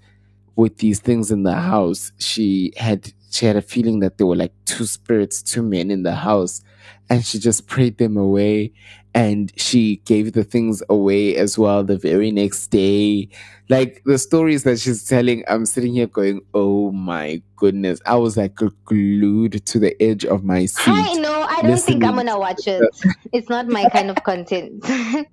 with these things in the house she had she had a feeling that there were like two spirits two men in the house and she just prayed them away and she gave the things away as well the very next day like the stories that she's telling i'm sitting here going oh my goodness i was like glued to the edge of my seat I know. I don't think I'm gonna watch it. It's not my kind of content.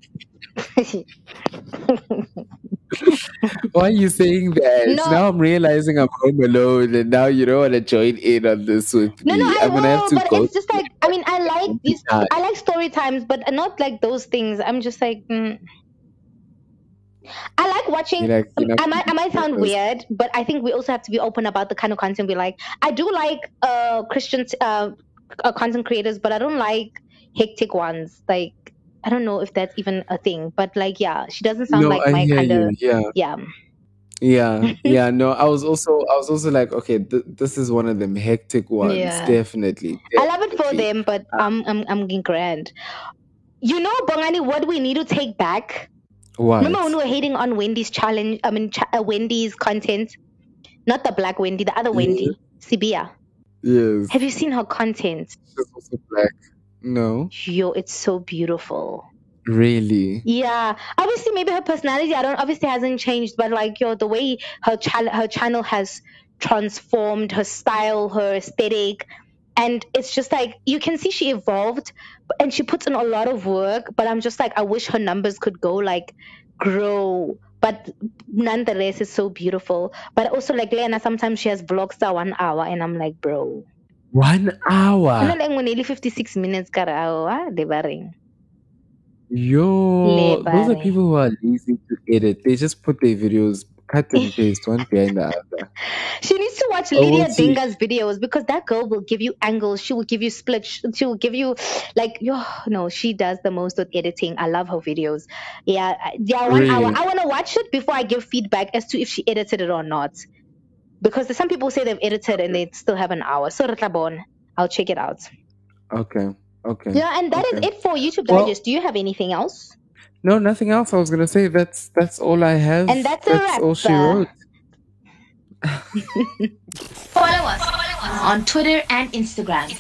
why are you saying that No. now i'm realizing i'm home alone and now you don't want to join in on this with No, me no, I i'm gonna have to but go it's just like I mean, I like these. I like story times, but not like those things. I'm just like. Mm. I like watching. Like- you like I might, I might sound weird, but I think we also have to be open about the kind of content we like. I do like uh Christian uh, uh content creators, but I don't like hectic ones. Like I don't know if that's even a thing, but like yeah, she doesn't sound No, like I my kind of yeah. yeah. Yeah, yeah, no, I was also, I was also like, okay, th- this is one of them hectic ones, Yeah. definitely. I love it for them, but I'm I'm I'm getting grand. You know, Bongani, what we need to take back. What? Remember when we were hating on Wendy's challenge? I mean, cha- uh, Wendy's content, not the black Wendy, the other Wendy, Sibia. Yes, Have you seen her content? she's also black. No, Yo, it's so beautiful. really. Yeah, obviously, maybe her personality, I don't obviously hasn't changed, but like yo, the way her channel, her channel has transformed, her style, her aesthetic, and it's just like you can see she evolved, and she puts in a lot of work. But I'm just like, I wish her numbers could go like grow. But nonetheless, it's so beautiful. But also, like Lena, sometimes she has vlogs that one hour, and I'm like, bro, One hour. not like nearly 56 minutes, kara, ah, devaring. Yo, those are people who are lazy to edit. They just put their videos, cut and paste one behind the other. She needs to watch Oh, Lydia. Dinga's videos because that girl will give you angles. She will give you splits. She will give you like yo no. She does the most with editing. I love her videos. Yeah, yeah. One hour. I want to watch it before I give feedback as to if she edited it or not. Because some people say they've edited and they still have an hour. So Ratabon, I'll check it out. Okay, okay. Yeah, and that is okay. it for YouTube Well- Digest. Do you have anything else? No, nothing else. I was gonna say that's that's all I have. And that's a wrap, all she uh, wrote. Follow us on Twitter and Instagram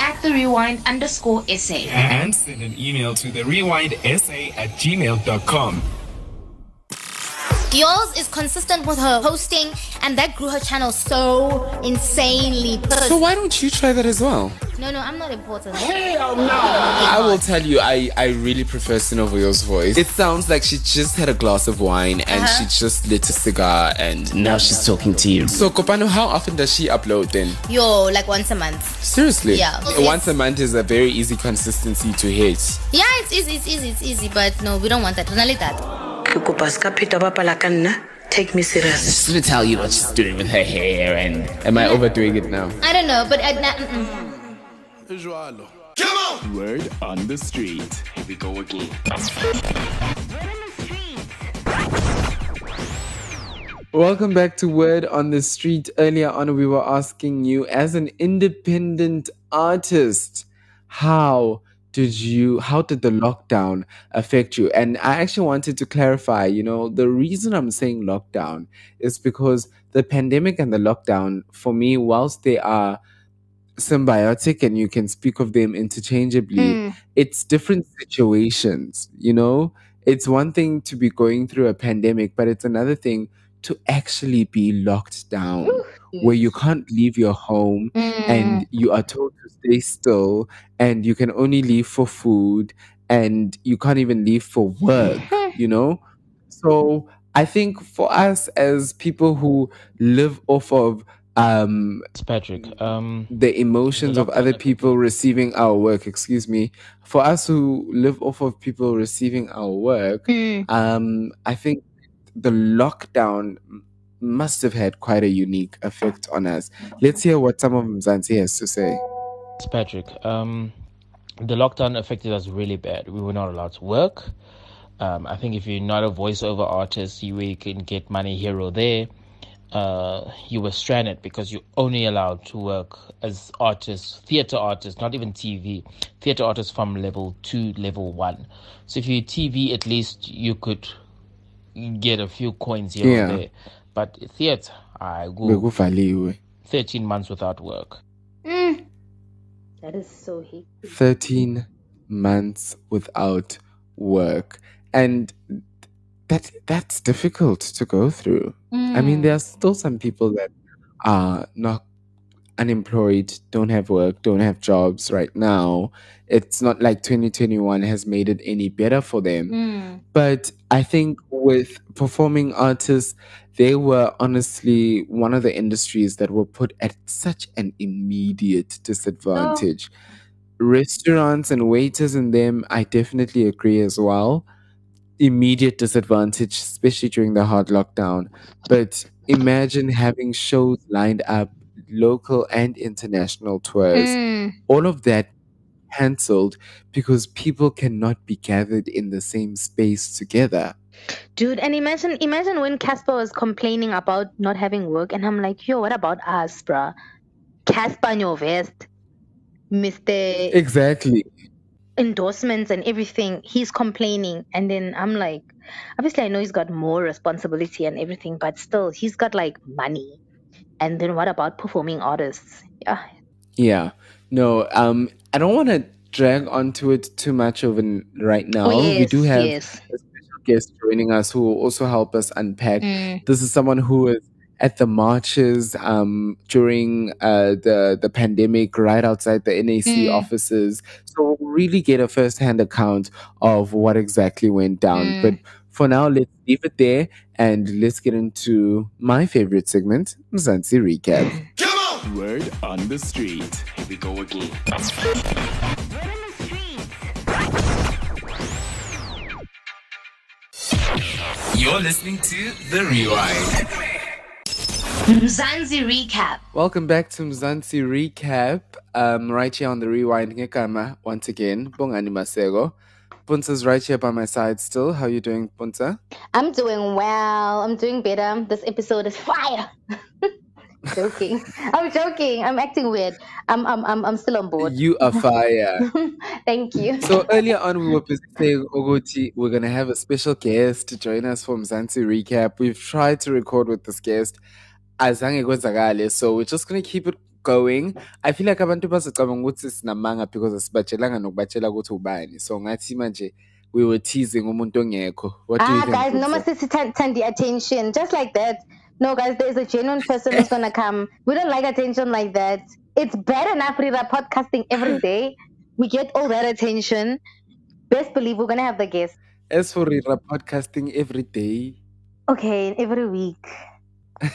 at the rewind underscore essay. And send an email to the rewindsa at gmail.com. Yours is consistent with her posting, and that grew her channel so insanely. So why don't you try that as well? No, no, I'm not important. Hell no! I will tell you, I, I really prefer Sinovoyo's voice. It sounds like she just had a glass of wine and Uh-huh. she just lit a cigar and now she's talking to you. So, Kopano, how often does she upload then? Yo, like once a month. Seriously? Yeah. Once a month is a very easy consistency to hit. Yeah, it's easy, it's easy, it's easy, but no, we don't want that. Don't let that. Ke kopa ska pheta bapala ka nna take me serious Just gonna tell you what she's doing with her hair and am I overdoing it now? I don't know, but I, na- mm-mm. Come on! Word on the street. Here we go again. Welcome back to Word on the Street. Earlier on, we were asking you, as an independent artist, how did you, how did the lockdown affect you? And I actually wanted to clarify, you know, the reason I'm saying lockdown is because the pandemic and the lockdown, for me, whilst they are symbiotic and you can speak of them interchangeably, Mm. it's different situations, you know? It's one thing to be going through a pandemic, but it's another thing to actually be locked down where you can't leave your home and you are told to stay still and you can only leave for food and you can't even leave for work, you know? So I think for us as people who live off of um Patrick, um the emotions of other people receiving our work, excuse me, for us who live off of people receiving our work, um I think the lockdown m- must have had quite a unique effect on us. Let's hear what some of Mzansi has to say. It's Patrick, um, the lockdown affected us really bad. We were not allowed to work. Um, I think if you're not a voiceover artist, you, you can get money here or there. Uh, you were stranded because you're only allowed to work as artists, theater artists, not even TV, theater artists from level two, level one. So if you're TV, at least you could get a few coins here Yeah. or there. But theater, I go Bekuvaliwe. 13 months without work. Mm. That is so hate. 13 months without work. And that that's difficult to go through. I mean, Mm. there are still some people that are not unemployed, don't have work, don't have jobs right now. It's not like 2021 has made it any better for them. Mm. But I think with performing artists, they were honestly one of the industries that were put at such an immediate disadvantage. Restaurants and waiters in them, I definitely agree as well. Immediate disadvantage, especially during the hard lockdown. But imagine having shows lined up, local and international tours, Mm. all of that cancelled because people cannot be gathered in the same space together. Dude, and imagine imagine when Cassper was complaining about not having work, and I'm like, yo, what about us, bruh? Cassper Nyovest, Mr. Exactly. endorsements and everything. He's complaining, and then I'm like, obviously, I know he's got more responsibility and everything, but still, he's got like money. And then what about performing artists? Yeah. Yeah. No, um, I don't want to drag onto it too much of n- right now. Oh, we do have yes. A special guest joining us who will also help us unpack. Mm. This is someone who is at the marches um, during uh, the the pandemic, right outside the NAC Mm. offices. So we'll really get a first hand account of what exactly went down. Mm. But for now, let's leave it there and let's get into my favorite segment, Mzansi Recap. Come on! Word on the street. Here we go again. You're listening to The Rewind. Mzansi Recap. Welcome back to Mzansi Recap. Um, right here on the Rewind Ngekama once again. Bongani Masego. Puntsa's right here by my side still. How are you doing, Punsa? I'm doing well. I'm doing better. This episode is fire. joking. I'm joking. I'm acting weird. I'm I'm I'm, I'm still on board. You are fire. Thank you. so earlier on, we were saying, Ogoti, we're to have a special guest to join us from Mzansi Recap. We've tried to record with this guest. Azange kwenzakale. So we're just to keep it going. I feel like abantu bazocabanga ukuthi sinamanga because asibatshelanga nokubatshela ukuthi ubani. So ngathi manje we were teasing umuntu ongekho. What do you Ah, think? guys, no Lisa? more sissy tan- tandy attention. Just like that. No, guys, there's a genuine person who's gonna come. We don't like attention like that. It's bad enough are podcasting every day. We get all that attention. Best believe we're gonna have the guest. As for Rira podcasting every day, Okay, every week.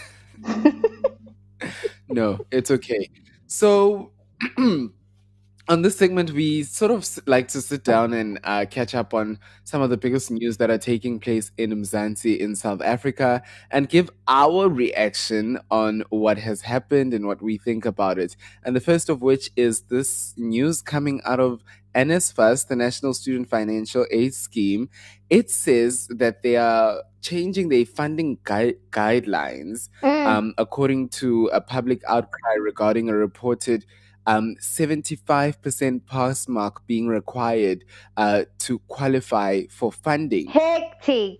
no, it's okay. So, on this segment, we sort of like to sit down and uh, catch up on some of the biggest news that are taking place in Mzansi in South Africa and give our reaction on what has happened and what we think about it. And the first of which is this news coming out of NSFAS, the National Student Financial Aid Scheme. It says that they are changing their funding gui- guidelines Mm. um, according to a public outcry regarding a reported um, 75% pass mark being required uh, to qualify for funding. Hectic.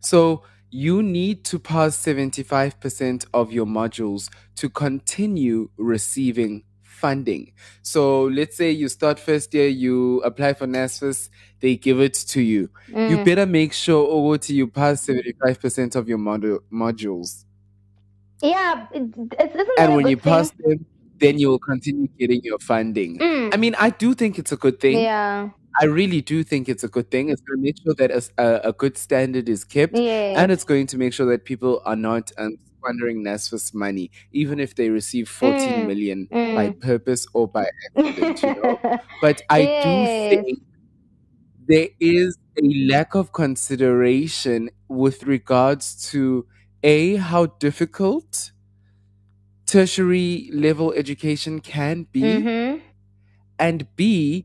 So you need to pass 75% of your modules to continue receiving funding. So let's say you start first year, you apply for NSFAS, they give it to you. You Mm. better make sure OT you pass 75% of your modu- modules. Yeah, it, it's, isn't And when you thing? pass them, then you will continue getting your funding. Mm. I mean, I do think it's a good thing. Yeah. I really do think it's a good thing. It's going to make sure that a good standard is kept, and it's going to make sure that people are not um, squandering NSFAS money, even if they receive 14 Mm, million by mm. purpose or by accident. You know? But I Yes. do think there is a lack of consideration with regards to a how difficult tertiary level education can be Mm-hmm. and b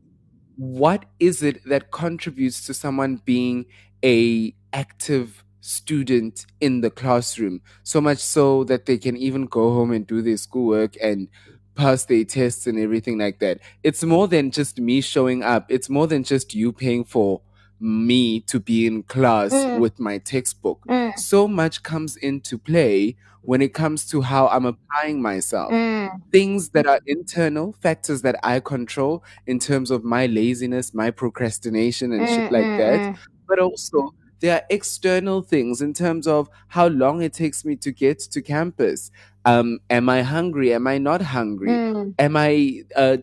what is it that contributes to someone being a active student in the classroom? So much so that they can even go home and do their schoolwork and pass their tests and everything like that. It's more than just me showing up. It's more than just you paying for me to be in class Mm. with my textbook Mm. so much comes into play when it comes to how i'm applying myself Mm. things that are internal factors that I control in terms of my laziness, my procrastination, and shit Mm, like mm, that. mm. But also, there are external things in terms of how long it takes me to get to campus. Um, am I hungry? Am I not hungry? Am I a,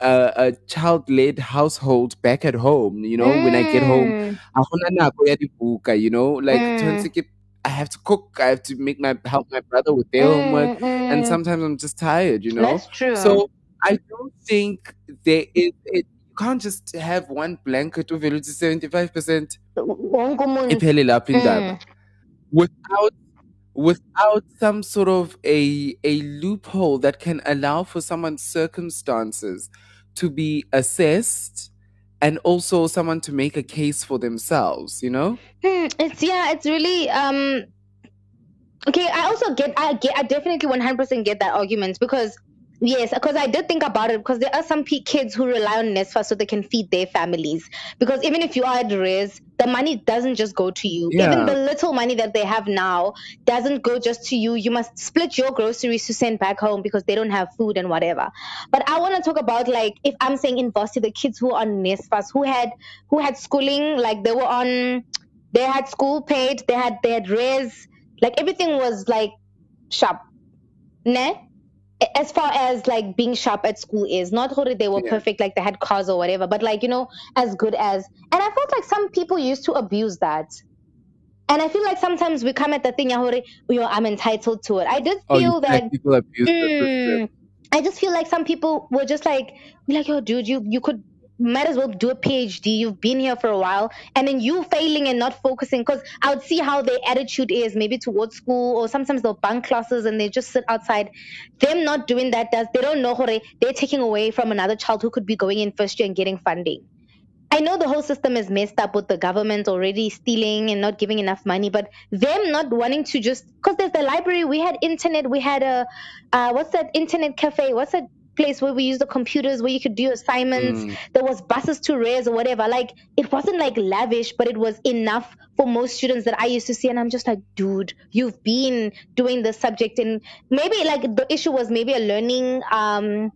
a, a child led household back at home? You know, when I get home, Mm. akuna nako ya dibuka, you know, like Mm. I have to cook. I have to make my help my brother with their homework, Mm, and mm. sometimes I'm just tired, you know. That's true. So I don't think there is. It, you can't just have one blanket of it seventy five percent Wonke umuntu. iphele lapho indaba Mm. without without some sort of a a loophole that can allow for someone's circumstances to be assessed and also someone to make a case for themselves. You know. Hmm, it's yeah, it's really um okay. I also get, I get, I definitely one hundred percent get that argument because yes, because I did think about it because there are some kids who rely on NSFAS so they can feed their families. Because even if you are at res, the money doesn't just go to you. Even the little money that they have now doesn't go just to you. You must split your groceries to send back home because they don't have food and whatever. But I want to talk about like if I'm saying in Varsity, the kids who are on NSFAS who had who had schooling, like they were on they had school paid, they had they had res, like everything was like sharp. Ne? As far as like being sharp at school is, not that they were Yeah. perfect, like they had cars or whatever, but like you know, as good as. And I felt like some people used to abuse that. And I feel like sometimes we come at the thing, "Yahore, yo, I'm entitled to it. I did Oh, feel you that people abuse the Mm. I just feel like some people were just like, like, yo, dude, you you could might as well do a PhD. You've been here for a while, and then you failing and not focusing. Because I would see how their attitude is, maybe towards school, or sometimes they'll bunk classes and they just sit outside. Them not doing that does they don't know how they they're taking away from another child who could be going in first year and getting funding. I know the whole system is messed up with the government already stealing and not giving enough money, but them not wanting to just because there's the library, we had internet, we had a uh, what's that internet cafe? What's that place where we used the computers where you could do assignments? Mm. There was buses to raise or whatever. Like it wasn't like lavish, but it was enough for most students that I used to see. And I'm just like, dude, you've been doing this subject, and maybe like the issue was maybe a learning um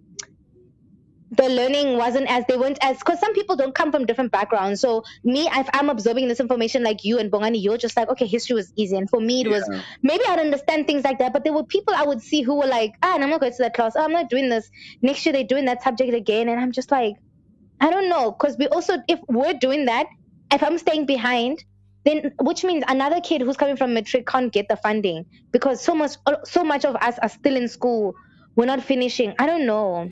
the learning wasn't as they weren't as because some people don't come from different backgrounds. So me, if I'm absorbing this information like you and Bongani, you're just like, okay, history was easy, and for me it was maybe I'd understand things like that. But there were people I would see who were like, ah, and I'm not going to that class. Oh, I'm not doing this. Next year they're doing that subject again, and I'm just like, I don't know, because we also if we're doing that, if I'm staying behind. Then, which means another kid who's coming from matric can't get the funding because so much, so much of us are still in school. We're not finishing. I don't know.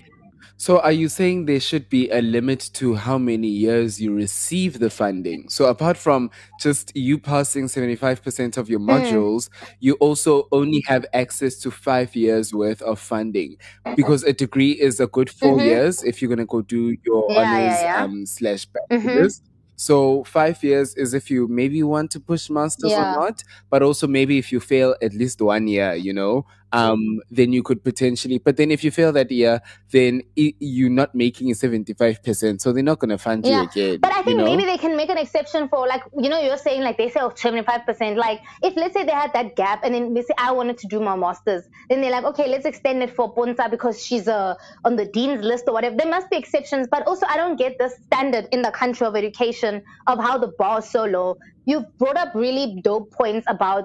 So are you saying there should be a limit to how many years you receive the funding? So apart from just you passing 75% of your Mm. modules, you also only have access to 5 years worth of funding because a degree is a good 4 Mhm. years if you're going to go do your Yeah, yeah, honors yeah. um slash Mhm. bachelor's. So 5 years is if you maybe want to push masters Yeah. or not, but also maybe if you fail at least 1 year, you know, um then you could potentially but then if you fail that year then i- you're not making a 75% so they're not going to fund you again but I you think know? maybe they can make an exception for like you know you're saying like they say oh 75 percent like if let's say they had that gap and then they say I wanted to do my masters then they're like okay let's extend it for Puntsa because she's uh, on the dean's list or whatever. There must be exceptions but also I don't get the standard in the country of education of how the bar is so low. You've brought up really dope points about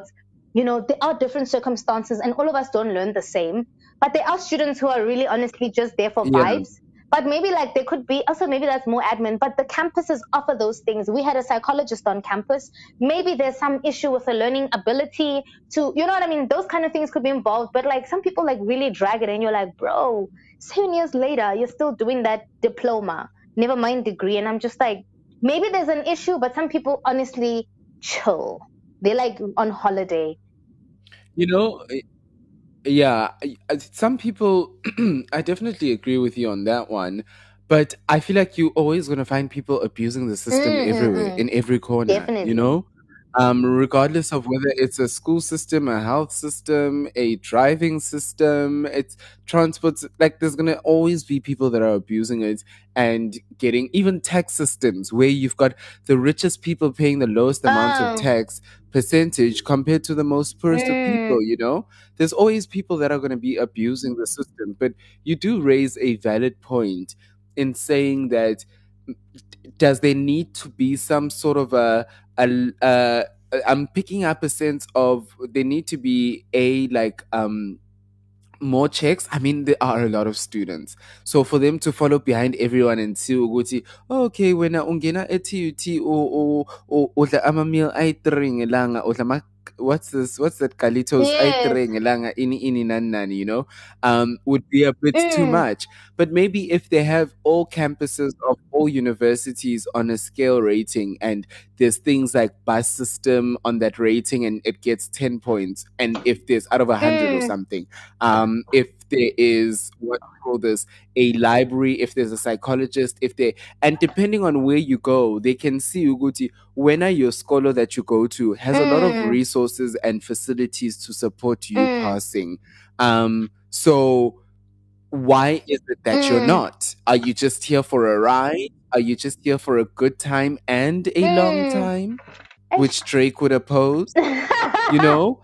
you know there are different circumstances and all of us don't learn the same but there are students who are really honestly just there for Yeah. vibes. But maybe like there could be also maybe that's more admin but the campuses offer those things. We had a psychologist on campus. Maybe there's some issue with the learning ability to you know what i mean? Those kind of things could be involved but like some people like really drag it and you're like bro seven years later you're still doing that diploma. Never mind degree. And i'm just like maybe there's an issue but some people honestly chill. They're like on holiday you know eh, yeah I- I- some people i definitely agree with you on that one but i feel like you're always going to find people abusing the system Mm, mm, everywhere mm. in every corner Definitely. you know um, regardless of whether it's a school system, a health system, a driving system, it's transports. Like, there's gonna always be people that are abusing it and getting even tax systems where you've got the richest people paying the lowest amount Oh. of tax percentage compared to the most poorest of people. You know, there's always people that are gonna be abusing the system. But you do raise a valid point in saying that does there need to be some sort of a, a, a I'm picking up a sense of there need to be a like um more checks. I mean, there are a lot of students. So for them to follow behind everyone and see ukuthi "Oh, okay wena ungena e-TUT o o udla ama meal ayi-3 ngelanga udla ama what's this what's that Galitos Yes. ayi-3 ngelanga ini ini nani nani you know um would be a bit too Mm. much but maybe if they have all campuses of all universities on a scale rating and there's things like bus system on that rating and it gets 10 points and if there's out of 100 or Mm. something um if there is what call this a library if there's a psychologist if they and depending on where you go they can see uguti when are your scholar that you go to has a lot of Mm. resources and facilities to support you Mm. passing um so why is it that you're Mm. not? Are you just here for a ride? Are you just here for a good time and a long Mm. time? Which Drake would oppose, you know?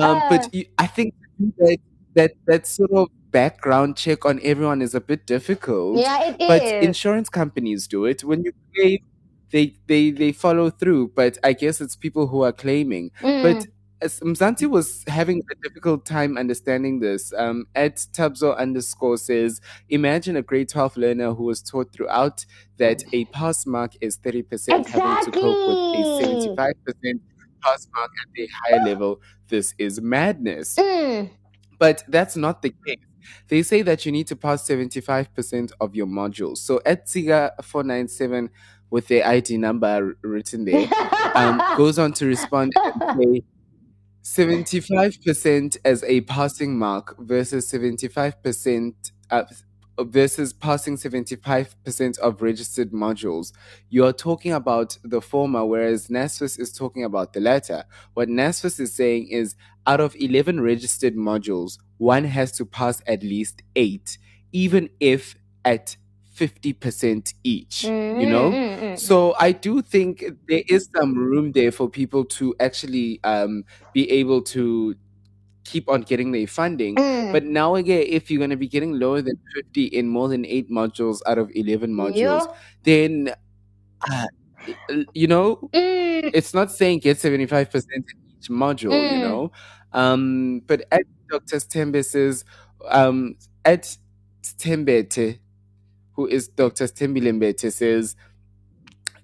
Um, Uh. but you, I think that, that that sort of background check on everyone is a bit difficult. Yeah, it But is. insurance companies do it. When you claim, they they they follow through. But I guess it's people who are claiming. But Mm. as Mzansi was having a difficult time understanding this. Um, at Tabzo underscore says, imagine a grade 12 learner who was taught throughout that a pass mark is 30% having to cope with a 75% pass mark at a higher level. This is madness. Mm. But that's not the case. They say that you need to pass 75% of your modules. So at Tsiga497 with their ID number written there, um, goes on to respond and say 75% as a passing mark versus 75% uh, versus passing 75% of registered modules. You are talking about the former, whereas NSFAS is talking about the latter. What NSFAS is saying is out of 11 registered modules, one has to pass at least eight, even if at 50% each, you know? Mm, mm, mm, So I do think there is some room there for people to actually um, be able to keep on getting their funding. Mm. But now again, if you're going to be getting lower than 50 in more than eight modules out of 11 modules, Yeah. then, uh, you know, Mm. it's not saying get 75% in each module, you Mm. know. Um, but at Dr. Stembe says, um, at Stembete, who is Dr. Stembilembete, says,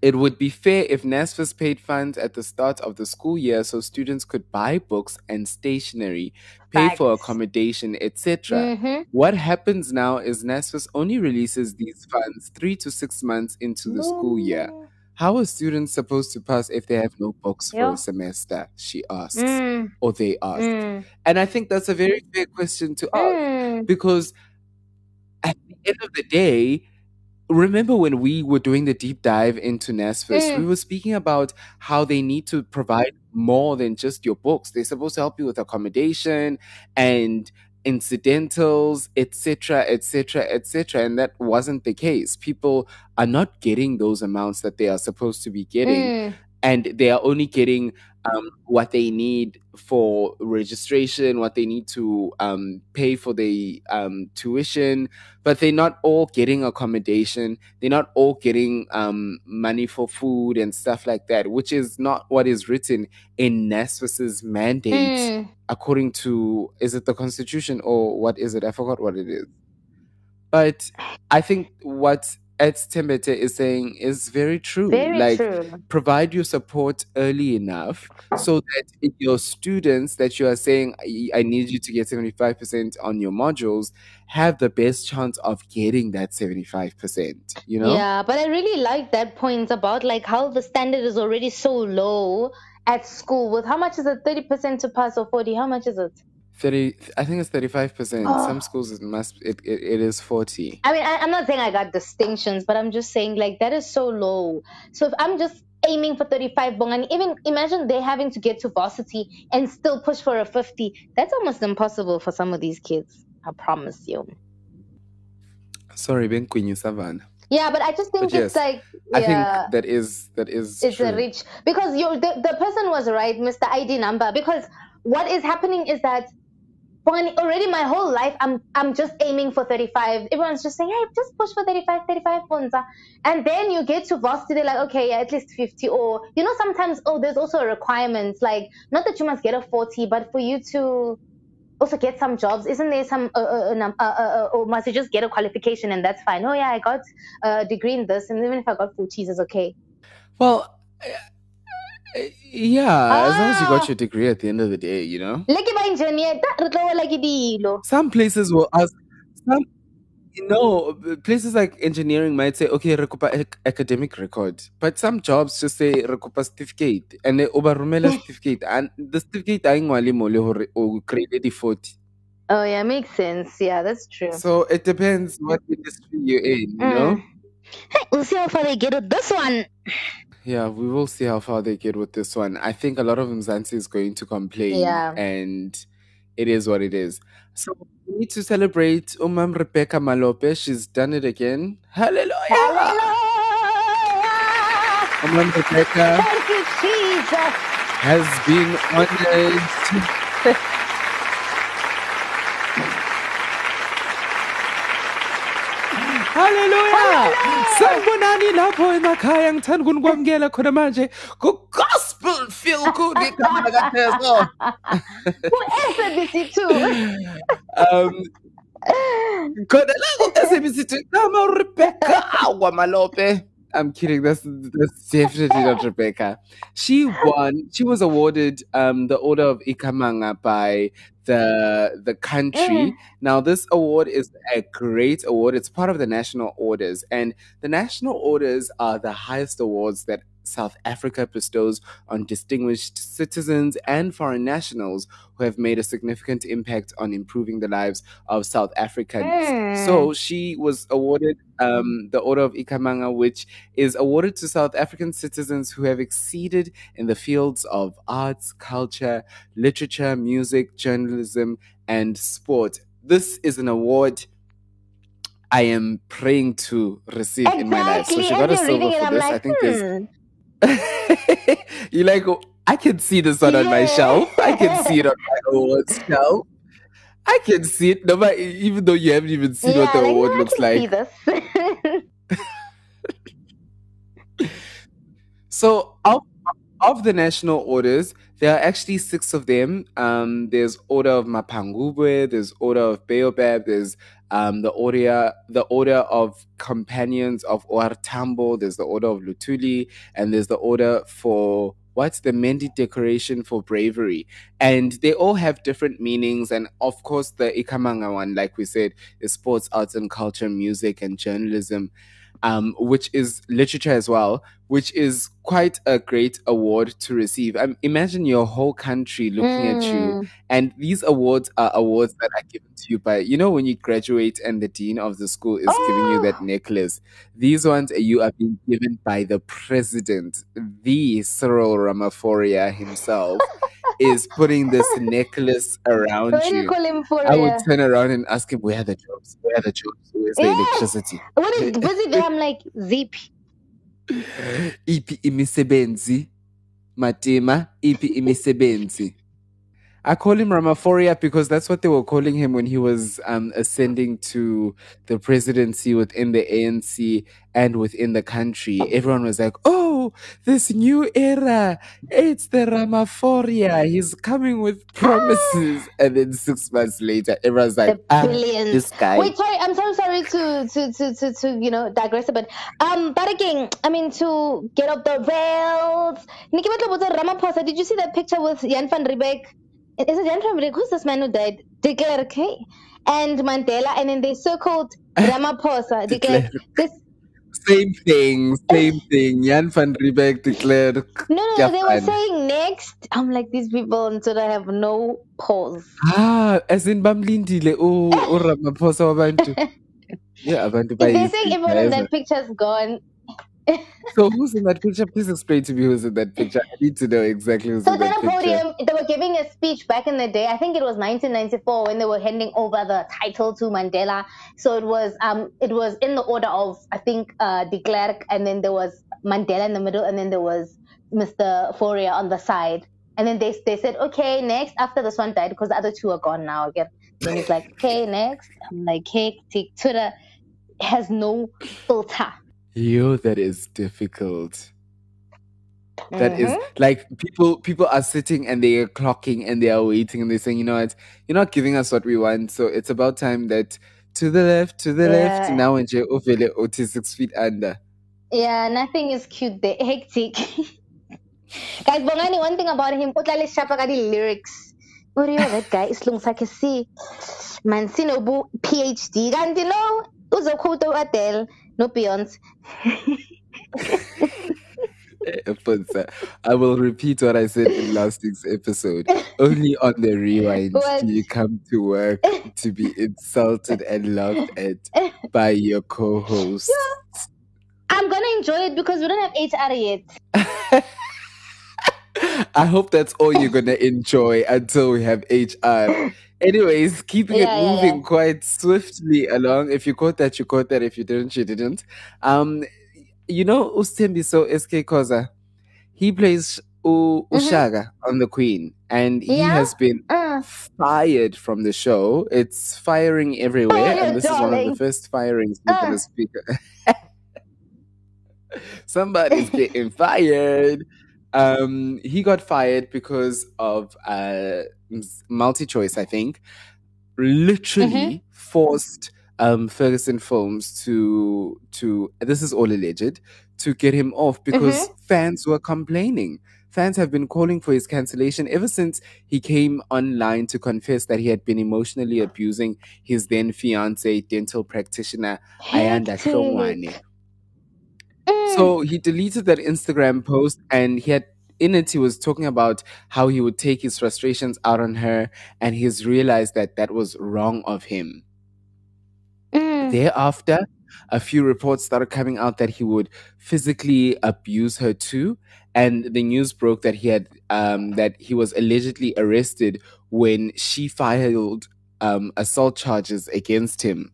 it would be fair if NSFAS paid funds at the start of the school year so students could buy books and stationery, pay for accommodation, etc. Mhm. What happens now is NSFAS only releases these funds three to six months into the school year. How are students supposed to pass if they have no books for a semester? She asks, Mm. or they ask. Mm. And I think that's a very fair question to ask Mm. because end of the day, remember when we were doing the deep dive into we Mm. were speaking about how they need to provide more than just your books. They're supposed to help you with accommodation and incidentals, etc., etc., etc. And that wasn't the case. People are not getting those amounts that they are supposed to be getting Mm. And they are only getting um, what they need for registration, what they need to um, pay for the um, tuition, but they're not all getting accommodation. They're not all getting um, money for food and stuff like that, which is not what is written in NSFAS's mandate, Mm. according to is it the Constitution or what is it? I forgot what it is. But I think what Ed Tembete is saying is very true. Very like true. provide your support early enough so that your students that you are saying I, I need you to get 75% on your modules have the best chance of getting that 75%, you know? Yeah, but I really like that point about like how the standard is already so low at school with how much is it 30% to pass or 40 how much is it 30 I think it's 35%. Oh. Some schools it must it, it, it is 40. I mean, I, I'm not saying I got distinctions, but I'm just saying like that is so low. So if I'm just aiming for 35 bong, and even imagine they having to get to varsity and still push for a 50, that's almost impossible for some of these kids. I promise you. Sorry, Ben Queen Savannah. Yeah, but I just think But it's yes, like I think that is that is it's true. a rich because you the, the person was right mr id number because what is happening is that when already my whole life i'm i'm just aiming for 35 everyone's just saying hey just push for 35 35 Puntsa. and then you get to varsity they're like okay yeah, at least 50 or you know sometimes oh there's also a requirement like not that you must get a 40 but for you to also get some jobs isn't there some uh, uh, uh, uh, uh, uh, or must you just get a qualification and that's fine? Oh yeah i got a degree in this and even if i got 40s it's okay. Well, uh, yeah, as long as you Ah. got your degree at the end of the day, you know? le ke ba engineer ta re tlo wela ke dilo Some places will ask some you know places like engineering might say okay rekopa ac- academic record. But some jobs just say rekopa certificate. And they overrumela certificate. And the certificate a ngwale mo le hore o create di 40 oh yeah makes sense. Yeah that's true. So it depends what industry you're in you know? Mm. hey we'll see how far they get with this one yeah we will see how far they get with this one. I think a lot of Mzansi is going to complain Yeah. and it is what it is. So we need to celebrate umam rebecca malope. She's done it again. Hallelujah! Umam rebecca thank you jesus. has been honored Hallelujah! Sanibonani lapho emakhaya ngithanda ukunikwamukela khona manje ku-gospel feel good igama likaTezo. ku-SABC 2 um khona la ku-SABC two igama uRebecca Wamalope. I'm kidding. That's that's definitely not Rebecca. She won. She was awarded um, the Order of Ikhamanga by the the country. Mm. Now, this award is a great award. It's part of the national orders, and the national orders are the highest awards that South Africa bestows on distinguished citizens and foreign nationals who have made a significant impact on improving the lives of South Africans. Mm. So she was awarded um, the Order of Ikhamanga, which is awarded to South African citizens who have exceeded in the fields of arts, culture, literature, music, journalism, and sport. This is an award I am praying to receive in my life. So she got a silver for this. I like think there's hmm you like I can see this one on my shelf. I can see it on my awards shelf. I can see it, no matter, even though you haven't even seen what the like, award I looks can like. see this. So of of the national orders, there are actually six of them. Um, there's Order of Mapungubwe, there's Order of Baobab, there's um, the order the Order of Companions of O. R. Tambo, there's the Order of Luthuli, and there's the Order for what's the Mendi Decoration for Bravery. And they all have different meanings. And of course, the Ikhamanga one, like we said, is sports, arts and culture, music, and journalism um, which is literature as well, which is quite a great award to receive. Um, imagine your whole country looking at you, Mm. and these awards are awards that are given to you by, you know, when you graduate and the dean of the school is giving you that necklace. These ones uh, you are being given by the president, the Cyril Ramaphosa himself. Is putting this necklace around you you. call him I would turn around and ask him, Where are the jobs? Where are the jobs? Where's the electricity? What is busy there? I'm like, zip. Ipi imisebenzi? Matima, ipi imisebenzi? I call him Ramaphoria because that's what they were calling him when he was um, ascending to the presidency within the ANC and within the country. Everyone was like, oh, this new era, it's the Ramaphoria. He's coming with promises. and then six months later, everyone's like, ah, this guy. Wait, sorry. I'm so sorry to to to to, to you know digress a bit. Um, but again, I mean to get off the rails. Nikki Ramaphosa, did you see that picture with Jan van Riebeeck? Is it van Riebeeck? Who's this man who died? De Klerk, hey? And Mandela, and then they circled Ramaphosa. De Klerk. This Same thing, same thing. Jan van Riebeeck declared. no, no, "Ja, no. They were saying next. I'm like these people on Twitter have no pause. Ah, as in bamlindile u u Ramaphosa wabantu. Yeah, abantu If they're saying everyone in that picture's gone, So who's in that picture? Please explain to me who's in that picture. I need to know exactly who's So in then that a podium, they were giving a speech back in the day. I think it was 1994 when they were handing over the title to Mandela. So it was um it was in the order of I think uh de Klerk and then there was Mandela in the middle and then there was Mr. Fourier on the side. And then they they said, okay, next after this one died because the other two are gone now again. Then it's like, okay, next. I'm like, hey, Twitter has no filter. Yo, that is difficult. That is Mhm. like people people are sitting and they are clocking and they are waiting and they're saying, you know what, you're not giving us what we want, so it's about time that to the left, to the left, Yeah. now nje uvele uthi six feet under. Yeah, nothing is cute there. Hectic. Guys, Bongani, one thing about him, utlale shapa ka di lyrics. What do you know that guy? Isilungu sakhe si man sinobu PhD. Kanti no, uzokhutha u-Adele no Beyonce. Eh, Puntsa, I will repeat what I said in last week's episode. Only on the rewind do you come to work to be insulted and laughed at by your co-host. I'm gonna enjoy it because we don't have HR yet. I hope that's all you're gonna enjoy until we have HR. Anyways, keeping Yeah, it moving yeah. quite swiftly along. If you caught that, you caught that. If you didn't, you didn't. Um, you know uSthembiso SK Khoza. He plays U- Ushaga on the Queen, and he Mm-hmm. Yeah? has been Uh, fired from the show. It's firing everywhere, and this is one of the first firings we're Uh. speak. Somebody's getting fired. Um, he got fired because of uh, MultiChoice, I think. Literally forced um, Ferguson Films to to this is all alleged to get him off because fans were complaining. Fans have been calling for his cancellation ever since he came online to confess that he had been emotionally abusing his then fiancee, dental practitioner Ayanda Hectic. Hlongwane. mm. So he deleted that Instagram post and he had in it he was talking about how he would take his frustrations out on her and he's realized that that was wrong of him. Mm. Thereafter, a few reports started coming out that he would physically abuse her too, and the news broke that he had um, that he was allegedly arrested when she filed um, assault charges against him.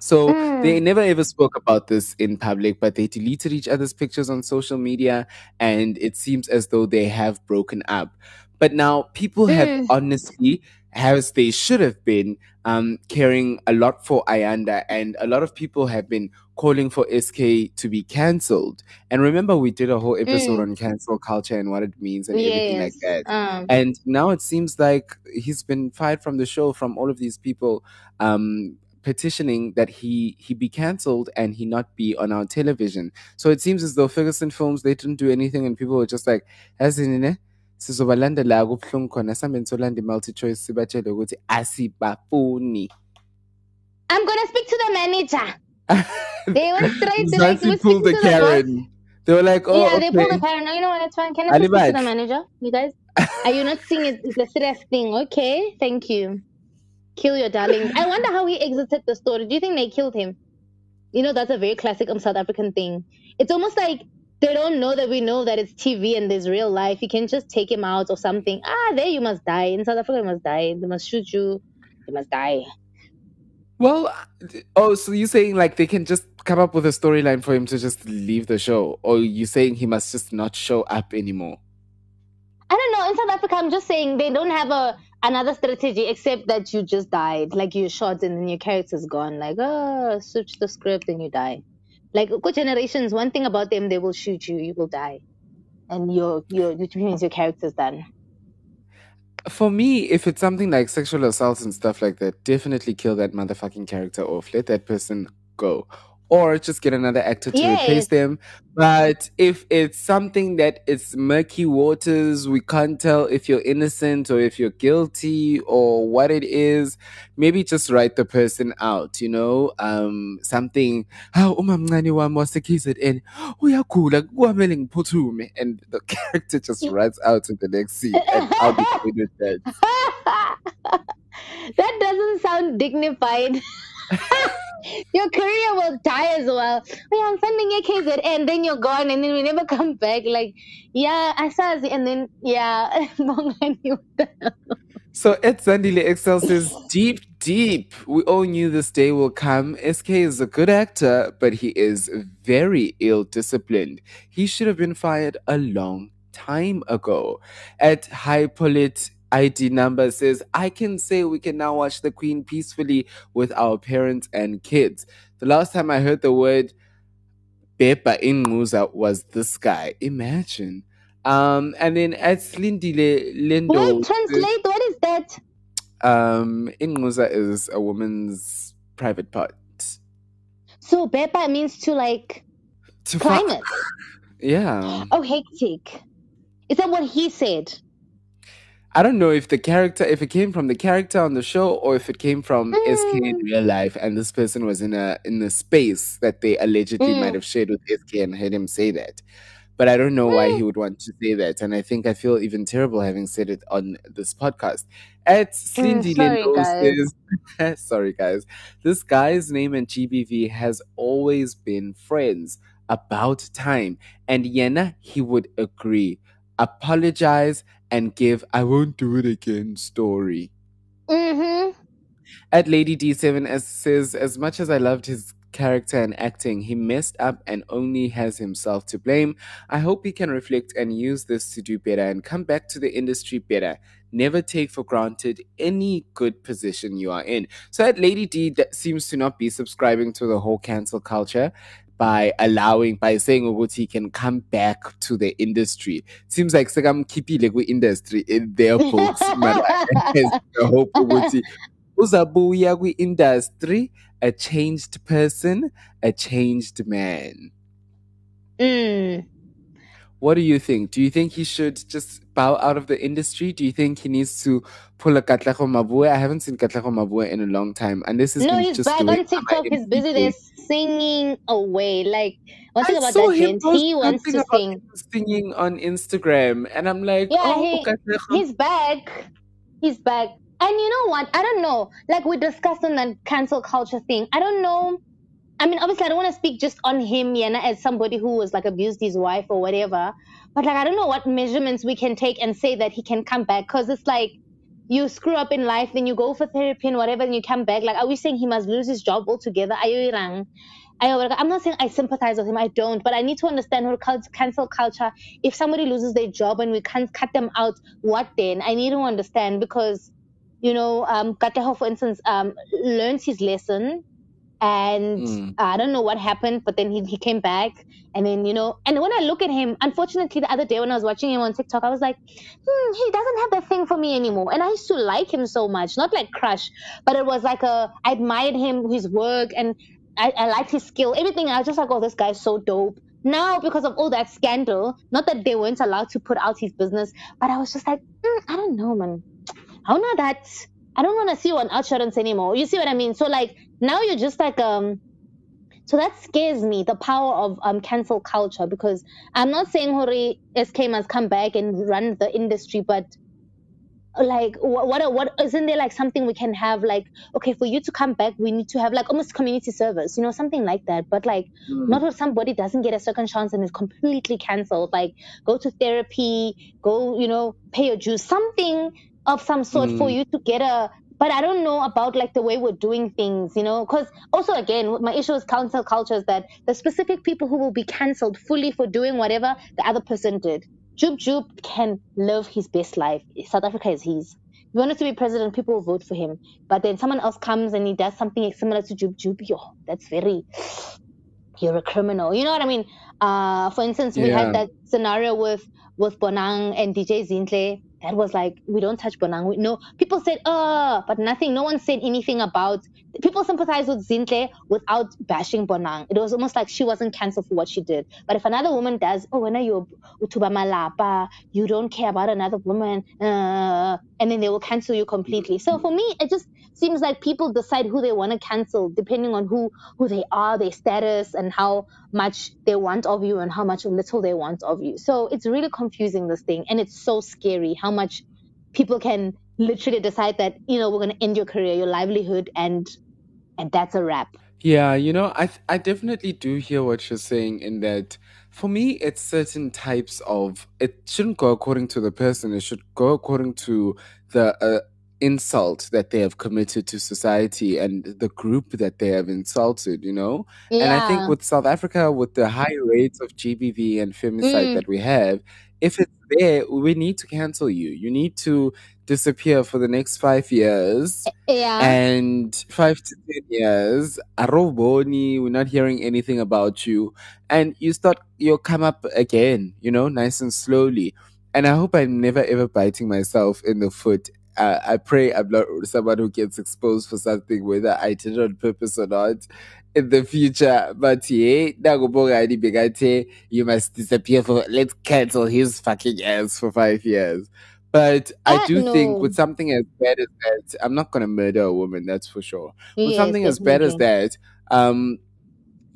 So Mm. they never ever spoke about this in public, but they deleted each other's pictures on social media, and it seems as though they have broken up. But now people have Mm. honestly, as they should have been, um, caring a lot for Ayanda, and a lot of people have been calling for SK to be cancelled. And remember, we did a whole episode Mm. on cancel culture and what it means and everything like Yes. that. Um, And now it seems like he's been fired from the show from all of these people um, petitioning that he he be cancelled and he not be on our television. So it seems as though Ferguson Films they didn't do anything and people were just like, "Yazinine, eh, sizobalandela kubuhlungu khona sihambe nisolanda i-MultiChoice sibatshele ukuthi asibafuni." I'm gonna speak to the manager. They went straight to like Zansi we pulled speak the to the They were like, "Oh, yeah, they pulled the okay." Karen. No, you know what? It's fine. Can I please speak to the manager? You guys, are you not seeing it? It's a serious thing. Okay, thank you. Kill your darlings. I wonder how he exited the story. Do you think they killed him? You know, that's a very classic um, South African thing. It's almost like they don't know that we know that it's TV and there's real life. You can just take him out or something. Ah, there you must die. In South Africa, you must die. They must shoot you. You must die. Well, oh, so you're saying like they can just come up with a storyline for him to just leave the show, or you're saying he must just not show up anymore? I don't know. In South Africa, I'm just saying they don't have a another strategy except that you just died, like you're shot and then your character's gone. Like, oh, switch the script and you die. Like good generations, one thing about them, they will shoot you, you will die, and your your which means your character's done. For me, if it's something like sexual assault and stuff like that, definitely kill that motherfucking character off. Let that person go. Or just get another actor to replace them. But if it's something that is murky waters, we can't tell if you're innocent or if you're guilty or what it is, maybe just write the person out, you know? Um, something, "Ah, umamncane wami wase-KZN, uyagula, kwamele ngiphuthume," and the character just runs out in the next scene, and I'll be fine with that. that doesn't sound dignified. your career will die as well. Oh, yeah, I'm sending your KZN, and then you're gone, and then we never come back. Like, yeah, I saw it, and then, yeah, So Ed Zandile Excel says, deep, deep. We all knew this day will come. SK is a good actor, but he is very ill disciplined. He should have been fired a long time ago. At High Polit ID number says, I can say we can now watch The Queen peacefully with our parents and kids. The last time I heard the word Bepa in Muza was this guy. Imagine. Um, and then at Slindile Lindo. Wait, translate. What is that? Um, Inguza is a woman's private part. So Bepa means to like To climb it. Yeah. Oh, hectic. Is that what he said? I don't know if the character, if it came from the character on the show or if it came from SK in Mm. real life, and this person was in a in a space that they allegedly Mm. might have shared with SK and heard him say that. But I don't know why Mm. he would want to say that, and I think I feel even terrible having said it on this podcast. At Cindy Mm, sorry, guys. "Sorry, guys. This guy's name and GBV has always been friends. About time, and Yena he would agree, apologize, and give "I won't do it again" story." Mm-hmm. At Lady D7 as says, as much as I loved his character and acting, he messed up and only has himself to blame. I hope he can reflect and use this to do better and come back to the industry better. Never take for granted any good position you are in. So at Lady D that seems to not be subscribing to the whole cancel culture by allowing by saying ukuthi he can come back to the industry. Seems like sekamkhiphile kwi-industry in their books. the hope ukuthi uzabuya kwi-industry a changed person, a changed man. Mm. What do you think? Do you think he should just bow out of the industry? Do you think he needs to pull a Katlego Maboe? I haven't seen Katlego Maboe in a long time, and this is No, he's just back on TikTok. He's busy there singing away. Like one thing I about that he wants to sing. singing on Instagram, and I'm like, Yeah, oh, he, he's back. He's back. And you know what? I don't know. Like we discussed on that cancel culture thing. I don't know. I mean, obviously, I don't want to speak just on him, Yana, as somebody who was like abused his wife or whatever. But like, I don't know what measurements we can take and say that he can come back because it's like you screw up in life, then you go for therapy and whatever, and you come back. Like, are we saying he must lose his job altogether? Ayo irang. Ayo, I'm not saying I sympathize with him. I don't, but I need to understand cult- cancel culture. If somebody loses their job and we can't cut them out, what then? I need to understand because, you know, um, for instance, um, learns his lesson and Mm. I don't know what happened, but then he, he came back, and then you know, and when I look at him, unfortunately, the other day when I was watching him on TikTok, I was like, hmm, he doesn't have that thing for me anymore, and I used to like him so much, not like crush, but it was like a I admired him, his work, and I, I liked his skill, everything. I was just like, oh, this guy's so dope. Now, because of all that scandal, not that they weren't allowed to put out his business, but I was just like, mm, I don't know, man. I don't know that. I don't want to see you on outsurance anymore. You see what I mean? So like now you're just like um. So that scares me, the power of um cancel culture, because I'm not saying Hori SK must come back and run the industry, but like what what what isn't there like something we can have like okay for you to come back we need to have like almost community service you know something like that but like Mm. not if somebody doesn't get a second chance and is completely cancelled like go to therapy go you know pay your dues something of some sort for Mm. you to get a but I don't know about like the way we're doing things, you know, because also again, my issue with cancel culture is that the specific people who will be cancelled fully for doing whatever the other person did. Jub Jub can live his best life. South Africa is his. If he wanted to be president, people will vote for him. But then someone else comes and he does something similar to Jub Jub. Yo, that's very, you're a criminal. You know what I mean? Uh, for instance, we Yeah. had that scenario with with Bonang and DJ Zintle. That was like we don't touch Bonang. We, no, people said uh, but nothing. No one said anything about. People sympathize with Zintle without bashing Bonang. It was almost like she wasn't cancelled for what she did. But if another woman does, oh, when are you utuba malapa, you don't care about another woman, uh, and then they will cancel you completely. So for me, it just seems like people decide who they want to cancel depending on who who they are, their status, and how much they want of you and how much little they want of you. So it's really confusing this thing, and it's so scary how much people can literally decide that you know we're going to end your career, your livelihood, and and that's a wrap. Yeah, you know, I th- I definitely do hear what you're saying in that for me it's certain types of it shouldn't go according to the person, it should go according to the uh, insult that they have committed to society and the group that they have insulted, you know? And I think with South Africa with the high rates of GBV and femicide Mm. that we have, if it's there, we need to cancel you. You need to disappear for the next 5 years Yeah. and five to ten years, Aroboni, we're not hearing anything about you. And you start, you'll come up again, you know, nice and slowly. And I hope I'm never ever biting myself in the foot. Uh, I pray I'm not someone who gets exposed for something, whether I did it on purpose or not, in the future. But yeah, Nagoboga Adi Begate, you must disappear for, let's cancel his fucking ass for five years. But I Uh, do think with something as bad as that, I'm not going to murder a woman, that's for sure. With something as bad as that, um,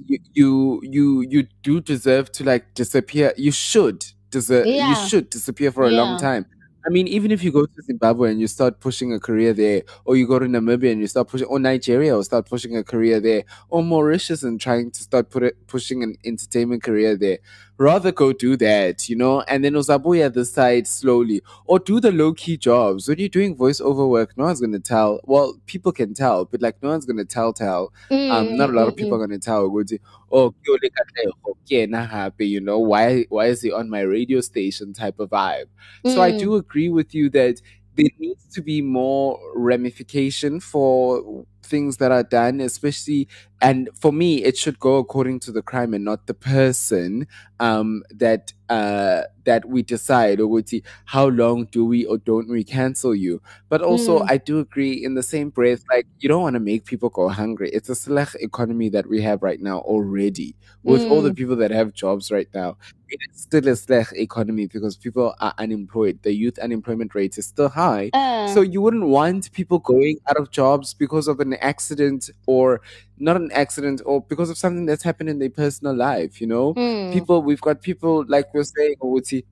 you you you you do deserve to like disappear. You should deserve. You should disappear for a long time. I mean, even if you go to Zimbabwe and you start pushing a career there, or you go to Namibia and you start pushing, or Nigeria, or start pushing a career there, or Mauritius and trying to start put it, pushing an entertainment career there, rather go do that, you know, and then Ozabuya the side slowly, or do the low key jobs. When you're doing voiceover work, no one's gonna tell. Well, people can tell, but like no one's gonna tell. Tell. Um, not a lot of people are gonna tell. Ukuthi, Oh, Kyo le Katleho, ke na happy, you know, why why is he on my radio station type of vibe? So I Mm. do agree with you that there needs to be more ramification for things that are done, especially and for me it should go according to the crime and not the person um that uh that we decide or would see how long do we or don't we cancel you. But also Mm. i do agree in the same breath like you don't want to make people go hungry. It's a slack economy that we have right now already. With all the Mm. people that have jobs right now it is still a slack economy because people are unemployed. The youth unemployment rate is still high. So Uh, you wouldn't want people going out of jobs because of an accident or not an accident or because of something that's happened in their personal life, you know? mm. People we've got people like we're saying Oguti,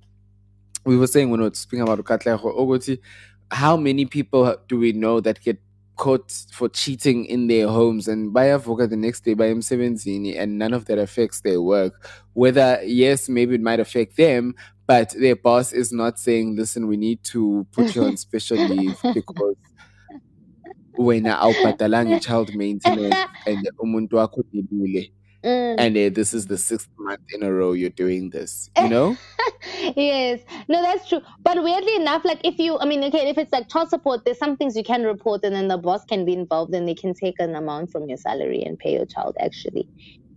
we were saying when we were speaking about Ukatleho, Oguti, how many people do we know that get caught for cheating in their homes and bayavuka the next day by emsebenzini and none of that affects their work. Whether yes, maybe it might affect them, but their boss is not saying, "Listen, we need to put you on special leave because wena awubhadalanga child maintenance and umuntu wakho udibile." Mm. And uh, this is the sixth month in a row you're doing this, you know? yes no that's true but weirdly enough like if you i mean okay if it's like child support there's some things you can report and then the boss can be involved and they can take an amount from your salary and pay your child actually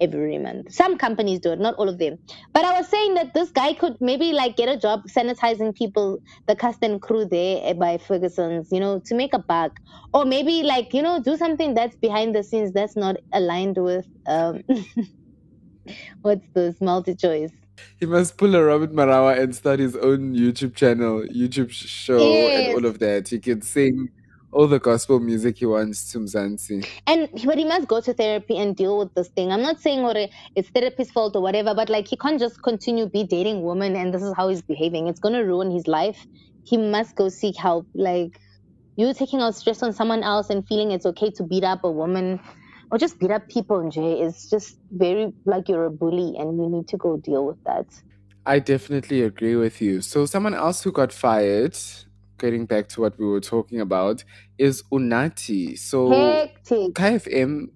every month some companies do it not all of them but i was saying that this guy could maybe like get a job sanitizing people the cast and crew there by ferguson's you know to make a buck or maybe like you know do something that's behind the scenes that's not aligned with um what's this MultiChoice He must pull a Robert Marawa and start his own YouTube channel, YouTube show, Yes. and all of that. He can sing all the gospel music he wants to Mzansi. and but he must go to therapy and deal with this thing. I'm not saying or it's therapist's fault or whatever, but like he can't just continue be dating women and this is how he's behaving. It's gonna ruin his life. He must go seek help. Like you taking out stress on someone else and feeling it's okay to beat up a woman or just beat up people in Jay is just very like you're a bully and you need to go deal with that. I definitely agree with you. So, someone else who got fired, getting back to what we were talking about, is Unati. So, Hectic. KFM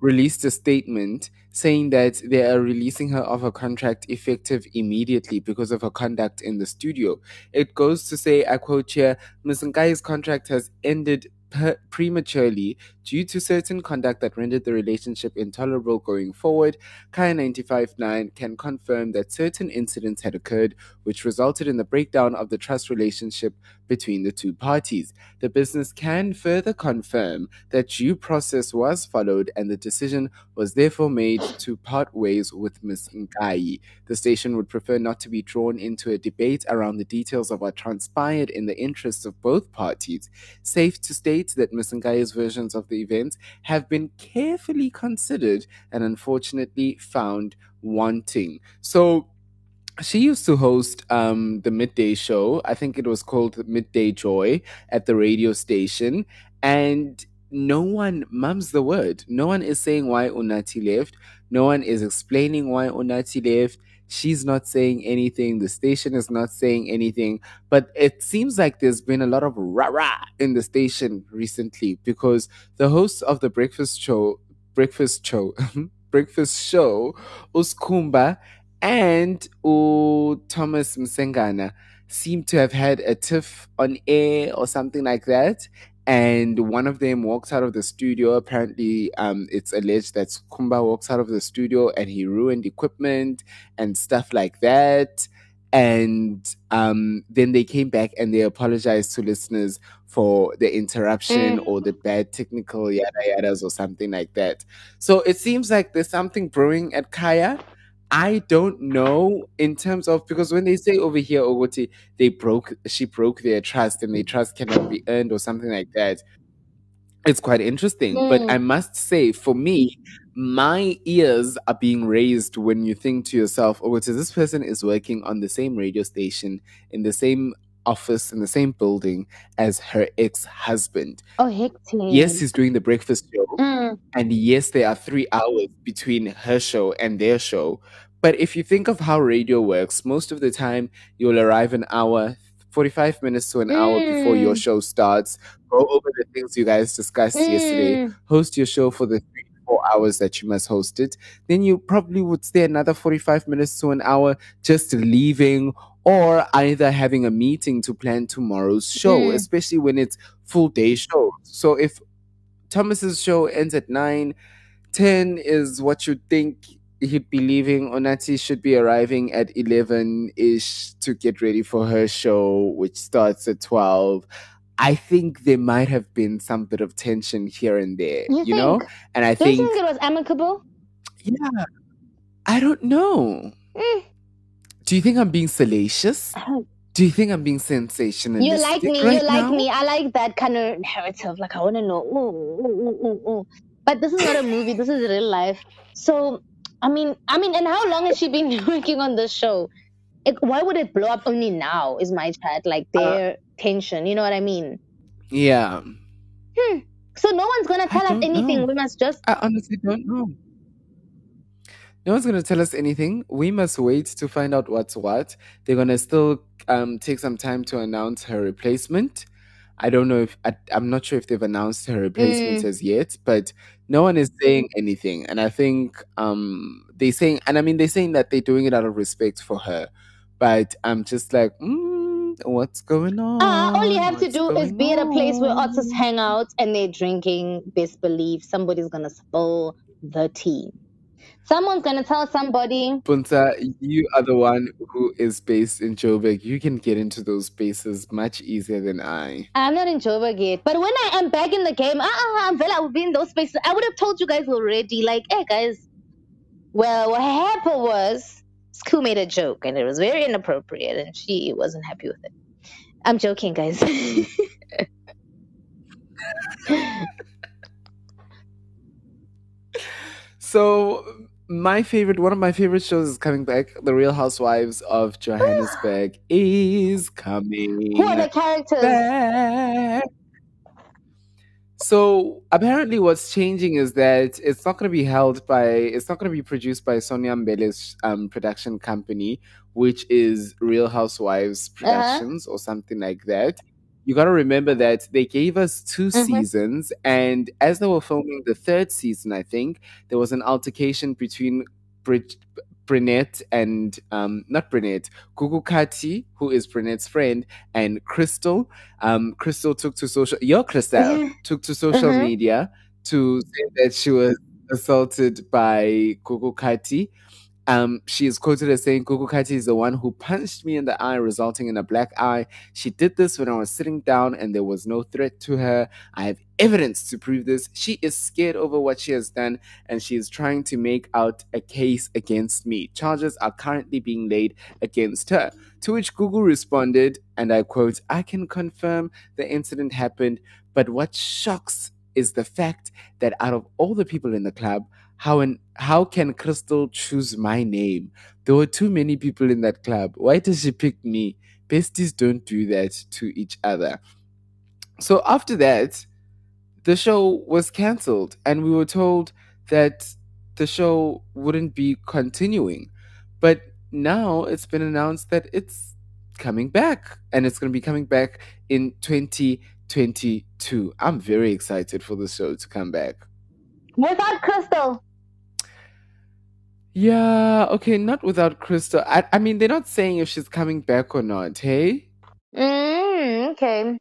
released a statement saying that they are releasing her of her contract effective immediately because of her conduct in the studio. It goes to say, I quote here, Ms. Nkayi's contract has ended prematurely due to certain conduct that rendered the relationship intolerable going forward. Kaya 959 can confirm that certain incidents had occurred which resulted in the breakdown of the trust relationship between the two parties. The business can further confirm that due process was followed and the decision was therefore made to part ways with Ms. Nkayi. The station would prefer not to be drawn into a debate around the details of what transpired in the interests of both parties. Safe to state that Ms. Nkayi's versions of the events have been carefully considered and unfortunately found wanting. So, she used to host um, the midday show. I think it was called Midday Joy at the radio station. And no one mums the word. No one is saying why Unati left. No one is explaining why Unati left. She's not saying anything. The station is not saying anything. But it seems like there's been a lot of rah rah in the station recently because the host of the breakfast show, breakfast show, breakfast show, Uskumba and U Thomas Msengana seem to have had a tiff on air or something like that. And one of them walks out of the studio. Apparently, um, it's alleged that Kumba walks out of the studio and he ruined equipment and stuff like that. And um, then they came back and they apologized to listeners for the interruption Mm. or the bad technical yada yadas or something like that. So it seems like there's something brewing at Kaya. I don't know in terms of because when they say over here, Ogoti, they broke she broke their trust and their trust cannot be earned or something like that. It's quite interesting. But Mm. I must say, for me, my ears are being raised when you think to yourself, oh, so this person is working on the same radio station, in the same office, in the same building as her ex husband. Oh hectic. Yes, he's doing the breakfast show. Mm. And yes, there are three hours between her show and their show. But if you think of how radio works, most of the time you'll arrive an hour, 45 minutes to an hour before your Mm. show starts, go over the things you guys discussed yesterday, Mm. host your show for the three to four hours that you must host it. Then you probably would stay another 45 minutes to an hour just leaving or either having a meeting to plan tomorrow's show, Mm. especially when it's full day show. So if Thomas's show ends at 9. 10 is what you think he'd be leaving. Onati should be arriving at 11 ish to get ready for her show, which starts at 12. I think there might have been some bit of tension here and there, You you, know? And I think, think it was amicable? yeah, I don't know. Mm. Do you think I'm being salacious? Do you think I'm being sensationalistic? You like me, right you like now? me. I like that kind of narrative. Like I want to know. Ooh, ooh, ooh, ooh, ooh. But this is not a movie. This is real life. So, I mean, I mean, and how long has she been working on this show? It, why would it blow up only now? Is my chat like Uh, their tension? You know what I mean? Yeah. Hmm. So no one's gonna tell us anything. know. We must just. I honestly don't know. No one's going to tell us anything. We must wait to find out what's what. They're going to still um, take some time to announce her replacement. I don't know if I, I'm not sure if they've announced her replacement Mm. as yet, but no one is saying anything. And I think um, they saying, and I mean, they're saying that they're doing it out of respect for her. But I'm just like, mm, what's going on? Uh, all you have to do is going be at a place where artists hang out and they're drinking. Best believe somebody's gonna spill the tea. Someone's gonna tell somebody. Puntsa, you are the one who is based in Joburg. You can get into those spaces much easier than I. I'm not in Joburg yet, but when I am back in the game, uh, uh, I'm I will be in those spaces. I would have told you guys already. Like, hey guys, well, what happened was Scoo made a joke and it was very inappropriate, and she wasn't happy with it. I'm joking, guys. So my favorite, one of my favorite shows is coming back. The Real Housewives of Johannesburg is coming Who are the characters? back. So apparently, what's changing is that it's not going to be held by, it's not going to be produced by Sonia Mbele's um, production company, which is Real Housewives Productions or something like that. You got to remember that they gave us 2 Mhm. seasons, and as they were filming the third season, I think there was an altercation between Brid- Brunette and um, not Brunette, Gugu Kati, who is Brunette's friend, and Crystal. Um, Crystal took to social. Your Crystal Mhm. took to social Mhm. media to say that she was assaulted by Gugu Kati. Um, she is quoted as saying, Gugu Kati is the one who punched me in the eye, resulting in a black eye. She did this when I was sitting down and there was no threat to her. I have evidence to prove this. She is scared over what she has done and she is trying to make out a case against me. Charges are currently being laid against her. To which Gugu responded, and I quote, I can confirm the incident happened, but what shocks is the fact that out of all the people in the club, how and how can Crystal choose my name? There were too many people in that club. Why does she pick me? Besties don't do that to each other. So after that, the show was cancelled, and we were told that the show wouldn't be continuing. But now it's been announced that it's coming back, and it's going to be coming back in 2022. I'm very excited for the show to come back. Without Crystal. Yeah, okay, not without Crystal. I, I mean, they're not saying if she's coming back or not, hey? Mm, okay.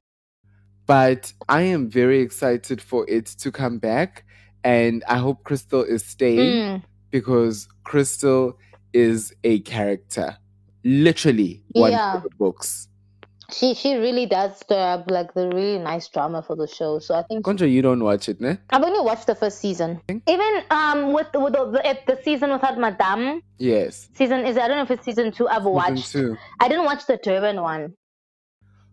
But I am very excited for it to come back, and I hope Crystal is staying Mm. because Crystal is a character. Literally one Yeah. books. She she really does stir up like the really nice drama for the show. So I think Contra, you don't watch it, ne? I've only watched the first season. Even um with the, with the, the, the season without Madame Yes. season is I don't know if it's season two. I've Season watched. two. I didn't watch the Durban one.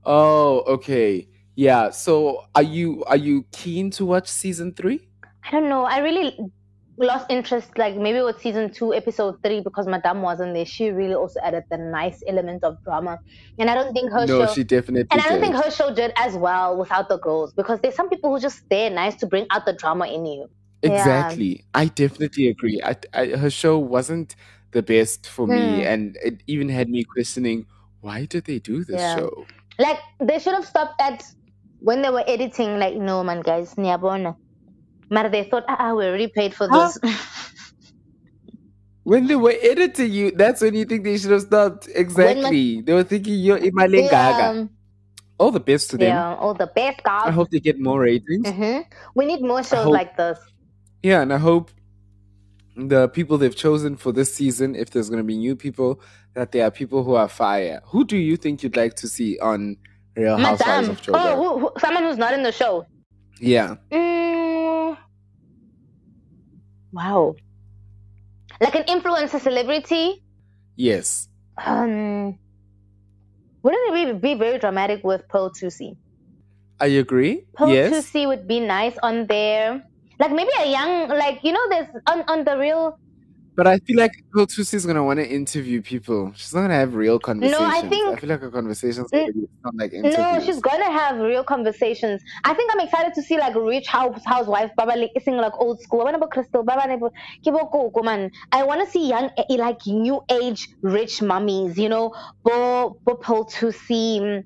Oh, okay. Yeah. So are you are you keen to watch season three? I don't know. I really lost interest like maybe with season two, episode three because Madame wasn't there. She really also added the nice element of drama, and I don't think her no, show. she definitely and I don't did. think her show did as well without the girls because there's some people who just stay nice to bring out the drama in you. Yeah. Exactly. I definitely agree. I, I, her show wasn't the best for me, Hmm. and it even had me questioning why did they do this Yeah. show? Like they should have stopped at when they were editing. Like no man, guys, niyabona. But they thought, ah, ah, we already paid for Huh? this. When they were editing you, that's when you think they should have stopped. Exactly. they were thinking you're Imale yeah, Gaga. All the best to them. yeah, all the best I guys. hope they get more ratings. hmm We need more shows hope- like this. Yeah, and I hope the people they've chosen for this season, if there's going to be new people, that there are people who are fire. Who do you think you'd like to see on Real Housewives Madame. of Joburg? Oh, who, who, someone who's not in the show. Yeah. Mm, wow. Like an influencer celebrity. Yes. Um, wouldn't it be, be very dramatic with Pearl Thusi? I agree. Pearl yes. Thusi would be nice on there. Like maybe a young, like you know, there's on on the real But I feel like Thusi is gonna want to interview people. She's not gonna have real conversations. No, I think- I feel like her conversations sound like interviews. No, she's gonna have real conversations. I think I'm excited to see like rich house housewife Baba like sing like old school. I want to Crystal Baba nebo- kibo koko, man. I want to see young eh, like new age rich mummies. You know, bo bo see.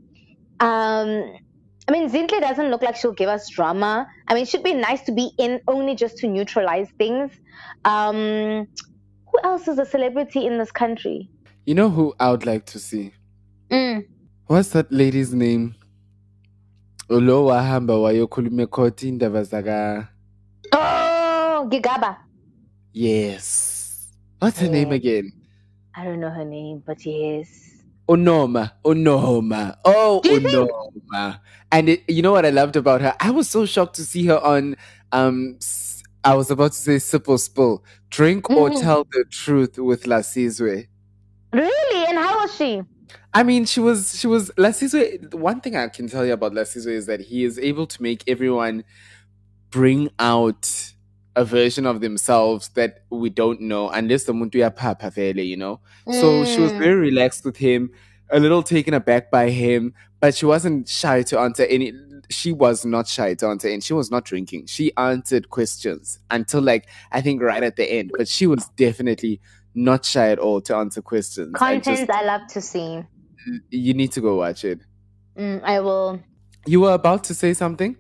Um, I mean, Zintle doesn't look like she'll give us drama. I mean, it should be nice to be in only just to neutralize things. Um, who else is a celebrity in this country? You know who I would like to see? Mm. What's that lady's name? Ulo wahamba wayokhuluma khoti indaba zaka Oh, Gigaba. Yes. What's her name again? I don't know her name, but yes. Onoma. Onoma. Oh, you think- Onoma. And it, you know what I loved about her? I was so shocked to see her on um I was about to say sip or spill. Drink or Mhm. tell the truth with Lasizwe. Really? And how was she? I mean, she was she was Lasizwe. One thing I can tell you about Lasizwe is that he is able to make everyone bring out a version of themselves that we don't know unless the muntu papa vele, you know. So she was Mm. very relaxed with him, a little taken aback by him, but she wasn't shy to answer any. She was not shy to answer, and she was not drinking. She answered questions until like I think right at the end, but she was definitely not shy at all to answer questions. I Content just I love to see. you need to go watch it. Mm, I will. You were about to say something?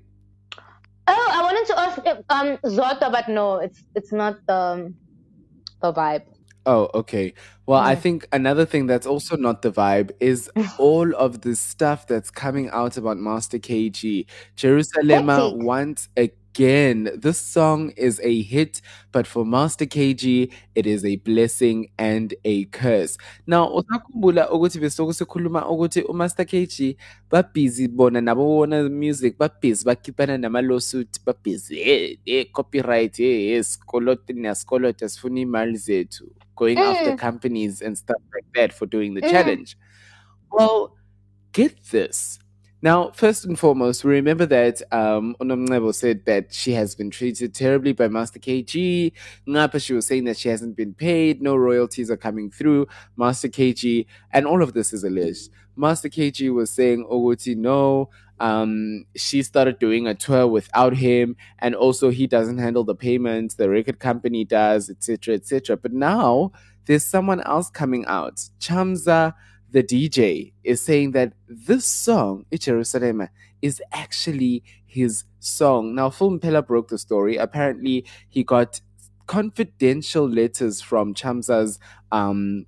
Oh, I wanted to ask if, um Zota, but no, it's it's not the the vibe. Oh, okay. Well, I think another thing that's also not the vibe is all of the stuff that's coming out about Master KG. Jerusalema wants once again. This song is a hit, but for Master KG, it is a blessing and a curse. Now, usakhumbula ukuthi besoku sikhuluma ukuthi uMaster KG babhizi bona nabo wona music babhizi bakhiphana nama lawsuit babhizi eh eh copyright eh eh sikoloti nesikoloti asifuna imali zethu going after Mm. companies and stuff like that for doing the Mm. challenge. Well, get this. Now, first and foremost, we remember that um, Unomcebo said that she has been treated terribly by Master KG. Ngapa, she was saying that she hasn't been paid, no royalties are coming through. Master KG, and all of this is alleged. Master KG was saying, Oguti, no. Um, she started doing a tour without him, and also he doesn't handle the payments, the record company does, etc., etc. But now there's someone else coming out. Charmza the DJ is saying that this song, Jerusalem, is actually his song. Now, Phil Mphela broke the story. Apparently, he got confidential letters from Charmza's um,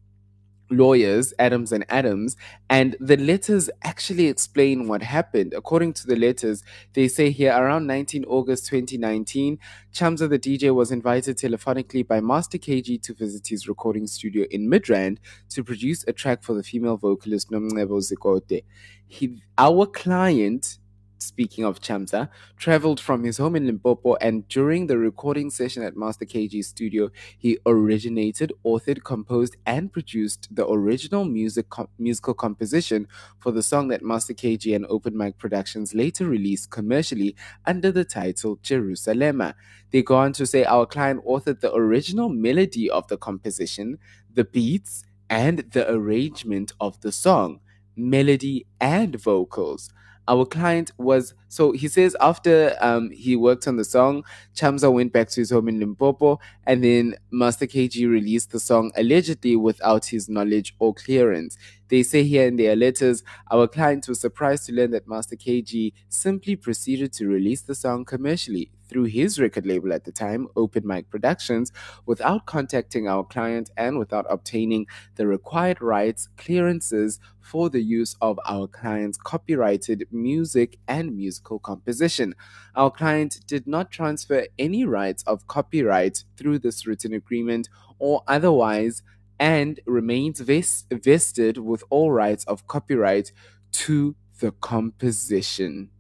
lawyers, Adams and Adams, and the letters actually explain what happened. According to the letters, they say here around 19 August 2019, Charmza the DJ was invited telephonically by Master KG to visit his recording studio in Midrand to produce a track for the female vocalist Nomcebo Zikode. He, our client, speaking of Charmza, traveled from his home in Limpopo and during the recording session at Master KG's studio, he originated, authored, composed, and produced the original music com- musical composition for the song that Master KG and Open Mic Productions later released commercially under the title Jerusalema. They go on to say our client authored the original melody of the composition, the beats, and the arrangement of the song, melody and vocals. Our client was so he says after um, he worked on the song, Charmza went back to his home in Limpopo, and then Master KG released the song allegedly without his knowledge or clearance. They say here in their letters, our client was surprised to learn that Master KG simply proceeded to release the song commercially through his record label at the time, Open Mic Productions, without contacting our client and without obtaining the required rights, clearances for the use of our client's copyrighted music and musical composition. Our client did not transfer any rights of copyright through this written agreement or otherwise and remains ves- vested with all rights of copyright to the composition.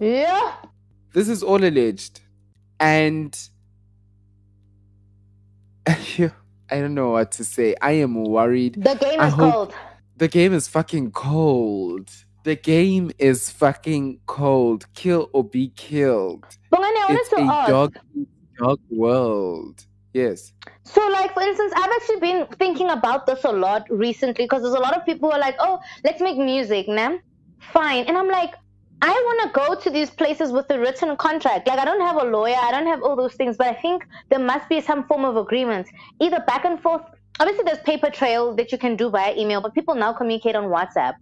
Yeah. This is all alleged. And I don't know what to say. I am worried. The game I is cold. The game is fucking cold. The game is fucking cold. Kill or be killed. It's a ask. dog dog world. Yes. So, like for instance, I've actually been thinking about this a lot recently because there's a lot of people who are like, "Oh, let's make music, man." Fine, and I'm like, I want to go to these places with a written contract. Like, I don't have a lawyer, I don't have all those things, but I think there must be some form of agreement, either back and forth. Obviously, there's paper trail that you can do via email, but people now communicate on WhatsApp.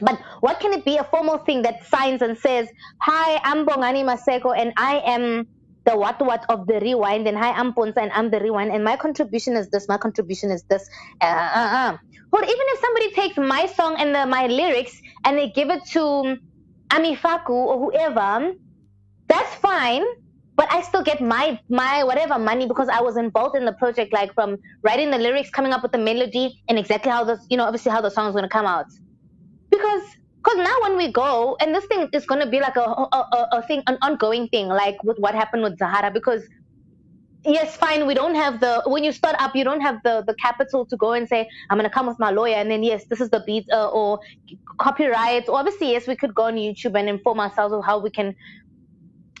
But what can it be a formal thing that signs and says, "Hi, I'm Bongani Maseko, and I am the what what of the rewind, and hi, I'm Puntsa, and I'm the rewind, and my contribution is this, my contribution is this." Uh, uh, uh. Or even if somebody takes my song and the, my lyrics and they give it to Amifaku or whoever, that's fine. But I still get my my whatever money because I was involved in the project, like from writing the lyrics, coming up with the melody, and exactly how the you know obviously how the song is gonna come out. Because because now when we go, and this thing is gonna be like a a, a, a thing, an ongoing thing, like with what happened with Zahara, because yes, fine, we don't have the when you start up, you don't have the the capital to go and say I'm gonna come with my lawyer, and then yes, this is the beat uh, or copyright. Or obviously, yes, we could go on YouTube and inform ourselves of how we can,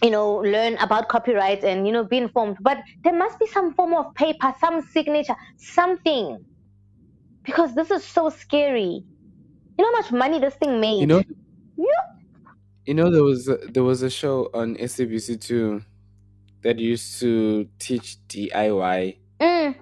you know, learn about copyright and you know be informed. But there must be some form of paper, some signature, something, because this is so scary. You know how much money this thing made. You know, Yeah. you know there was a, there was a show on SABC two that used to teach DIY, Mm,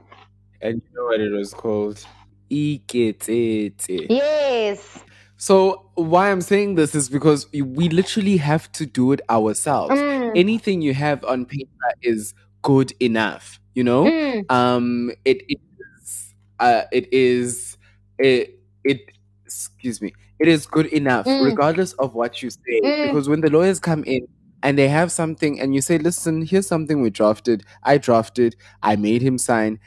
and you know what it was called? Iketsetse. yes. So why I'm saying this is because we- literally have to do it ourselves. Mm. Anything you have on paper is good enough, you know? Mm. Um it is uh it is it it excuse me. It is good enough Mm. regardless of what you say Mm. because when the lawyers come in and they have something and you say listen here's something we drafted I drafted I made him sign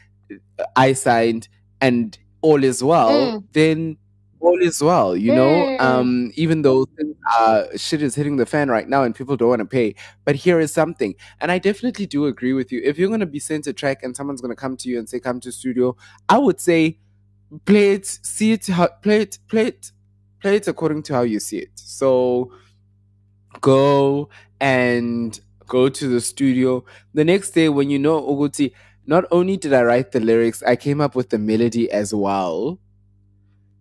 I signed and all is well Mm. then all is well, you know. Mm. Um, even though shit is hitting the fan right now and people don't want to pay, but here is something, and I definitely do agree with you. If you're gonna be sent a track and someone's gonna come to you and say, "Come to studio," I would say, play it, see it, play it, play it, play it according to how you see it. So go and go to the studio the next day when you know Uguti. Not only did I write the lyrics, I came up with the melody as well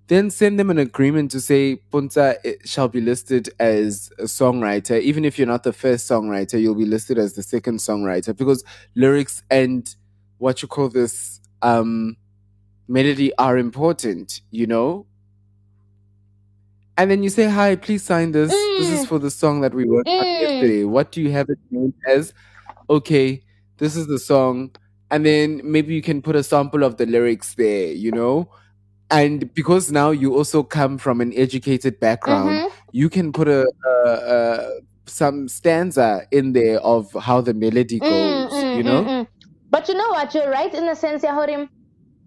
then send them an agreement to say Puntsa it shall be listed as a songwriter. Even if you're not the first songwriter, you'll be listed as the second songwriter because lyrics and what you call this um melody are important, you know? And then you say, Hi, please sign this. This is Mm. for the song that we worked on Mm. yesterday. What do you have it named as? Okay, this is the song. And then maybe you can put a sample of the lyrics there, you know? and because now you also come from an educated background Mhm. you can put a, a, a some stanza in there of how the melody goes Mm, mm, you mm, know mm. But you know what? You're right in the sense, Yahorim.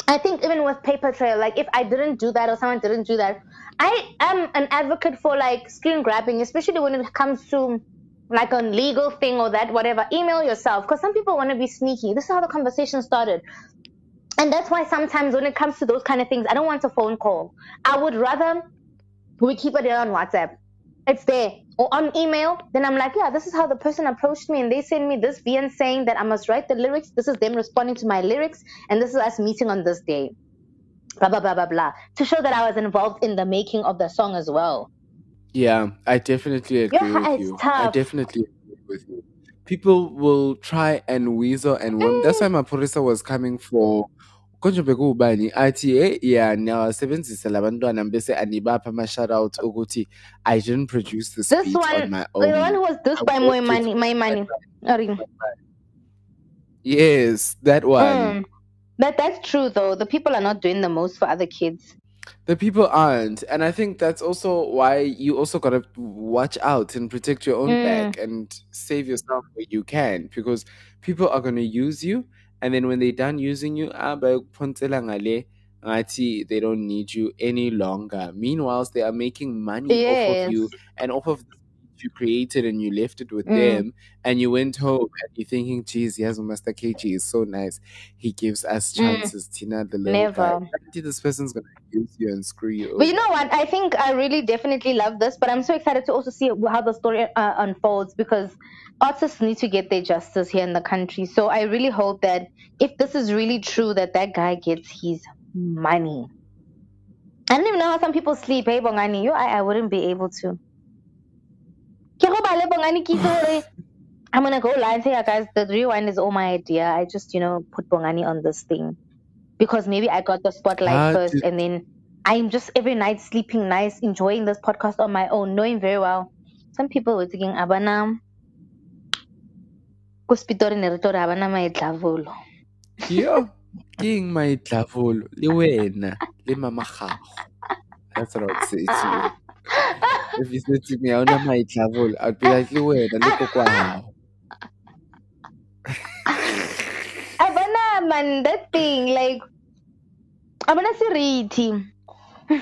I think even with paper trail, like if I didn't do that or someone didn't do that, I am an advocate for like screen grabbing, especially when it comes to like a legal thing or that, whatever. Email yourself because some people want to be sneaky. This is how the conversation started. And that's why sometimes when it comes to those kind of things, I don't want a phone call. I would rather we keep it on WhatsApp. It's there. Or on email, then I'm like, yeah, this is how the person approached me and they send me this VN saying that I must write the lyrics. This is them responding to my lyrics, and this is us meeting on this day. Blah blah blah blah blah. To show that I was involved in the making of the song as well. yeah i definitely agree Yeah, with it's you i definitely agree with you people will try and weasel and worm. that's why mapurisa was coming for bekubani athi eh yeah nawasebenzisa labantwana bese anibapha ama-shoutout ukuthi i didn't produce this, This beat one, on my the one who was this by my money, my money. Yes that one Mm. That that's true though. The people are not doing the most for other kids. The people aren't. And I think that's also why you also gotta watch out and protect your own Mm. back and save yourself where you can because people are gonna use you and then when they're done using you, ah, bayakuphoncela ngale, ngathi they don't need you any longer. Meanwhile, they are making money off of you and off of the you created and you left it with Mm. them and you went home and you're thinking, geez, yes, Master KG is so nice. He gives us Mm. chances, Tina, the little Never. guy. This person's gonna use you and screw you But you know what? I think I really definitely love this, but I'm so excited to also see how the story uh, unfolds because artists need to get their justice here in the country. So I really hope that if this is really true, that that guy gets his money. I don't even know how some people sleep. Hey, Bongani, you, I, I wouldn't be able to. Ke go bale Bongani ke itse hore I'm gonna go and say, guys, the rewind is all my idea. I just, you know, put Bongani on this thing because maybe I got the spotlight Ah, first, and then I'm just every night sleeping nice, enjoying this podcast on my own, knowing very well some people were thinking, "Abana, kuspitori neritori abana maitlavulo." Yo, king my tlavolo, le wena, le mama gago. That's what I would say to you. If you said to me, I don't my travel, I'd be like, le wena, le kokwa hao. Abana man, that thing like, abana siriti.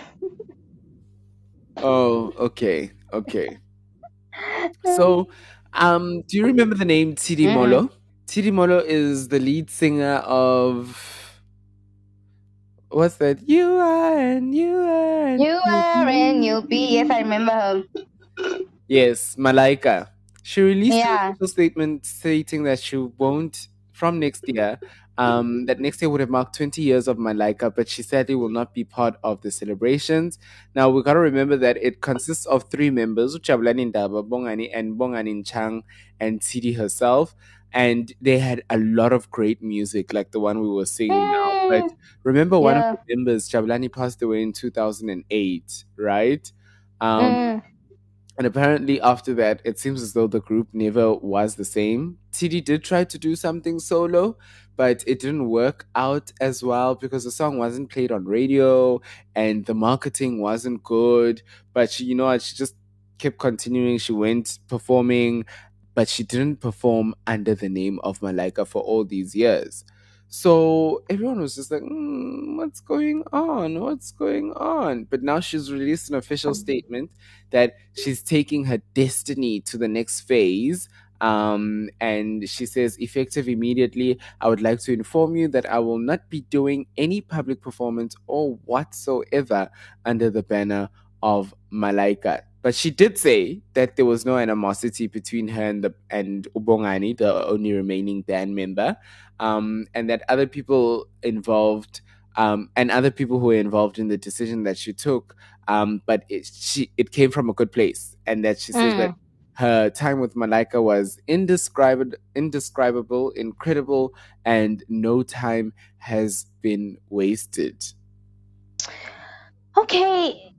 Oh, okay, okay. So, um, do you remember the name Tidi Mm-mm. Molo? Tidi Molo is the lead singer of what's that? You are and you are and You are and you'll be. Yes, I remember her. Yes, Malaika. She released Yeah. official statement stating that she won't, from next year, um, that next year would have marked 20 years of Malaika, but she sadly will not be part of the celebrations. Now, we got to remember that it consists of three members, which are Jabulani Ndaba, Bongani, and Bongani Chang, and Tidi herself. And they had a lot of great music, like the one we were singing now. But remember, one Yeah. of the members, Jabulani, passed away in 2008, right? Um, Mm. and apparently, after that, it seems as though the group never was the same. TD did try to do something solo, but it didn't work out as well because the song wasn't played on radio and the marketing wasn't good. But she, you know what, she just kept continuing. She went performing, but she didn't perform under the name of Malaika for all these years. So everyone was just like, "Hmm, what's going on? What's going on? But now she's released an official statement that she's taking her destiny to the next phase. Um, and she says, effective immediately, I would like to inform you that I will not be doing any public performance or whatsoever under the banner of Malaika. But she did say that there was no animosity between her and the and Ubongani, the only remaining band member, um, and that other people involved um, and other people who were involved in the decision that she took, um, but it, she it came from a good place, and that she says Mm. that her time with Malaika was indescribable, indescribable, incredible, and no time has been wasted. Okay.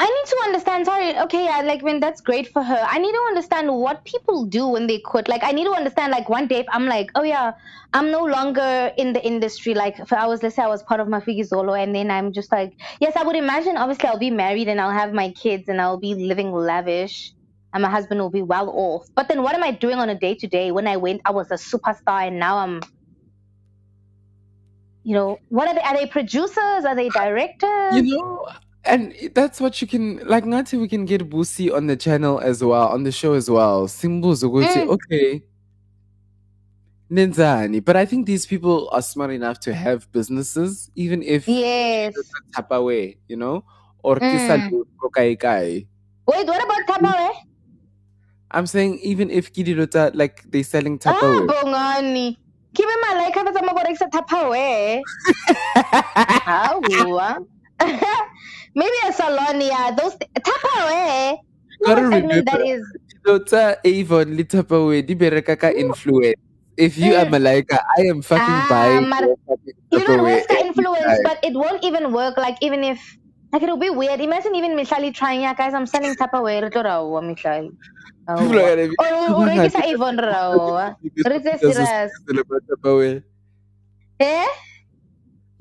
I need to understand. Sorry. Okay, yeah, like when that's great for her. I need to understand what people do when they quit. Like, I need to understand. Like, one day, if I'm like, oh yeah, I'm no longer in the industry. Like, if I was, let's say, I was part of Mafikizolo, and then I'm just like, yes, I would imagine. Obviously, I'll be married and I'll have my kids and I'll be living lavish, and my husband will be well off. But then, what am I doing on a day to day? When I went, I was a superstar, and now I'm. You know, what are they? Are they producers? Are they directors? You know, and that's what you can like. Ngati, we can get Busi on the channel as well, on the show as well. Ukuthi, Mm. okay. Nenzani. But I think these people are smart enough to have businesses, even if Yes. tap away, you know? Or Mm. kisa kai kai. Wait, what about Tapawe? I'm saying even if Kidilota like they selling Ah, Tupperware. bongani. Kibe malaika ba tsama go rekisa Tapawe. Hawa. Maybe a salon, yeah. Those Tapawe. Gotta No, I remember, is. Kidilota, Avon, li Tupperware, di bereka ka influence. If you are Malaika, I am fucking Ah, buying mar- You know, where's the influence? But it won't even work. Like, even if. Like, it'll be weird. Imagine even Mihlali trying, yeah, guys, I'm selling Tupperware. Ito rawa, Mihlali. People are gonna be, Or, or rekisa Avon rawa. Rite serious. Tupperware. Eh?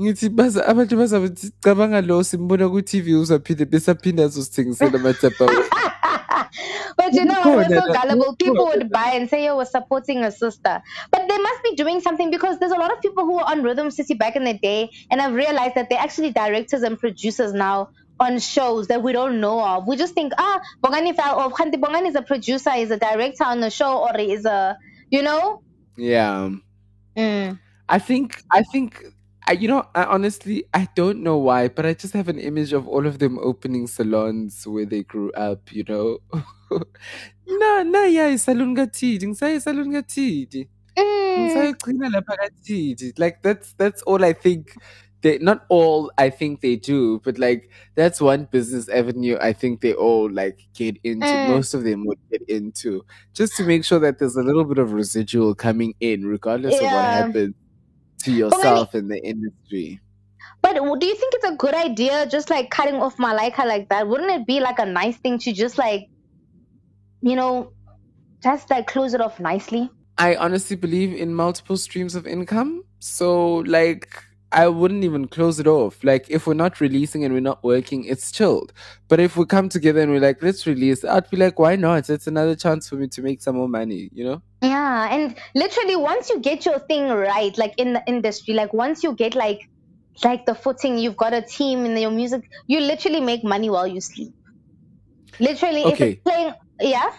Ngithi abantu bazabe cabanga lo simbona ku-tv uzaphinde azosithengisela But you know, so gullible. People would buy and say, "Yo, we're supporting a sister." But they must be doing something because there's a lot of people who were on Rhythm City back in the day, and I've realized that they're actually directors and producers now on shows that we don't know of. We just think, ah, Bongani fell off. Khanti Bongani is a producer, is a director on the show, or is a, you know? Yeah. Mm. I think I think I, you know I honestly I don't know why, but I just have an image of all of them opening salons where they grew up. You know, na na yeah, salon gatidi, ngisaya salon gatidi, ngisayogcina lapha gatidi. Like that's that's all I think. They not all I think they do, but like that's one business avenue I think they all like get into. Mm. Most of them would get into just to make sure that there's a little bit of residual coming in, regardless of what Yeah. happens to yourself in the industry. But do you think it's a good idea just like cutting off Malaika like that? Wouldn't it be like a nice thing to just like, you know, just like close it off nicely? I honestly believe in multiple streams of income. So, like, I wouldn't even close it off. Like, if we're not releasing and we're not working, it's chilled. But if we come together and we're like, let's release, I'd be like, why not? It's another chance for me to make some more money, you know? Yeah, and literally once you get your thing right, like in the industry, like once you get like like the footing, you've got a team in your music, you literally make money while you sleep. Literally, if Okay. it's playing, yeah.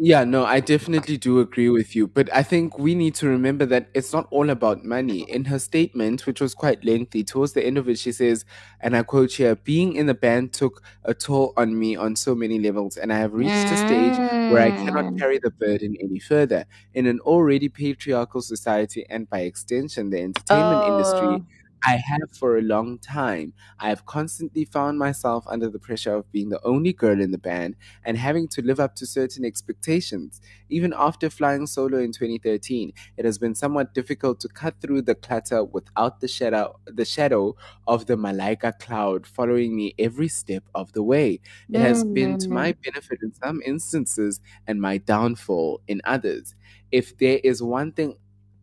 Yeah, no, I definitely do agree with you. But I think we need to remember that it's not all about money. In her statement, which was quite lengthy, towards the end of it, she says, and I quote here being in the band took a toll on me on so many levels, and I have reached a stage where I cannot mm. carry the burden any further. In an already patriarchal society, and by extension, the entertainment Oh. industry, I have for a long time. I have constantly found myself under the pressure of being the only girl in the band and having to live up to certain expectations. Even after flying solo in 2013, it has been somewhat difficult to cut through the clutter without the shadow the shadow of the Malaika cloud following me every step of the way. It has mm-hmm. been to my benefit in some instances and my downfall in others. If there is one thing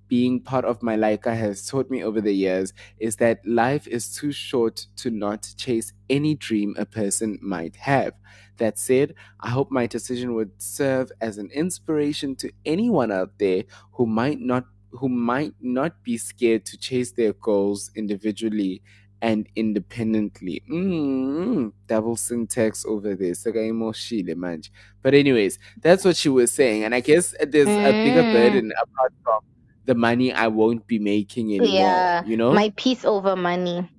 being part of Malaika has taught me over the years is that life is too short to not chase any dream a person might have. That said, I hope my decision would serve as an inspiration to anyone out there who might not who might not be scared to chase their goals individually and independently. Mm, double syntax over there. But anyways, that's what she was saying. And I guess there's a bigger Mm. burden apart from the money I won't be making anymore. Yeah, You know? my peace over money.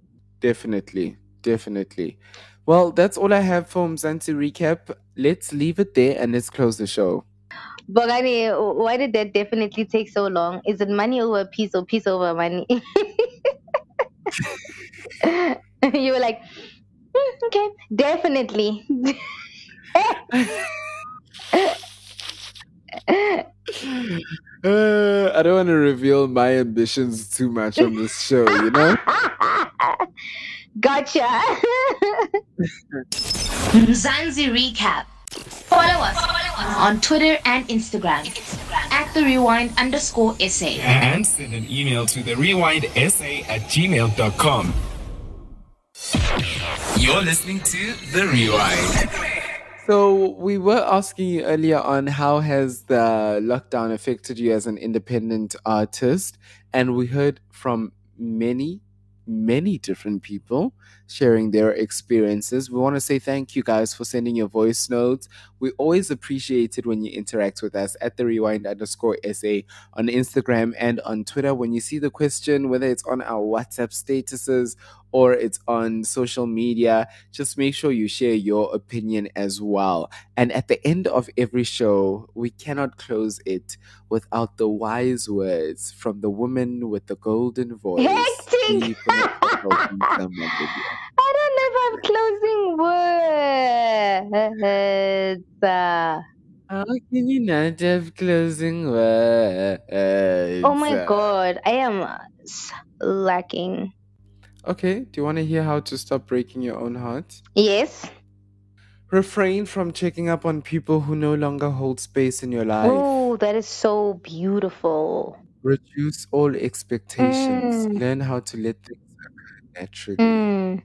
Definitely. Definitely. Well, that's all I have for Mzansi recap. Let's leave it there and let's close the show. Bogani, why did that definitely take so long? Is it money over peace or peace over money? you were like, "Hmm, okay, definitely. Uh, I don't want to reveal my ambitions too much on this show, you know? gotcha. Mzansi Recap. Follow us on Twitter and Instagram at the rewind underscore essay. And send an email to the rewindessay at gmail.com. You're listening to The Rewind. So we were asking you earlier on how has the lockdown affected you as an independent artist, and we heard from many, many different people sharing their experiences. We want to say thank you guys for sending your voice notes. We always appreciate it when you interact with us at the rewind underscore SA on Instagram and on Twitter. When you see the question, whether it's on our WhatsApp statuses or it's on social media, just make sure you share your opinion as well. And at the end of every show, we cannot close it without the wise words from the woman with the golden voice. I don't know if I'm closing words. How can you not have closing words? oh my god, I am lacking. Okay, do you want to hear how to stop breaking your own heart? Yes. Refrain from checking up on people who no longer hold space in your life. Oh, that is so beautiful. Reduce all expectations. Mm. Learn how to let things occur naturally. Mm.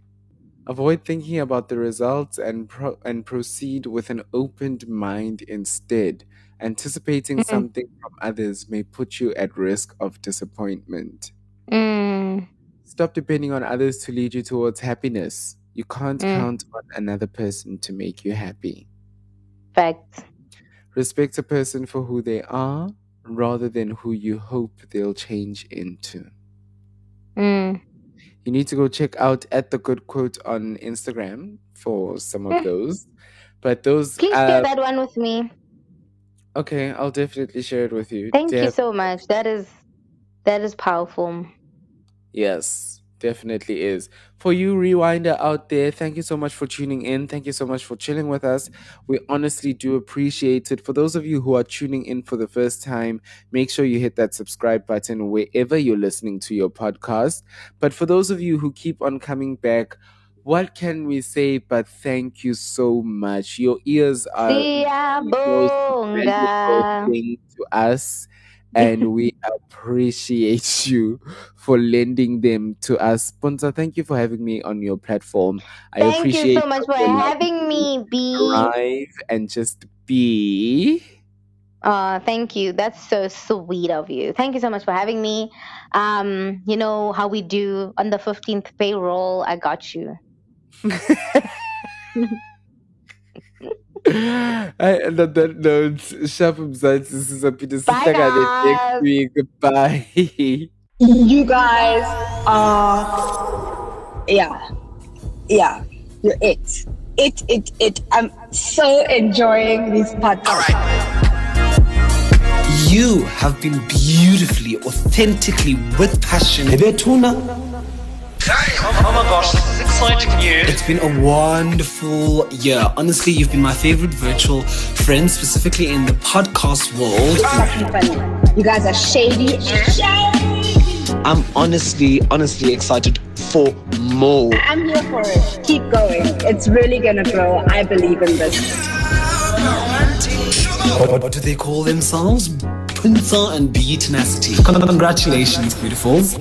Avoid thinking about the results and pro- and proceed with an opened mind instead. Anticipating Mm. something from others may put you at risk of disappointment. Mm. Stop depending on others to lead you towards happiness. You can't Mm. count on another person to make you happy. Facts. Respect a person for who they are rather than who you hope they'll change into. Mm. You need to go check out at the good quote on Instagram for some of those. But those Please uh, share that one with me. okay, I'll definitely share it with you. Thank you so much. That is that is powerful. Yes, definitely is. For you, Rewinder out there, thank you so much for tuning in. Thank you so much for chilling with us. We honestly do appreciate it. For those of you who are tuning in for the first time, make sure you hit that subscribe button wherever you're listening to your podcast. But for those of you who keep on coming back, what can we say but thank you so much? Your ears are Siyabonga. to us and we appreciate you for lending them to us. Sponsor, thank you for having me on your platform. I Thank appreciate you so much for having me, be live and just be. Uh, thank you. That's so sweet of you. Thank you so much for having me. Um, you know how we do on the 15th payroll. I got you. I, and on that note, Sharp Mzansi, sizaphinda sihlangane next week. Bye. You guys are, yeah, yeah, you're it. It, it, it. I'm so enjoying this podcast. You have been beautifully, authentically, with passion. Tuna. Oh, oh my gosh, this is exciting news. It's been a wonderful year. Honestly, you've been my favorite virtual friend, specifically in the podcast world. Fucking funny. You guys are shady. Shady. I'm honestly, honestly excited for more. I'm here for it. Keep going. It's really gonna grow. I believe in this. What, what do they call themselves? Puntsa and Bee Tenacity. Congratulations, beautifuls.